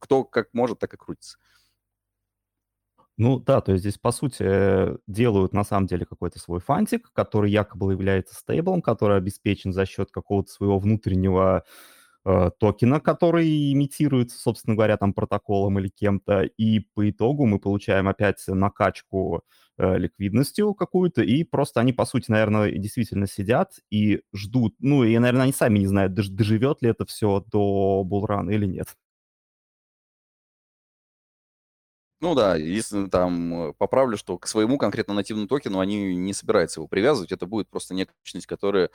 Speaker 2: кто как может, так и крутится.
Speaker 6: Ну да, то есть здесь, по сути, делают на самом деле какой-то свой фантик, который якобы является стейблом, который обеспечен за счет какого-то своего внутреннего э, токена, который имитируется, собственно говоря, там протоколом или кем-то, и по итогу мы получаем опять накачку э, ликвидностью какую-то, и просто они, по сути, наверное, действительно сидят и ждут, ну, и, наверное, они сами не знают, доживет ли это все до булрана или нет.
Speaker 2: Ну да, если там э, поправлю, что к своему конкретно нативному токену они не собираются его привязывать, это будет просто некая личность, которая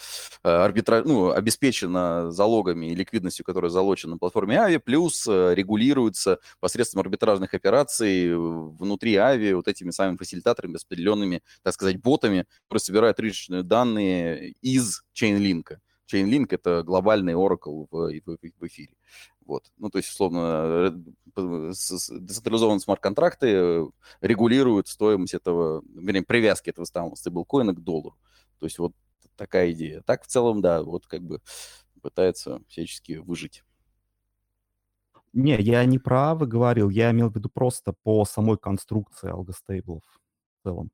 Speaker 2: э, арбитра... ну, обеспечена залогами и ликвидностью, которая залочена на платформе Ави, плюс э, регулируется посредством арбитражных операций внутри Ави вот этими самыми фасилитаторами, распределенными, так сказать, ботами, которые собирают рыночные данные из Chainlink. Chainlink — это глобальный Oracle в, в, в эфире. Вот. Ну, то есть, условно, э, децентрализованные смарт-контракты э, регулируют стоимость этого, вернее, привязки этого самого стейблкоина к доллару. То есть вот такая идея. Так, в целом, да, вот как бы пытается всячески выжить.
Speaker 6: Не, я не про говорил, я имел в виду просто по самой конструкции алгостейблов в целом.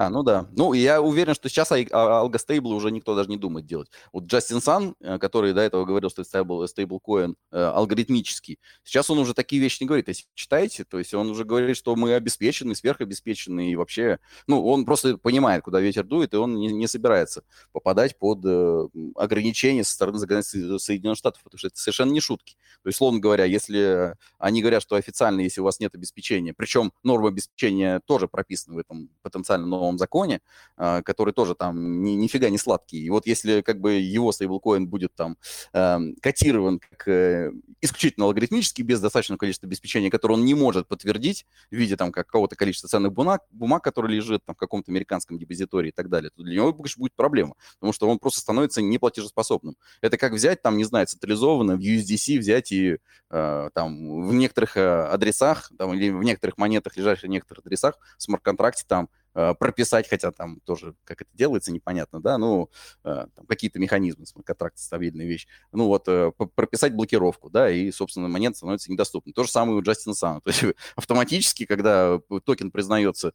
Speaker 2: А, ну да. Ну, я уверен, что сейчас алгостейблы уже никто даже не думает делать. Вот Джастин Сан, э, который до этого говорил, что стейбл, стейблкоин э, алгоритмический, сейчас он уже такие вещи не говорит. Если читаете, то есть он уже говорит, что мы обеспечены, сверхобеспечены, и вообще, ну, он просто понимает, куда ветер дует, и он не, не собирается попадать под э, ограничения со стороны Соединенных Штатов, потому что это совершенно не шутки. То есть, словно говоря, если они говорят, что официально, если у вас нет обеспечения, причем норма обеспечения тоже прописана в этом потенциально новом новом законе, а, который тоже там ни, нифига не сладкий. И вот если как бы его стейблкоин будет там эм, котирован как э, исключительно алгоритмически, без достаточного количества обеспечения, которое он не может подтвердить в виде там какого-то количества ценных бумаг, бумаг, которые лежит там в каком-то американском депозитории и так далее, то для него конечно, будет проблема, потому что он просто становится неплатежеспособным. Это как взять там, не знаю, централизованно в USDC взять и э, там в некоторых э, адресах, там, или в некоторых монетах, лежащих в некоторых адресах, в смарт-контракте там прописать, хотя там тоже, как это делается, непонятно, да, ну, э, какие-то механизмы, контракт стабильная вещь, ну, вот, э, прописать блокировку, да, и, собственно, монета становится недоступной. То же самое у Джастина Сана. То есть автоматически, когда токен признается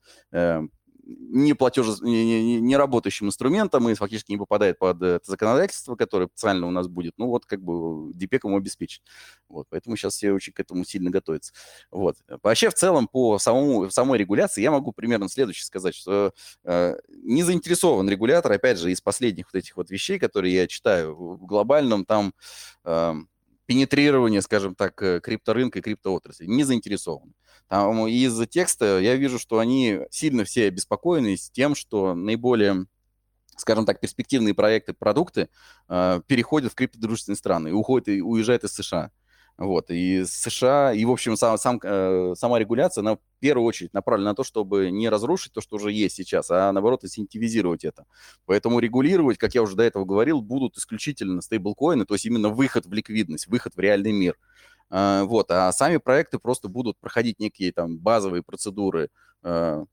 Speaker 2: не, платеж, не, не, не работающим инструментом и фактически не попадает под это законодательство, которое специально у нас будет, ну вот как бы DPEC ему обеспечит. Вот, поэтому сейчас все очень к этому сильно готовятся. Вот. Вообще в целом по самому, самой регуляции я могу примерно следующее сказать, что э, не заинтересован регулятор, опять же, из последних вот этих вот вещей, которые я читаю, в глобальном там э, пенетрирование, скажем так, э, крипторынка и криптоотрасли, не заинтересован. Там из текста я вижу, что они сильно все обеспокоены с тем, что наиболее скажем так, перспективные проекты, продукты э, переходят в криптодружественные страны и уходят и уезжают из США. Вот, и США, и, в общем, сам, сам, э, сама регуляция, она в первую очередь направлена на то, чтобы не разрушить то, что уже есть сейчас, а наоборот, инсентивизировать это. Поэтому регулировать, как я уже до этого говорил, будут исключительно стейблкоины, то есть именно выход в ликвидность, выход в реальный мир. А, вот, а сами проекты просто будут проходить некие там базовые процедуры, а,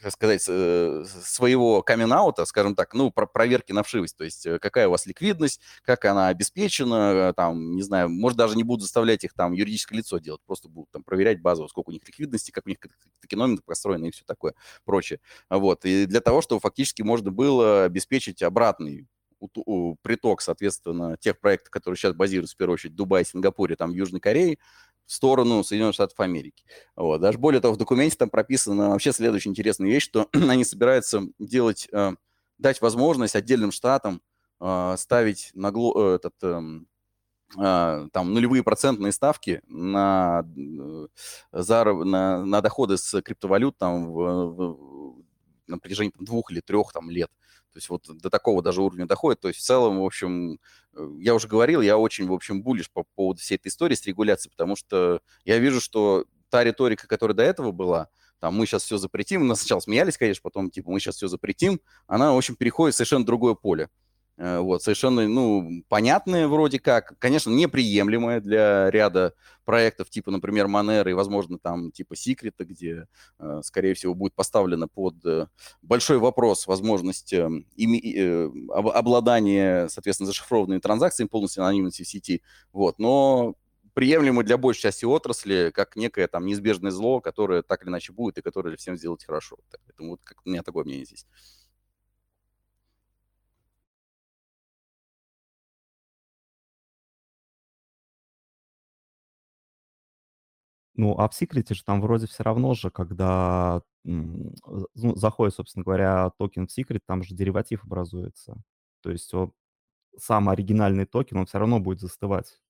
Speaker 2: как сказать, э, своего камин скажем так, ну, про проверки на вшивость, то есть э, какая у вас ликвидность, как она обеспечена, там, не знаю, может, даже не будут заставлять их там юридическое лицо делать, просто будут там проверять базово, сколько у них ликвидности, как у них токеномика построена и все такое прочее. Вот, и для того, чтобы фактически можно было обеспечить обратный приток, соответственно, тех проектов, которые сейчас базируются, в первую очередь, в Дубае, Сингапуре, там, в Южной Корее, в сторону Соединенных Штатов Америки. Вот. Даже более того, в документе там прописана вообще следующая интересная вещь, что они собираются делать, э, дать возможность отдельным штатам э, ставить на гло, этот, эм, э, там нулевые процентные ставки на, э, зараб, на, на доходы с криптовалют там, в, в, на протяжении там, двух или трех там, лет. То есть вот до такого даже уровня доходит. То есть в целом, в общем, э, я уже говорил, я очень, в общем, булишь по поводу всей этой истории с регуляцией, потому что я вижу, что та риторика, которая до этого была, там, мы сейчас все запретим, мы сначала смеялись, конечно, потом, типа, мы сейчас все запретим, она, в общем, переходит в совершенно другое поле. Э, вот, совершенно, ну, понятное вроде как, конечно, неприемлемое для ряда проектов, типа, например, Monero и, возможно, там, типа, Secret, где, э, скорее всего, будет поставлено под э, большой вопрос возможность эм, обладания, соответственно, зашифрованными транзакциями, полностью анонимности в сети, вот, но приемлемо для большей части отрасли, как некое там неизбежное зло, которое так или иначе будет и которое всем сделать хорошо. Поэтому вот как, у меня такое мнение здесь.
Speaker 6: Ну, а в секрете же там вроде все равно же, когда ну, заходит, собственно говоря, токен в секрет, там же дериватив образуется. То есть он, сам оригинальный токен, он все равно будет застывать.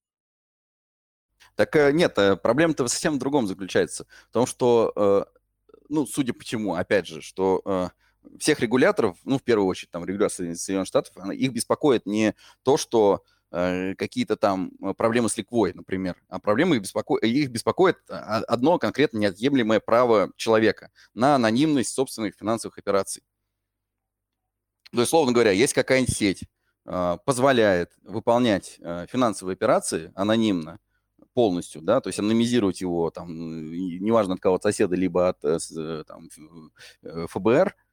Speaker 2: Так э, нет, э, проблема-то совсем в другом заключается. В том, что, э, ну, судя по чему, опять же, что всех регуляторов, ну, в первую очередь, там, регуляции Соединенных Штатов, их беспокоит не то, что какие-то там э, проблемы с ликвой, например. А проблемы их, беспоко... их беспокоит а, одно конкретно неотъемлемое право человека на анонимность собственных финансовых операций. То есть, словно говоря, есть какая-нибудь сеть, э, позволяет выполнять финансовые операции анонимно, полностью, да, то есть анонимизировать его, там, неважно от кого, от соседа, либо от там, ФБР, Э,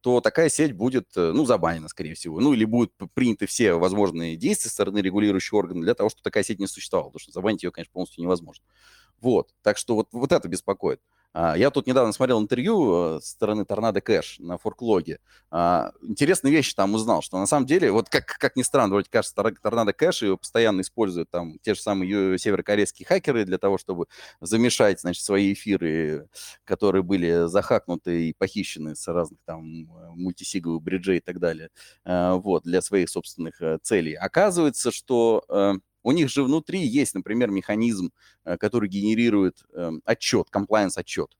Speaker 2: то такая сеть будет, э, ну, забанена, скорее всего. Ну, или будут приняты все возможные действия со стороны регулирующего органа для того, чтобы такая сеть не существовала, потому что забанить ее, конечно, полностью невозможно. Вот, так что вот, вот это беспокоит. А, я тут недавно смотрел интервью э, со стороны Торнадо Кэш на форклоге. А, интересные вещи там узнал, что на самом деле, вот как, как ни странно, вроде кажется, Торнадо Кэш его постоянно используют там те же самые северокорейские хакеры для того, чтобы замешать, значит, свои эфиры, которые были захакнуты и похищены с разных там мультисиговых бриджей и так далее, а, вот, для своих собственных э, целей. Оказывается, что э, у них же внутри есть, например, механизм, э, который генерирует эм, отчет, compliance отчет.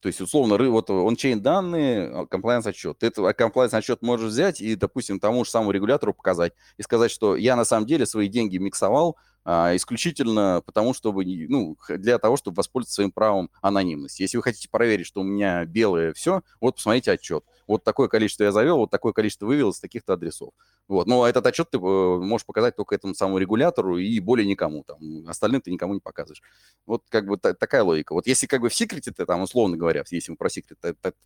Speaker 2: То есть, условно, вот он-чейн данные, compliance отчет. Ты этот compliance отчет можешь взять и, допустим, тому же самому регулятору показать и сказать, что я на самом деле свои деньги миксовал а, исключительно потому, чтобы, ну, для того, чтобы воспользоваться своим правом анонимности. Если вы хотите проверить, что у меня белое все, вот посмотрите отчет. Вот такое количество я завел, вот такое количество вывел из таких-то адресов. Вот. Но этот отчет ты э, можешь показать только этому самому регулятору и более никому. Там, остальным ты никому не показываешь. Вот как бы та- такая логика. Вот если как бы в секрете там, условно говоря, если мы про секрет,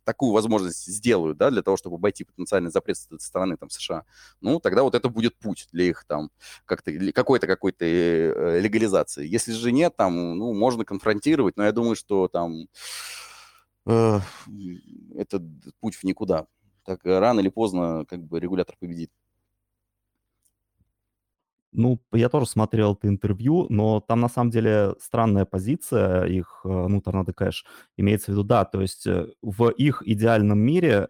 Speaker 2: такую возможность сделают, да, для того, чтобы обойти потенциальный запрет со стороны там США, ну, тогда вот это будет путь для их там как-то, какой-то какой-то э, легализации. Если же нет, там, ну, можно конфронтировать, но я думаю, что там э, это путь в никуда. Так рано или поздно как бы регулятор победит.
Speaker 6: Ну, я тоже смотрел это интервью, но там на самом деле странная позиция их, э, ну, Торнадо Кэш, имеется в виду, да, то есть э, в их идеальном мире,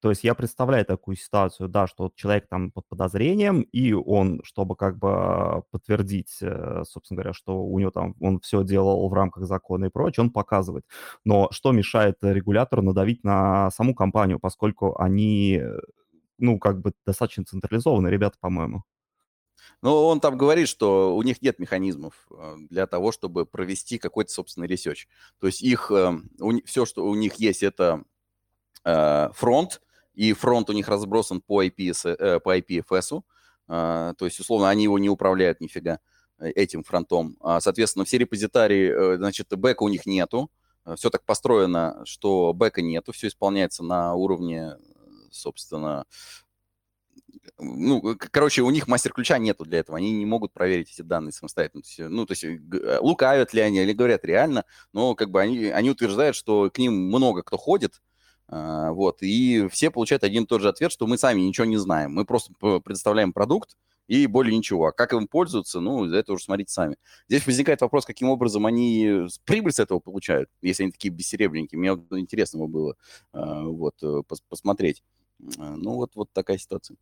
Speaker 6: то есть я представляю такую ситуацию, да, что человек там под подозрением, и он, чтобы как бы подтвердить, э, собственно говоря, что у него там, он все делал в рамках закона и прочее, он показывает. Но что мешает регулятору надавить на саму компанию, поскольку они, ну, как бы достаточно централизованные ребята, по-моему.
Speaker 2: Но он там говорит, что у них нет механизмов э, для того, чтобы провести какой-то собственный research. То есть их, э, все, что у них есть, это э, фронт, и фронт у них разбросан по, IP, по IPFS. То есть, условно, они его не управляют нифига этим фронтом. А, соответственно, все репозитарии, значит, бэка у них нету. Все так построено, что бэка нету, все исполняется на уровне, собственно, ну, короче, у них мастер-ключа нету для этого, они не могут проверить эти данные самостоятельно. То есть, ну, то есть э, лукавят ли они или говорят реально, но как бы они, они утверждают, что к ним много кто ходит, вот, и все получают один и тот же ответ, что мы сами ничего не знаем, мы просто предоставляем продукт, и более ничего. А как им пользоваться, ну, это уже смотрите сами. Здесь возникает вопрос, каким образом они прибыль с этого получают, если они такие бессеребренники. Мне интересно было а, вот, э, посмотреть. А, ну, вот, вот такая ситуация.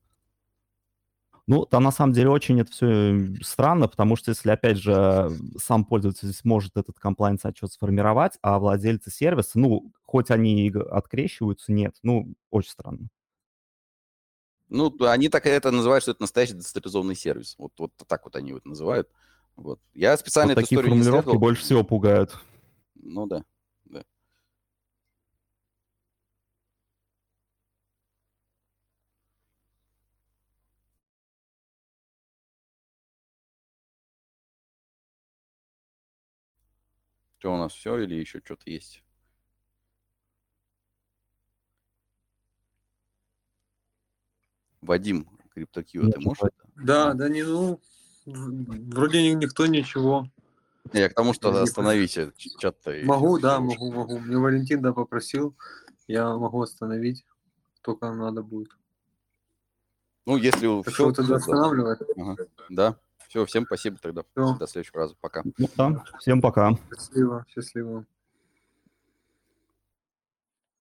Speaker 6: Ну, там на самом деле очень это все странно, потому что если, опять же, сам пользователь сможет этот комплайнс отчет сформировать, а владельцы сервиса, ну, хоть они и открещиваются, нет, ну, очень странно.
Speaker 2: Ну, они так это называют, что это настоящий децентрализованный сервис. Вот, вот так вот они его называют. Вот. Я специально вот
Speaker 6: эту такие историю формулировки не больше всего пугают.
Speaker 2: Ну да. Что у нас все или еще что-то есть? Вадим, CryptoQ, ты можешь?
Speaker 3: Да, да не, ну, вроде ни- никто ничего.
Speaker 2: Я к тому, что ч- чат-то. и
Speaker 3: Могу, да, могу, могу. Мне Валентин, да, попросил. Я могу остановить, только надо будет.
Speaker 2: Ну, если
Speaker 3: Так
Speaker 2: все,
Speaker 3: что тогда останавливать.
Speaker 2: да. Все, всем спасибо тогда.
Speaker 3: Всё.
Speaker 2: До следующего раза. Пока.
Speaker 6: Ну да, всем пока.
Speaker 3: Счастливо, счастливо.